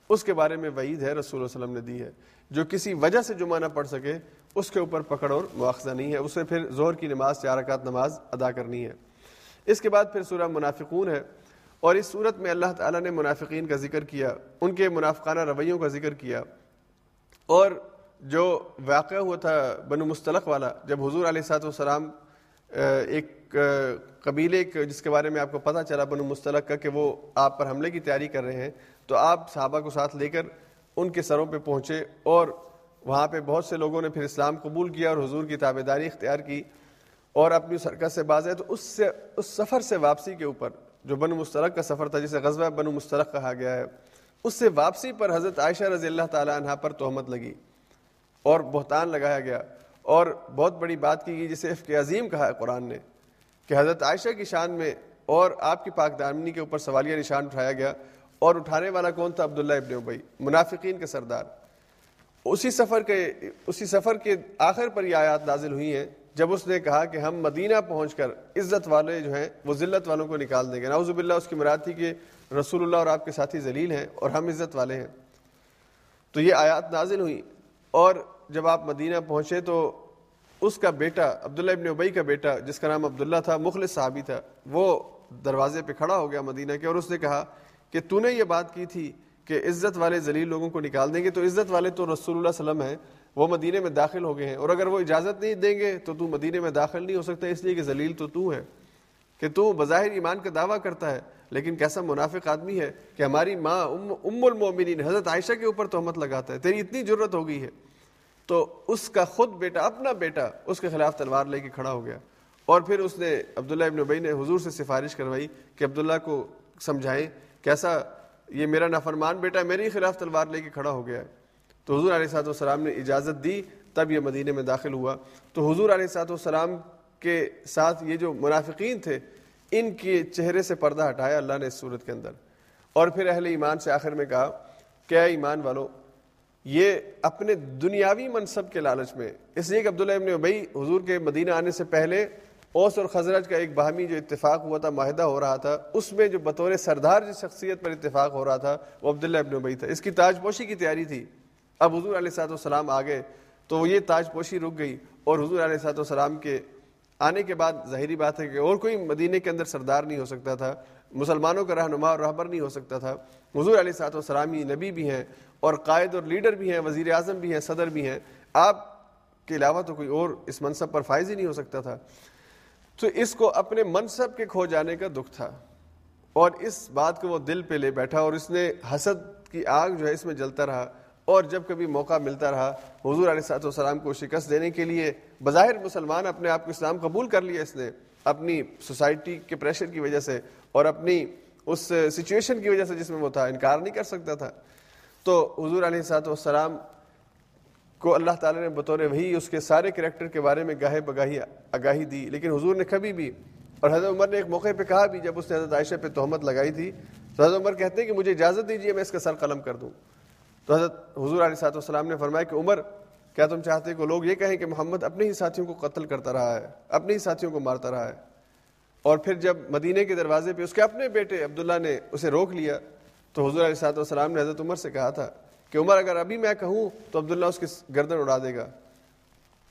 اس کے بارے میں وعید ہے، رسول اللہ علیہ وسلم نے دی ہے۔ جو کسی وجہ سے جمعہ نہ پڑھ سکے، اس کے اوپر پکڑ اور مواخذہ نہیں ہے۔ اسے پھر زہر کی نماز، چار رکعت نماز ادا کرنی ہے۔ اس کے بعد پھر سورہ منافقون ہے اور اس صورت میں اللہ تعالیٰ نے منافقین کا ذکر کیا، ان کے منافقانہ رویوں کا ذکر کیا۔ اور جو واقعہ ہوا تھا بنو مستلق والا، جب حضور علیہ سات والسلام ایک قبیلے جس کے بارے میں آپ کو پتہ چلا بنو مستلق کا، کہ وہ آپ پر حملے کی تیاری کر رہے ہیں، تو آپ صحابہ کو ساتھ لے کر ان کے سروں پہ پہنچے اور وہاں پہ بہت سے لوگوں نے پھر اسلام قبول کیا اور حضور کی تابے داری اختیار کی اور اپنی سرکت سے باز ہے۔ تو اس سے، اس سفر سے واپسی کے اوپر جو بنو مسترق کا سفر تھا، جسے غزوہ بنو مسترق کہا گیا ہے اس سے واپسی پر حضرت عائشہ رضی اللہ تعالیٰ عنہ پر تہمت لگی اور بہتان لگایا گیا اور بہت بڑی بات کی گئی جسے عفق عظیم کہا ہے قرآن نے کہ حضرت عائشہ کی شان میں اور آپ کی پاک دامنی کے اوپر سوالیہ نشان اٹھایا گیا اور اٹھانے والا کون تھا؟ عبداللہ ابن ابئی منافقین کے سردار۔ اسی سفر کے، اسی سفر کے آخر پر یہ آیات نازل ہوئی ہیں جب اس نے کہا کہ ہم مدینہ پہنچ کر عزت والے جو ہیں، وہ ذلت والوں کو نکال دیں گے۔ ناؤز باللہ، اس کی مراد تھی کہ رسول اللہ اور آپ کے ساتھی ذلیل ہیں اور ہم عزت والے ہیں۔ تو یہ آیات نازل ہوئی اور جب آپ مدینہ پہنچے تو اس کا بیٹا، عبداللہ ابن ابئی کا بیٹا، جس کا نام عبداللہ تھا، مخلص صحابی تھا، وہ دروازے پہ کھڑا ہو گیا مدینہ کے اور اس نے کہا کہ تو نے یہ بات کی تھی کہ عزت والے ذلیل لوگوں کو نکال دیں گے۔ تو عزت والے تو رسول اللہ علیہ وسلم ہیں، وہ مدینے میں داخل ہو گئے ہیں۔ اور اگر وہ اجازت نہیں دیں گے تو تو مدینے میں داخل نہیں ہو سکتا، اس لیے کہ ذلیل تو تو ہے کہ تو بظاہر ایمان کا دعویٰ کرتا ہے۔ لیکن کیسا منافق آدمی ہے کہ ہماری ماں، ام ام المومنین، حضرت عائشہ کے اوپر تہمت لگاتا ہے، تیری اتنی ضرورت ہو گئی ہے۔ تو اس کا خود بیٹا، اپنا بیٹا، اس کے خلاف تلوار لے کے کھڑا ہو گیا۔ اور پھر اس نے عبداللہ ابن بھائی نے حضور سے سفارش کروائی کہ عبداللہ کو سمجھائیں کیسا یہ میرا نافرمان بیٹا میرے ہی خلاف تلوار لے کے کھڑا ہو گیا ہے۔ تو حضور علیہ صاحب والسلام نے اجازت دی، تب یہ مدینے میں داخل ہوا۔ تو حضور علیہ صاحب والسلام کے ساتھ یہ جو منافقین تھے ان کے چہرے سے پردہ ہٹایا اللہ نے اس صورت کے اندر۔ اور پھر اہل ایمان سے آخر میں کہا کیا ایمان والو، یہ اپنے دنیاوی منصب کے لالچ میں، اس لیے کہ عبداللہ ابن ابئی حضور کے مدینہ آنے سے پہلے اوس اور خزرج کا ایک باہمی جو اتفاق ہوا تھا، معاہدہ ہو رہا تھا، اس میں جو بطور سردار جس شخصیت پر اتفاق ہو رہا تھا، وہ عبداللہ ابن ابئی تھا۔ اس کی تاج پوشی کی تیاری تھی۔ اب حضور علیہ صاحب والسلام آ گئے تو یہ تاج پوشی رک گئی اور حضور علیہ صاحب والسلام کے آنے کے بعد ظاہری بات ہے کہ اور کوئی مدینے کے اندر سردار نہیں ہو سکتا تھا، مسلمانوں کا رہنما اور رہبر نہیں ہو سکتا تھا۔ حضور علیہ صاحب والسلام ہی نبی بھی ہیں اور قائد اور لیڈر بھی ہیں، وزیر اعظم بھی ہیں، صدر بھی ہیں۔ آپ کے علاوہ تو کوئی اور اس منصب پر فائز ہی نہیں ہو سکتا تھا۔ تو اس کو اپنے منصب کے کھو جانے کا دکھ تھا۔ اور اس بات کو وہ دل پہ لے بیٹھا اور اس نے حسد کی آگ جو ہے اس میں جلتا رہا۔ اور جب کبھی موقع ملتا رہا، حضور علیہ صاحب والسلام کو شکست دینے کے لیے بظاہر مسلمان اپنے آپ کو اسلام قبول کر لیا اس نے، اپنی سوسائٹی کے پریشر کی وجہ سے اور اپنی اس سچویشن کی وجہ سے جس میں وہ تھا، انکار نہیں کر سکتا تھا۔ تو حضور علیہ صاحب والسلام کو اللہ تعالیٰ نے بطور وہی اس کے سارے کریکٹر کے بارے میں گاہے بگاہی، آگاہی دی۔ لیکن حضور نے کبھی بھی، اور حضرت عمر نے ایک موقع پہ کہا بھی جب اس نے حضرت عائشہ پہ تہمت لگائی تھی، تو حضرت عمر کہتے ہیں کہ مجھے اجازت دیجیے میں اس کا سر قلم کر دوں۔ تو حضرت حضور علیہ صاحب والسلام نے فرمایا کہ عمر، کیا تم چاہتے کہ لوگ یہ کہیں کہ محمد اپنے ہی ساتھیوں کو قتل کرتا رہا ہے، اپنے ہی ساتھیوں کو مارتا رہا ہے؟ اور پھر جب مدینے کے دروازے پہ اس کے اپنے بیٹے عبداللہ نے اسے روک لیا، تو حضور علیہ صاحب والسلام نے حضرت عمر سے کہا تھا کہ عمر، اگر ابھی میں کہوں تو عبداللہ اس کی گردن اڑا دے گا۔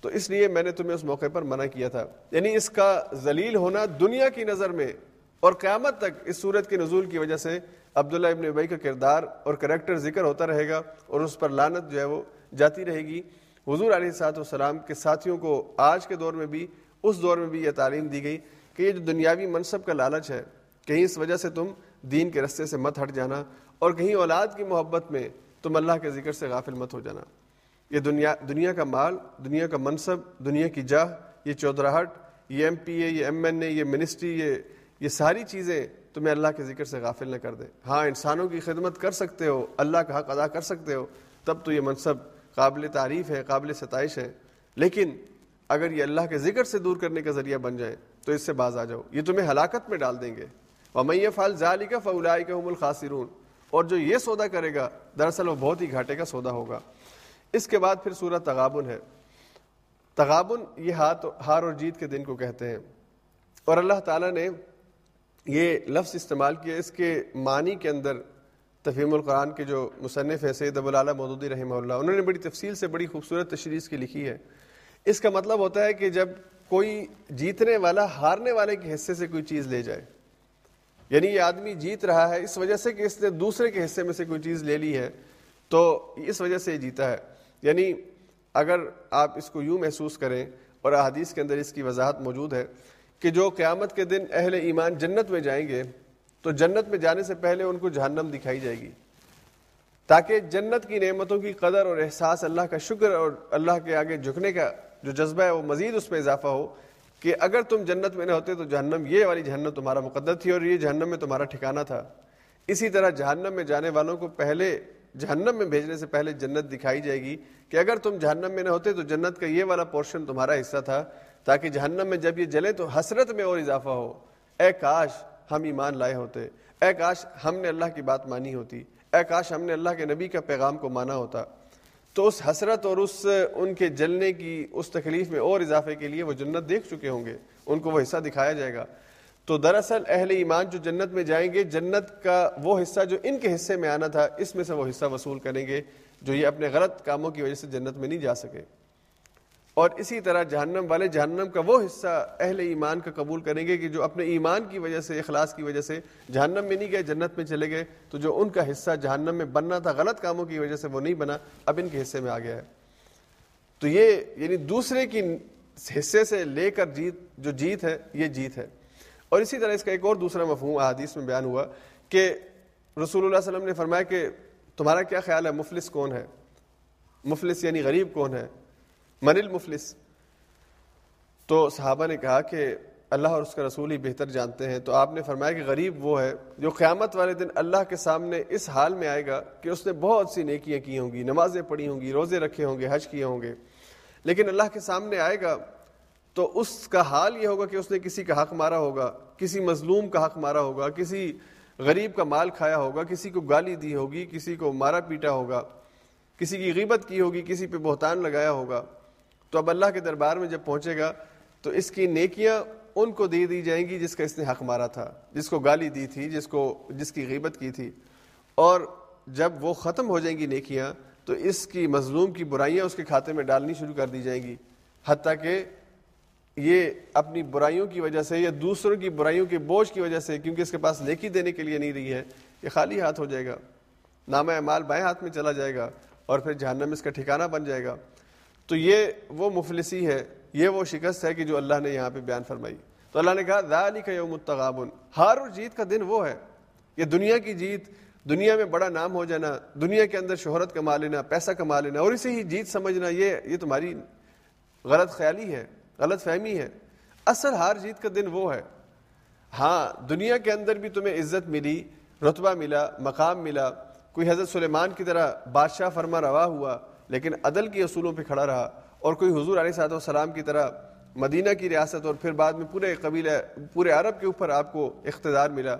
تو اس لیے میں نے تمہیں اس موقع پر منع کیا تھا۔ یعنی اس کا ذلیل ہونا دنیا کی نظر میں اور قیامت تک اس صورت کے نزول کی وجہ سے عبداللہ ابن ابئی کا کردار اور کریکٹر ذکر ہوتا رہے گا اور اس پر لانت جو ہے وہ جاتی رہے گی۔ حضور علیہ سات والسلام کے ساتھیوں کو آج کے دور میں بھی، اس دور میں بھی یہ تعلیم دی گئی کہ یہ جو دنیاوی منصب کا لالچ ہے، کہیں اس وجہ سے تم دین کے رستے سے مت ہٹ جانا اور کہیں اولاد کی محبت میں تم اللہ کے ذکر سے غافل مت ہو جانا۔ یہ دنیا دنیا کا مال، دنیا کا منصب، دنیا کی جاہ، یہ چودراہٹ، یہ ایم پی اے، یہ ایم این اے، یہ منسٹری، یہ یہ ساری چیزیں تمہیں اللہ کے ذکر سے غافل نہ کر دیں ہاں انسانوں کی خدمت کر سکتے ہو، اللہ کا حق ادا کر سکتے ہو، تب تو یہ منصب قابل تعریف ہے، قابل ستائش ہے۔ لیکن اگر یہ اللہ کے ذکر سے دور کرنے کا ذریعہ بن جائے، تو اس سے باز آ جاؤ۔ یہ تمہیں ہلاکت میں ڈال دیں گے۔ اور میں یہ فال ظالی کا فلائی کا الخاصرون اور جو یہ سودا کرے گا، دراصل وہ بہت ہی گھاٹے کا سودا ہوگا۔ اس کے بعد پھر سورت تغابن ہے۔ تغابن یہ ہاتھ ہار اور جیت کے دن کو کہتے ہیں۔ اور اللہ تعالیٰ نے یہ لفظ استعمال کیا اس کے معنی کے اندر تفہیم القرآن کے جو مصنف ہے سید ابوالعلیٰ مودودی رحمہ اللہ، انہوں نے بڑی تفصیل سے بڑی خوبصورت تشریح کی لکھی ہے۔ اس کا مطلب ہوتا ہے کہ جب کوئی جیتنے والا ہارنے والے کے حصے سے کوئی چیز لے جائے یعنی یہ آدمی جیت رہا ہے اس وجہ سے کہ اس نے دوسرے کے حصے میں سے کوئی چیز لے لی ہے، تو اس وجہ سے یہ جیتا ہے۔ یعنی اگر آپ اس کو یوں محسوس کریں اور احادیث کے اندر اس کی وضاحت موجود ہے کہ جو قیامت کے دن اہل ایمان جنت میں جائیں گے، تو جنت میں جانے سے پہلے ان کو جہنم دکھائی جائے گی۔ تاکہ جنت کی نعمتوں کی قدر اور احساس اللہ کا شکر اور اللہ کے آگے جھکنے کا جو جذبہ ہے، وہ مزید اس میں اضافہ ہو کہ اگر تم جنت میں نہ ہوتے تو جہنم، یہ والی جہنم تمہارا مقدر تھی اور یہ جہنم میں تمہارا ٹھکانہ تھا۔ اسی طرح جہنم میں جانے والوں کو پہلے، جہنم میں بھیجنے سے پہلے جنت دکھائی جائے گی کہ اگر تم جہنم میں نہ ہوتے تو جنت کا یہ والا پورشن تمہارا حصہ تھا۔ تاکہ جہنم میں جب یہ جلے تو حسرت میں اور اضافہ ہو۔ اے کاش ہم ایمان لائے ہوتے۔ اے کاش ہم نے اللہ کی بات مانی ہوتی۔ اے کاش ہم نے اللہ کے نبی کا پیغام کو مانا ہوتا۔ تو اس حسرت اور اس ان کے جلنے کی، اس تکلیف میں اور اضافے کے لیے وہ جنت دیکھ چکے ہوں گے۔ ان کو وہ حصہ دکھایا جائے گا۔ تو دراصل اہل ایمان جو جنت میں جائیں گے، جنت کا وہ حصہ جو ان کے حصے میں آنا تھا، اس میں سے وہ حصہ وصول کریں گے جو یہ اپنے غلط کاموں کی وجہ سے جنت میں نہیں جا سکے۔ اور اسی طرح جہنم والے جہنم کا وہ حصہ اہل ایمان کا قبول کریں گے کہ جو اپنے ایمان کی وجہ سے، اخلاص کی وجہ سے جہنم میں نہیں گئے، جنت میں چلے گئے، تو جو ان کا حصہ جہنم میں بننا تھا، غلط کاموں کی وجہ سے وہ نہیں بنا، اب ان کے حصے میں آ گیا ہے۔ تو یہ یعنی دوسرے کی حصے سے لے کر جیت، جو جیت ہے، یہ جیت ہے۔ اور اسی طرح اس کا ایک اور دوسرا مفہوم احادیث میں بیان ہوا کہ رسول اللہ علیہ وسلم نے فرمایا کہ تمہارا کیا خیال ہے؟ مفلس کون ہے؟ مفلس یعنی غریب کون ہے؟ من المفلس؟ تو صحابہ نے کہا کہ اللہ اور اس کا رسول ہی بہتر جانتے ہیں۔ تو آپ نے فرمایا کہ غریب وہ ہے جو قیامت والے دن اللہ کے سامنے اس حال میں آئے گا کہ اس نے بہت سی نیکیاں کی ہوں گی، نمازیں پڑھی ہوں گی، روزے رکھے ہوں گے، حج کیے ہوں گے۔ لیکن اللہ کے سامنے آئے گا تو اس کا حال یہ ہوگا کہ اس نے کسی کا حق مارا ہوگا، کسی مظلوم کا حق مارا ہوگا، کسی غریب کا مال کھایا ہوگا، کسی کو گالی دی ہوگی، کسی کو مارا پیٹا ہوگا، کسی کی غیبت کی ہوگی، کسی پہ بہتان لگایا ہوگا۔ تو اب اللہ کے دربار میں جب پہنچے گا، تو اس کی نیکیاں ان کو دے دی جائیں گی جس کا اس نے حق مارا تھا، جس کو گالی دی تھی، جس کو، جس کی غیبت کی تھی۔ اور جب وہ ختم ہو جائیں گی نیکیاں، تو اس کی مظلوم کی برائیاں اس کے کھاتے میں ڈالنی شروع کر دی جائیں گی۔ حتیٰ کہ یہ اپنی برائیوں کی وجہ سے یا دوسروں کی برائیوں کے بوجھ کی وجہ سے، کیونکہ اس کے پاس نیکی دینے کے لیے نہیں رہی ہے، یہ خالی ہاتھ ہو جائے گا۔ نامہ مال بائیں ہاتھ میں چلا جائے گا اور پھر جہنم اس کا ٹھکانہ بن جائے گا۔ تو یہ وہ مفلسی ہے، یہ وہ شکست ہے کہ جو اللہ نے یہاں پہ بیان فرمائی۔ تو اللہ نے کہا ذالی کا یوم التغابن۔ ہار اور جیت کا دن وہ ہے یہ دنیا کی جیت، دنیا میں بڑا نام ہو جانا، دنیا کے اندر شہرت کما لینا، پیسہ کما لینا، اور اسے ہی جیت سمجھنا، یہ یہ تمہاری غلط خیالی ہے، غلط فہمی ہے۔ اصل ہار جیت کا دن وہ ہے۔ ہاں دنیا کے اندر بھی تمہیں عزت ملی، رتبہ ملا، مقام ملا۔ کوئی حضرت سلیمان کی طرح بادشاہ فرما روا ہوا لیکن عدل کے اصولوں پہ کھڑا رہا اور کوئی حضور علیہ صاحب السلام کی طرح مدینہ کی ریاست اور پھر بعد میں پورے قبیلہ پورے عرب کے اوپر آپ کو اقتدار ملا،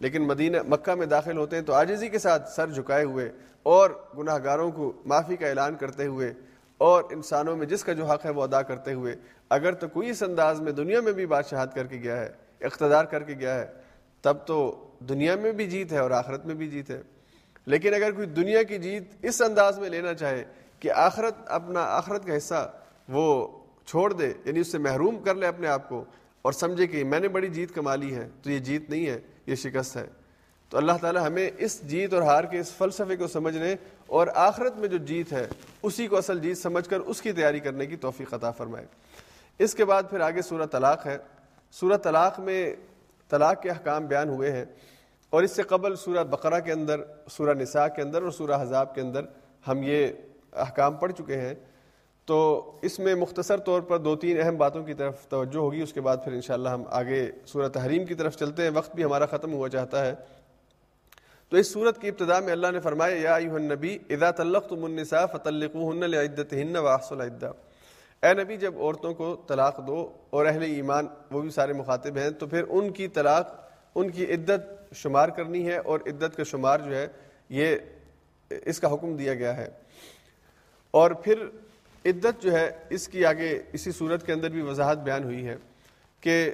لیکن مدینہ مکہ میں داخل ہوتے ہیں تو آجزی کے ساتھ سر جھکائے ہوئے اور گناہ گاروں کو معافی کا اعلان کرتے ہوئے اور انسانوں میں جس کا جو حق ہے وہ ادا کرتے ہوئے، اگر تو کوئی اس انداز میں دنیا میں بھی بادشاہت کر کے گیا ہے، اقتدار کر کے گیا ہے، تب تو دنیا میں بھی جیت ہے اور آخرت میں بھی جیت ہے۔ لیکن اگر کوئی دنیا کی جیت اس انداز میں لینا چاہے کہ آخرت اپنا آخرت کا حصہ وہ چھوڑ دے یعنی اس سے محروم کر لے اپنے آپ کو اور سمجھے کہ میں نے بڑی جیت کما لی ہے، تو یہ جیت نہیں ہے، یہ شکست ہے۔ تو اللہ تعالی ہمیں اس جیت اور ہار کے اس فلسفے کو سمجھنے اور آخرت میں جو جیت ہے، اسی کو اصل جیت سمجھ کر اس کی تیاری کرنے کی توفیق عطا فرمائے۔ اس کے بعد پھر آگے سورہ طلاق ہے۔ سورہ طلاق میں طلاق کے احکام بیان ہوئے ہیں اور اس سے قبل سورہ بقرہ کے اندر، سورہ نساء کے اندر اور سورہ حذاب کے اندر ہم یہ احکام پڑھ چکے ہیں، تو اس میں مختصر طور پر دو تین اہم باتوں کی طرف توجہ ہوگی، اس کے بعد پھر انشاءاللہ ہم آگے سورہ تحریم کی طرف چلتے ہیں، وقت بھی ہمارا ختم ہوا چاہتا ہے۔ تو اس صورت کی ابتدا میں اللہ نے فرمایا، یا ایوہ النبی، اذا طلقتم النساء فطلقوهن لعدتهن واحصوا العدہ۔ اے نبی، جب عورتوں کو طلاق دو اور اہل ایمان، وہ بھی سارے مخاطب ہیں، تو پھر ان کی طلاق، ان کی عدت شمار کرنی ہے اور عدت کا شمار جو ہے، یہ اس کا حکم دیا گیا ہے۔ اور پھر عدت جو ہے، اس کی آگے اسی صورت کے اندر بھی وضاحت بیان ہوئی ہے کہ،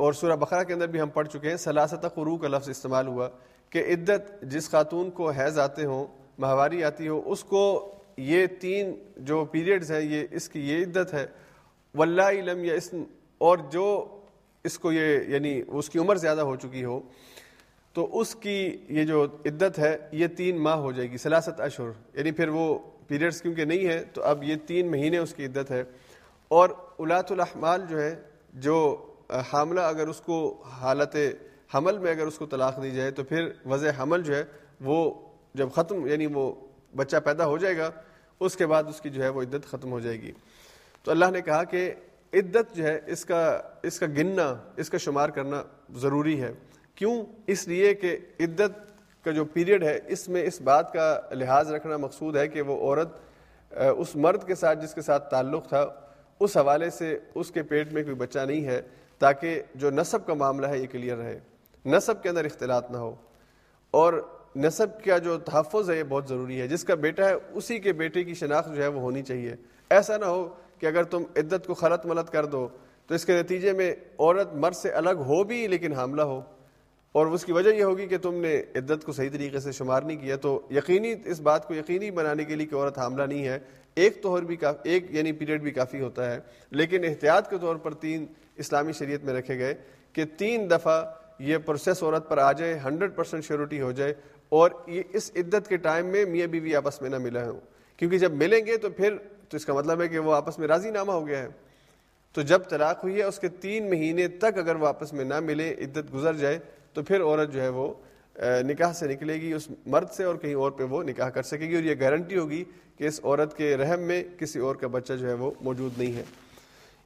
اور سورہ بقرہ کے اندر بھی ہم پڑھ چکے ہیں سلاست قرو کا لفظ استعمال ہوا کہ عدت جس خاتون کو حیض آتے ہوں، ماہواری آتی ہو، اس کو یہ تین جو پیریڈز ہیں، یہ اس کی یہ عدت ہے، واللہ علم یا اس اور جو اس کو یہ یعنی اس کی عمر زیادہ ہو چکی ہو، تو اس کی یہ جو عدت ہے، یہ تین ماہ ہو جائے گی سلاست اشہر یعنی پھر وہ پیریڈز کیونکہ نہیں ہے تو اب یہ تین مہینے اس کی عدت ہے۔ اور الاۃ الاحمال جو ہے، جو حاملہ اگر اس کو حالت حمل میں اگر اس کو طلاق دی جائے، تو پھر وضع حمل جو ہے، وہ جب ختم یعنی وہ بچہ پیدا ہو جائے گا، اس کے بعد اس کی جو ہے وہ عدت ختم ہو جائے گی۔ تو اللہ نے کہا کہ عدت جو ہے، اس کا اس کا گننا، اس کا شمار کرنا ضروری ہے۔ کیوں؟ اس لیے کہ عدت کا جو پیریڈ ہے، اس میں اس بات کا لحاظ رکھنا مقصود ہے کہ وہ عورت اس مرد کے ساتھ جس کے ساتھ تعلق تھا، اس حوالے سے اس کے پیٹ میں کوئی بچہ نہیں ہے تاکہ جو نصب کا معاملہ ہے یہ کلیئر رہے۔ نصب کے اندر اختلاط نہ ہو۔ اور نصب کا جو تحفظ ہے یہ بہت ضروری ہے۔ جس کا بیٹا ہے، اسی کے بیٹے کی شناخت جو ہے وہ ہونی چاہیے۔ ایسا نہ ہو کہ اگر تم عدت کو خلط ملت کر دو تو اس کے نتیجے میں عورت مرد سے الگ ہو بھی لیکن حاملہ ہو۔ اور اس کی وجہ یہ ہوگی کہ تم نے عدت کو صحیح طریقے سے شمار نہیں کیا، تو یقینی اس بات کو یقینی بنانے کے لیے کہ عورت حاملہ نہیں ہے۔ ایک طور بھی کافی ایک یعنی پیریڈ بھی کافی ہوتا ہے۔ لیکن احتیاط کے طور پر تین اسلامی شریعت میں رکھے گئے کہ تین دفعہ یہ پروسیس عورت پر آ جائے، ہنڈریڈ پرسینٹ شیورٹی ہو جائے اور یہ اس عدت کے ٹائم میں میاں بیوی آپس میں نہ ملا ہوں۔ کیونکہ جب ملیں گے تو پھر تو اس کا مطلب ہے کہ وہ آپس میں راضی نامہ ہو گیا ہے۔ تو جب طلاق ہوئی ہے، اس کے تین مہینے تک اگر وہ آپس میں نہ ملے، عدت گزر جائے تو پھر عورت جو ہے وہ نکاح سے نکلے گی، اس مرد سے اور کہیں اور پہ وہ نکاح کر سکے گی اور یہ گارنٹی ہوگی کہ اس عورت کے رحم میں کسی اور کا بچہ جو ہے وہ موجود نہیں ہے۔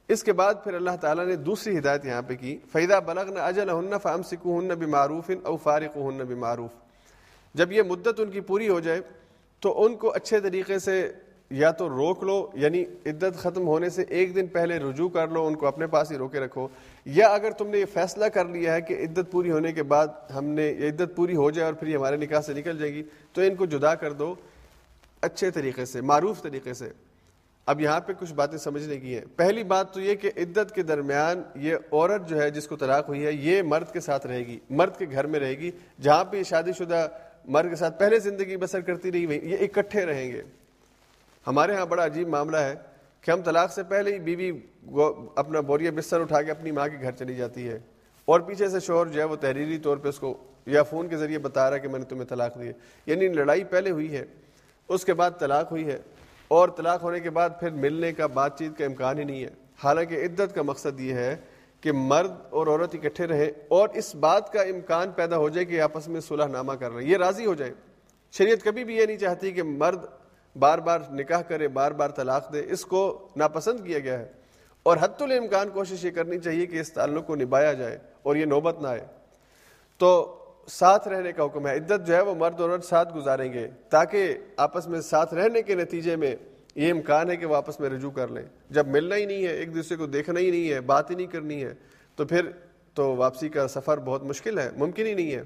اس کے بعد پھر اللہ تعالیٰ نے دوسری ہدایت یہاں پہ کی فیدہ بلغ نہ اجل ہن فام سکو ہن بھی معروف او فارق ہن بھی معروف جب یہ مدت ان کی پوری ہو جائے تو ان کو اچھے طریقے سے یا تو روک لو یعنی عدت ختم ہونے سے ایک دن پہلے رجوع کر لو، ان کو اپنے پاس ہی روکے رکھو۔ یا اگر تم نے یہ فیصلہ کر لیا ہے کہ عدت پوری ہونے کے بعد ہم نے یہ عدت پوری ہو جائے اور پھر یہ ہمارے نکاح سے نکل جائے گی، تو ان کو جدا کر دو اچھے طریقے سے، معروف طریقے سے۔ اب یہاں پہ کچھ باتیں سمجھنے کی ہیں۔ پہلی بات تو یہ کہ عدت کے درمیان یہ عورت جو ہے جس کو طلاق ہوئی ہے، یہ مرد کے ساتھ رہے گی، مرد کے گھر میں رہے گی۔ جہاں پہ یہ شادی شدہ مرد کے ساتھ پہلے زندگی بسر کرتی رہی یہ اکٹھے رہیں گے۔ ہمارے ہاں بڑا عجیب معاملہ ہے۔ کہ ہم طلاق سے پہلے ہی بیوی اپنا بوریا بستر اٹھا کے اپنی ماں کے گھر چلی جاتی ہے اور پیچھے سے شوہر جو ہے وہ تحریری طور پہ اس کو یا فون کے ذریعے بتا رہا ہے کہ میں نے تمہیں طلاق دی ہے۔ یعنی لڑائی پہلے ہوئی ہے، اس کے بعد طلاق ہوئی ہے اور طلاق ہونے کے بعد پھر ملنے کا بات چیت کا امکان ہی نہیں ہے۔ حالانکہ عدت کا مقصد یہ ہے کہ مرد اور عورت اکٹھے رہے اور اس بات کا امکان پیدا ہو جائے کہ آپس میں صلح نامہ کر رہے ہیں یہ راضی ہو جائے۔ شریعت کبھی بھی یہ نہیں چاہتی کہ مرد بار بار نکاح کرے، بار بار طلاق دے، اس کو ناپسند کیا گیا ہے۔ اور حت الامکان کوشش یہ کرنی چاہیے کہ اس تعلق کو نبھایا جائے اور یہ نوبت نہ آئے۔ تو ساتھ رہنے کا حکم ہے۔ عدت جو ہے وہ مرد اور عورت ساتھ گزاریں گے تاکہ آپس میں ساتھ رہنے کے نتیجے میں یہ امکان ہے کہ وہ آپس میں رجوع کر لیں۔ جب ملنا ہی نہیں ہے، ایک دوسرے کو دیکھنا ہی نہیں ہے، بات ہی نہیں کرنی ہے، تو پھر تو واپسی کا سفر بہت مشکل ہے، ممکن ہی نہیں ہے۔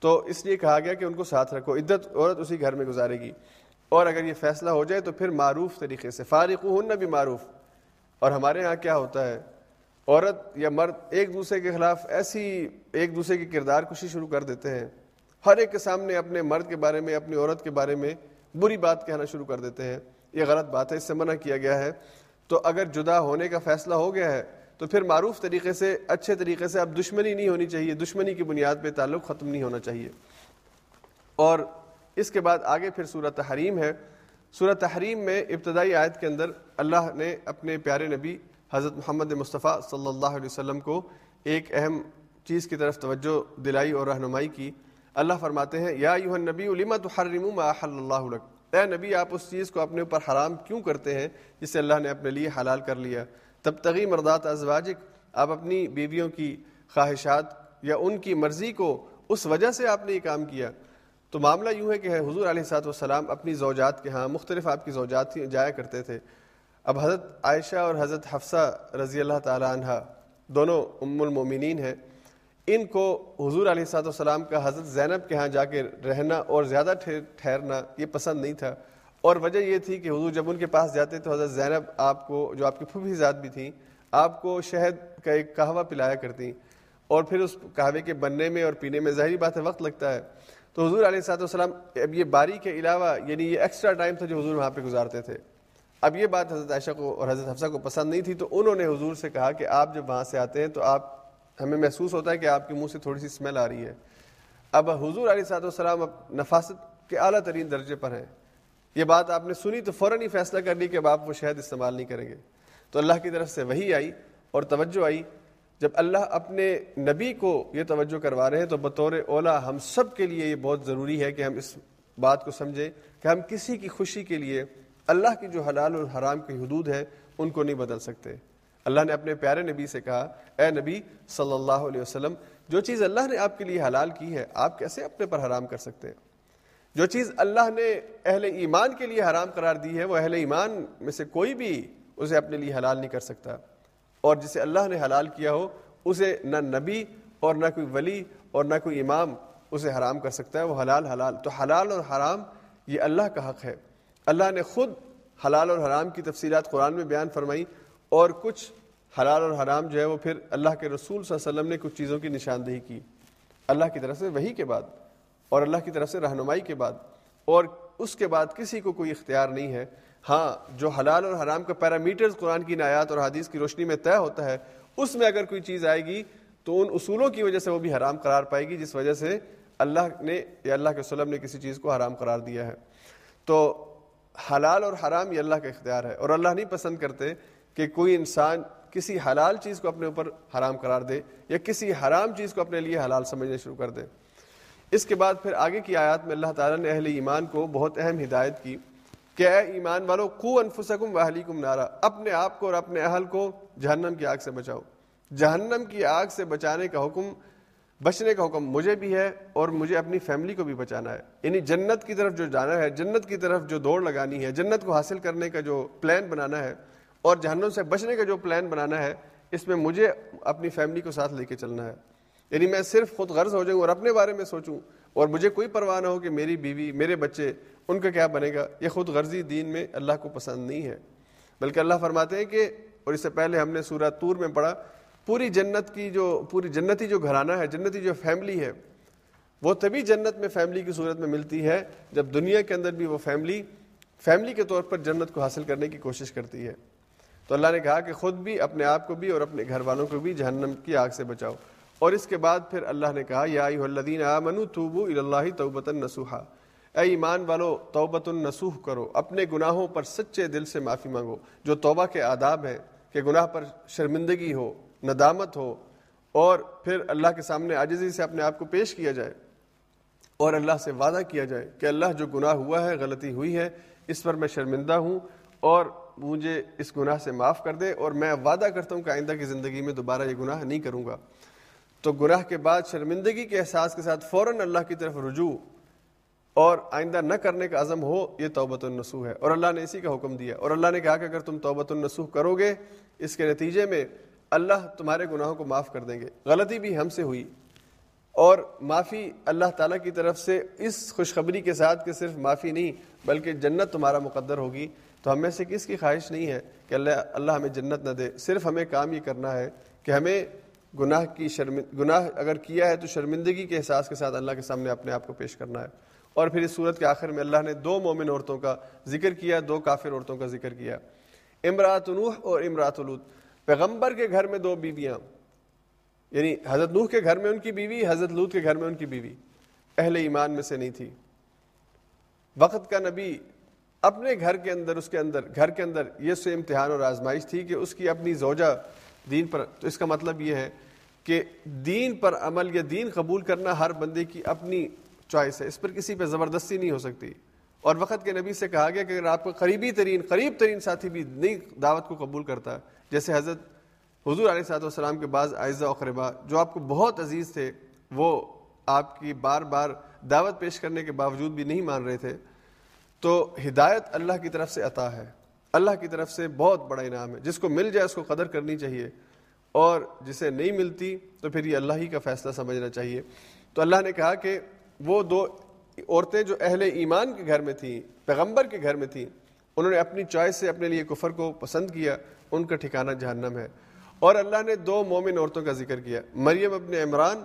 تو اس لیے کہا گیا کہ ان کو ساتھ رکھو، عدت عورت اسی گھر میں گزارے گی۔ اور اگر یہ فیصلہ ہو جائے تو پھر معروف طریقے سے فارغ ہن بھی معروف۔ اور ہمارے یہاں کیا ہوتا ہے؟ عورت یا مرد ایک دوسرے کے خلاف ایسی ایک دوسرے کی کردار کشی شروع کر دیتے ہیں۔ ہر ایک کے سامنے اپنے مرد کے بارے میں، اپنی عورت کے بارے میں بری بات کہنا شروع کر دیتے ہیں۔ یہ غلط بات ہے، اس سے منع کیا گیا ہے۔ تو اگر جدا ہونے کا فیصلہ ہو گیا ہے تو پھر معروف طریقے سے، اچھے طریقے سے اب دشمنی نہیں ہونی چاہیے۔ دشمنی کی بنیاد پہ تعلق ختم نہیں ہونا چاہیے۔ اور اس کے بعد آگے پھر صورت حریم ہے۔ صورت تحریم میں ابتدائی آیت کے اندر اللہ نے اپنے پیارے نبی حضرت محمد مصطفیٰ صلی اللہ علیہ وسلم کو ایک اہم چیز کی طرف توجہ دلائی اور رہنمائی کی۔ اللہ فرماتے ہیں، یا یوہ نبی علما تو ما حل اللہ اے نبی، آپ اس چیز کو اپنے اوپر حرام کیوں کرتے ہیں جسے اللہ نے اپنے لیے حلال کر لیا؟ تب تغی مردات ازواجک، آپ اپنی بیویوں کی خواہشات یا ان کی مرضی کو اس وجہ سے آپ نے یہ کام کیا؟ تو معاملہ یوں ہے کہ حضور علیہ سات وسلام اپنی زوجات کے ہاں مختلف آپ کی زوجات جایا کرتے تھے۔ اب حضرت عائشہ اور حضرت حفصہ رضی اللہ تعالیٰ عنہ دونوں ام المومنین ہیں۔ ان کو حضور علیہ صاحب والسلام کا حضرت زینب کے ہاں جا کے رہنا اور زیادہ ٹھہرنا یہ پسند نہیں تھا۔ اور وجہ یہ تھی کہ حضور جب ان کے پاس جاتے تو حضرت زینب آپ کو، جو آپ کی پھوپھی ذات بھی تھیں، آپ کو شہد کا ایک قہوہ پلایا کرتی۔ اور پھر اس قہوے کے بننے میں اور پینے میں ظاہری بات ہے، وقت لگتا ہے۔ تو حضور علیہ صاحب والسلام، اب یہ باری کے علاوہ یعنی یہ ایکسٹرا ٹائم تھا جو حضور وہاں پہ گزارتے تھے۔ اب یہ بات حضرت عائشہ کو اور حضرت حفصہ کو پسند نہیں تھی، تو انہوں نے حضور سے کہا کہ آپ جب وہاں سے آتے ہیں تو آپ، ہمیں محسوس ہوتا ہے کہ آپ کے منہ سے تھوڑی سی اسمیل آ رہی ہے۔ اب حضور علیہ صاحب والسلام اب نفاست کے اعلیٰ ترین درجے پر ہیں۔ یہ بات آپ نے سنی تو فوراً ہی فیصلہ کر لی کہ اب آپ وہ شہد استعمال نہیں کریں گے۔ تو اللہ کی طرف سے وہی آئی اور توجہ آئی جب اللہ اپنے نبی کو یہ توجہ کروا رہے ہیں تو بطور اولا ہم سب کے لیے یہ بہت ضروری ہے کہ ہم اس بات کو سمجھیں کہ ہم کسی کی خوشی کے لیے اللہ کی جو حلال اور حرام کی حدود ہے ان کو نہیں بدل سکتے۔ اللہ نے اپنے پیارے نبی سے کہا، اے نبی صلی اللہ علیہ وسلم، جو چیز اللہ نے آپ کے لیے حلال کی ہے، آپ کیسے اپنے پر حرام کر سکتے ہیں؟ جو چیز اللہ نے اہل ایمان کے لیے حرام قرار دی ہے، وہ اہل ایمان میں سے کوئی بھی اسے اپنے لیے حلال نہیں کر سکتا۔ اور جسے اللہ نے حلال کیا ہو، اسے نہ نبی اور نہ کوئی ولی اور نہ کوئی امام اسے حرام کر سکتا ہے، وہ حلال حلال۔ تو حلال اور حرام، یہ اللہ کا حق ہے۔ اللہ نے خود حلال اور حرام کی تفصیلات قرآن میں بیان فرمائی اور کچھ حلال اور حرام جو ہے وہ پھر اللہ کے رسول صلی اللہ علیہ وسلم نے کچھ چیزوں کی نشاندہی کی۔ اللہ کی طرف سے وہی کے بعد اور اللہ کی طرف سے رہنمائی کے بعد۔ اور اس کے بعد کسی کو کوئی اختیار نہیں ہے۔ ہاں جو حلال اور حرام کا پیرامیٹرز قرآن کی نایات اور حدیث کی روشنی میں طے ہوتا ہے، اس میں اگر کوئی چیز آئے گی تو ان اصولوں کی وجہ سے وہ بھی حرام قرار پائے گی، جس وجہ سے اللہ نے یا اللہ کے وسلم نے کسی چیز کو حرام قرار دیا ہے۔ تو حلال اور حرام یہ اللہ کا اختیار ہے، اور اللہ نہیں پسند کرتے کہ کوئی انسان کسی حلال چیز کو اپنے اوپر حرام قرار دے یا کسی حرام چیز کو اپنے لیے حلال سمجھنا شروع کر دے۔ اس کے بعد پھر آگے کی آیات میں اللہ تعالیٰ نے اہل ایمان کو بہت اہم ہدایت کی۔ کہ اے ایمان والو کو انفسکم و اہلیکم نارا، اپنے آپ کو اور اپنے اہل کو جہنم کی آگ سے بچاؤ۔ جہنم کی آگ سے بچانے کا حکم، بچنے کا حکم مجھے بھی ہے اور مجھے اپنی فیملی کو بھی بچانا ہے۔ یعنی جنت کی طرف جو جانا ہے، جنت کی طرف جو دوڑ لگانی ہے، جنت کو حاصل کرنے کا جو پلان بنانا ہے اور جہنم سے بچنے کا جو پلان بنانا ہے، اس میں مجھے اپنی فیملی کو ساتھ لے کے چلنا ہے۔ یعنی میں صرف خود غرض ہو جاؤں اور اپنے بارے میں سوچوں اور مجھے کوئی پرواہ نہ ہو کہ میری بیوی، میرے بچے ان کا کیا بنے گا؟ یہ خود غرضی دین میں اللہ کو پسند نہیں ہے۔ بلکہ اللہ فرماتے ہیں کہ، اور اس سے پہلے ہم نے سورہ تور میں پڑھا، پوری جنت کی جو، پوری جنتی جو گھرانہ ہے، جنتی جو فیملی ہے، وہ تبھی جنت میں فیملی کی صورت میں ملتی ہے جب دنیا کے اندر بھی وہ فیملی فیملی کے طور پر جنت کو حاصل کرنے کی کوشش کرتی ہے۔ تو اللہ نے کہا کہ خود بھی، اپنے آپ کو بھی اور اپنے گھر والوں کو بھی جہنم کی آگ سے بچاؤ۔ اور اس کے بعد پھر اللہ نے کہا، یا الذین آمنوا توبوا الی اللہ توبۃ نصوحا۔ اے ایمان والو، توبۃ النصوح کرو۔ اپنے گناہوں پر سچے دل سے معافی مانگو۔ جو توبہ کے آداب ہیں، کہ گناہ پر شرمندگی ہو، ندامت ہو، اور پھر اللہ کے سامنے عاجزی سے اپنے آپ کو پیش کیا جائے، اور اللہ سے وعدہ کیا جائے کہ اللہ جو گناہ ہوا ہے، غلطی ہوئی ہے، اس پر میں شرمندہ ہوں، اور مجھے اس گناہ سے معاف کر دے، اور میں وعدہ کرتا ہوں کہ آئندہ کی زندگی میں دوبارہ یہ گناہ نہیں کروں گا۔ تو گناہ کے بعد شرمندگی کے احساس کے ساتھ فوراً اللہ کی طرف رجوع۔ اور آئندہ نہ کرنے کا عزم ہو، یہ توبت النسوح ہے۔ اور اللہ نے اسی کا حکم دیا۔ اور اللہ نے کہا کہ اگر تم توبت النسوح کرو گے، اس کے نتیجے میں اللہ تمہارے گناہوں کو معاف کر دیں گے۔ غلطی بھی ہم سے ہوئی۔ اور معافی اللہ تعالیٰ کی طرف سے اس خوشخبری کے ساتھ کہ صرف معافی نہیں، بلکہ جنت تمہارا مقدر ہوگی۔ تو ہم میں سے کس کی خواہش نہیں ہے کہ اللہ اللہ ہمیں جنت نہ دے؟ صرف ہمیں کام یہ کرنا ہے کہ ہمیں گناہ کی شرم گناہ اگر کیا ہے تو شرمندگی کے احساس کے ساتھ اللہ کے سامنے اپنے آپ کو پیش کرنا ہے۔ اور پھر اس صورت کے آخر میں اللہ نے دو مومن عورتوں کا ذکر کیا، دو کافر عورتوں کا ذکر کیا۔ امراۃ نوح اور امراۃ الود پیغمبر کے گھر میں دو بیویاں۔ یعنی حضرت نوح کے گھر میں ان کی بیوی، حضرت لود کے گھر میں ان کی بیوی۔ اہل ایمان میں سے نہیں تھی۔ وقت کا نبی اپنے گھر کے اندر، اس کے اندر، گھر کے اندر یہ سے امتحان اور آزمائش تھی کہ اس کی اپنی زوجہ دین پر، تو اس کا مطلب یہ ہے کہ دین پر عمل یا دین قبول کرنا ہر بندے کی اپنی چوائس ہے، اس پر کسی پہ زبردستی نہیں ہو سکتی۔ اور وقت کے نبی سے کہا گیا کہ اگر آپ کو قریبی ترین، قریب ترین ساتھی بھی نئی دعوت کو قبول کرتا، جیسے حضرت حضور علیہ صاحب والسلام کے بعض اعزہ اقربا جو آپ کو بہت عزیز تھے، وہ آپ کی بار بار دعوت پیش کرنے کے باوجود بھی نہیں مان رہے تھے۔ تو ہدایت اللہ کی طرف سے عطا ہے۔ اللہ کی طرف سے بہت بڑا انعام ہے۔ جس کو مل جائے، اس کو قدر کرنی چاہیے۔ اور جسے نہیں ملتی، تو پھر یہ اللہ ہی کا فیصلہ سمجھنا چاہیے۔ تو اللہ نے کہا کہ وہ دو عورتیں جو اہل ایمان کے گھر میں تھیں، پیغمبر کے گھر میں تھیں، انہوں نے اپنی چوائس سے اپنے لیے کفر کو پسند کیا، ان کا ٹھکانہ جہنم ہے۔ اور اللہ نے دو مومن عورتوں کا ذکر کیا، مریم ابن عمران،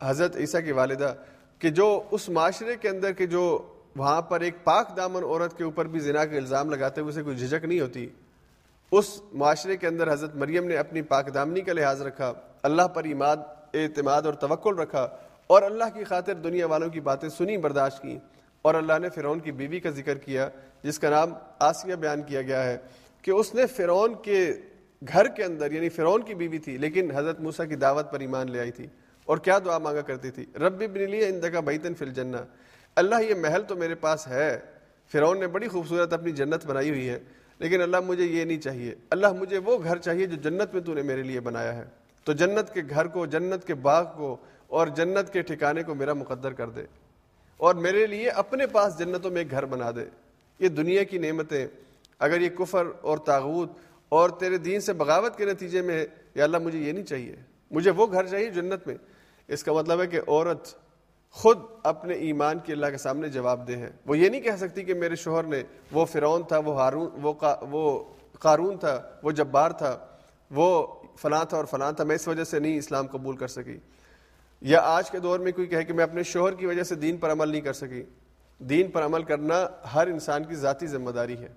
حضرت عیسیٰ کی والدہ، کہ جو اس معاشرے کے اندر کے جو وہاں پر ایک پاک دامن عورت کے اوپر بھی زنا کا الزام لگاتے ہوئے اسے کوئی جھجک نہیں ہوتی، اس معاشرے کے اندر حضرت مریم نے اپنی پاک دامنی کا لحاظ رکھا، اللہ پر ایماد، اعتماد اور توکل رکھا اور اللہ کی خاطر دنیا والوں کی باتیں سنی، برداشت کی۔ اور اللہ نے فرعون کی بیوی کا ذکر کیا، جس کا نام آسیہ بیان کیا گیا ہے کہ اس نے فرعون کے گھر کے اندر یعنی فرعون کی بیوی تھی، لیکن حضرت موسیٰ کی دعوت پر ایمان لے آئی تھی اور کیا دعا مانگا کرتی تھی؟ رب ابن لی اندگا بیتن فی الجنہ۔ اللہ، یہ محل تو میرے پاس ہے۔ فرعون نے بڑی خوبصورت اپنی جنت بنائی ہوئی ہے، لیکن اللہ، مجھے یہ نہیں چاہیے۔ اللہ، مجھے وہ گھر چاہیے جو جنت میں تو نے میرے لیے بنایا ہے۔ تو جنت کے گھر کو، جنت کے باغ کو اور جنت کے ٹھکانے کو میرا مقدر کر دے اور میرے لیے اپنے پاس جنتوں میں ایک گھر بنا دے۔ یہ دنیا کی نعمتیں، اگر یہ کفر اور تاغوت اور تیرے دین سے بغاوت کے نتیجے میں ہے، یا اللہ مجھے یہ نہیں چاہیے۔ مجھے وہ گھر چاہیے جنت میں۔ اس کا مطلب ہے کہ عورت خود اپنے ایمان کی اللہ کے سامنے جواب دے ہے۔ وہ یہ نہیں کہہ سکتی کہ میرے شوہر نے وہ فرعون تھا، وہ ہارون، وہ وہ قارون تھا، وہ جبار تھا، وہ فلاں تھا اور فلاں تھا، میں اس وجہ سے نہیں اسلام قبول کر سکی۔ یا آج کے دور میں کوئی کہے کہ میں اپنے شوہر کی وجہ سے دین پر عمل نہیں کر سکی۔ دین پر عمل کرنا ہر انسان کی ذاتی ذمہ داری ہے۔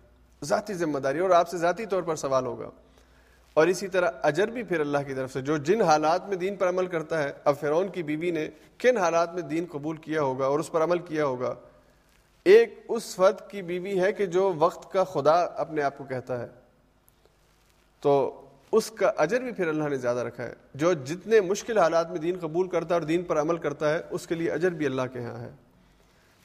ذاتی ذمہ داری، اور آپ سے ذاتی طور پر سوال ہوگا۔ اور اسی طرح اجر بھی پھر اللہ کی طرف سے۔ جو جن حالات میں دین پر عمل کرتا ہے، اب فرعون کی بیوی نے کن حالات میں دین قبول کیا ہوگا اور اس پر عمل کیا ہوگا؟ ایک اس فرد کی بیوی ہے کہ جو وقت کا خدا اپنے آپ کو کہتا ہے۔ تو اس کا اجر بھی پھر اللہ نے زیادہ رکھا ہے۔ جو جتنے مشکل حالات میں دین قبول کرتا ہے اور دین پر عمل کرتا ہے، اس کے لیے اجر بھی اللہ کے ہاں ہے۔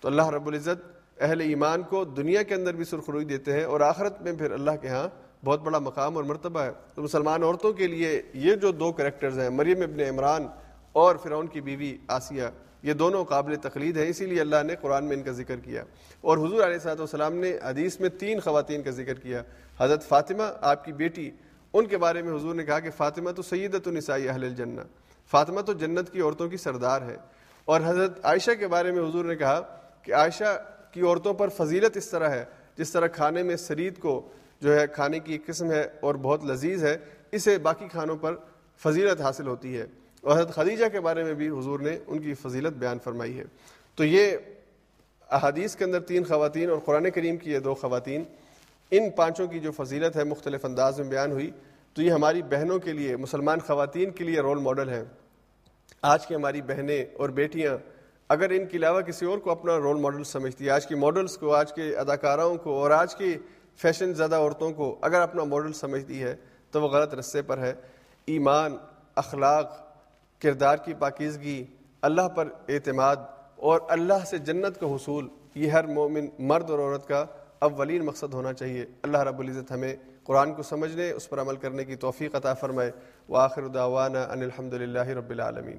تو اللہ رب العزت اہل ایمان کو دنیا کے اندر بھی سرخروئی دیتے ہیں اور آخرت میں پھر اللہ کے ہاں بہت بڑا مقام اور مرتبہ ہے۔ تو مسلمان عورتوں کے لیے یہ جو دو کریکٹرز ہیں، مریم ابن عمران اور فرعون کی بیوی آسیہ، یہ دونوں قابل تقلید ہیں۔ اسی لیے اللہ نے قرآن میں ان کا ذکر کیا۔ اور حضور علیہ صاحب والسلام نے حدیث میں تین خواتین کا ذکر کیا۔ حضرت فاطمہ، آپ کی بیٹی ان کے بارے میں حضور نے کہا کہ فاطمہ تو سیدت النسائی اہل الجنہ۔ فاطمہ تو جنت کی عورتوں کی سردار ہے۔ اور حضرت عائشہ کے بارے میں حضور نے کہا کہ عائشہ کی عورتوں پر فضیلت اس طرح ہے، جس طرح کھانے میں سرید کو جو ہے کھانے کی ایک قسم ہے اور بہت لذیذ ہے، اسے باقی کھانوں پر فضیلت حاصل ہوتی ہے۔ اور حضرت خدیجہ کے بارے میں بھی حضور نے ان کی فضیلت بیان فرمائی ہے۔ تو یہ احادیث کے اندر تین خواتین اور قرآن کریم کی یہ دو خواتین ان پانچوں کی جو فضیلت ہے مختلف انداز میں بیان ہوئی، تو یہ ہماری بہنوں کے لیے، مسلمان خواتین کے لیے رول ماڈل ہیں۔ آج کی ہماری بہنیں اور بیٹیاں، اگر ان کے علاوہ کسی اور کو اپنا رول ماڈل سمجھتی ہے آج کی ماڈلس کو، آج کے اداکاراؤں کو اور آج کی فیشن زدہ عورتوں کو اگر اپنا ماڈل سمجھتی ہے، تو وہ غلط رستے پر ہے۔ ایمان، اخلاق، کردار کی پاکیزگی، اللہ پر اعتماد اور اللہ سے جنت کا حصول، یہ ہر مومن مرد اور عورت کا اولین مقصد ہونا چاہیے۔ اللہ رب العزت ہمیں قرآن کو سمجھنے، اس پر عمل کرنے کی توفیق عطا فرمائے۔ وآخر دعوانا ان الحمد للہ رب العالمین۔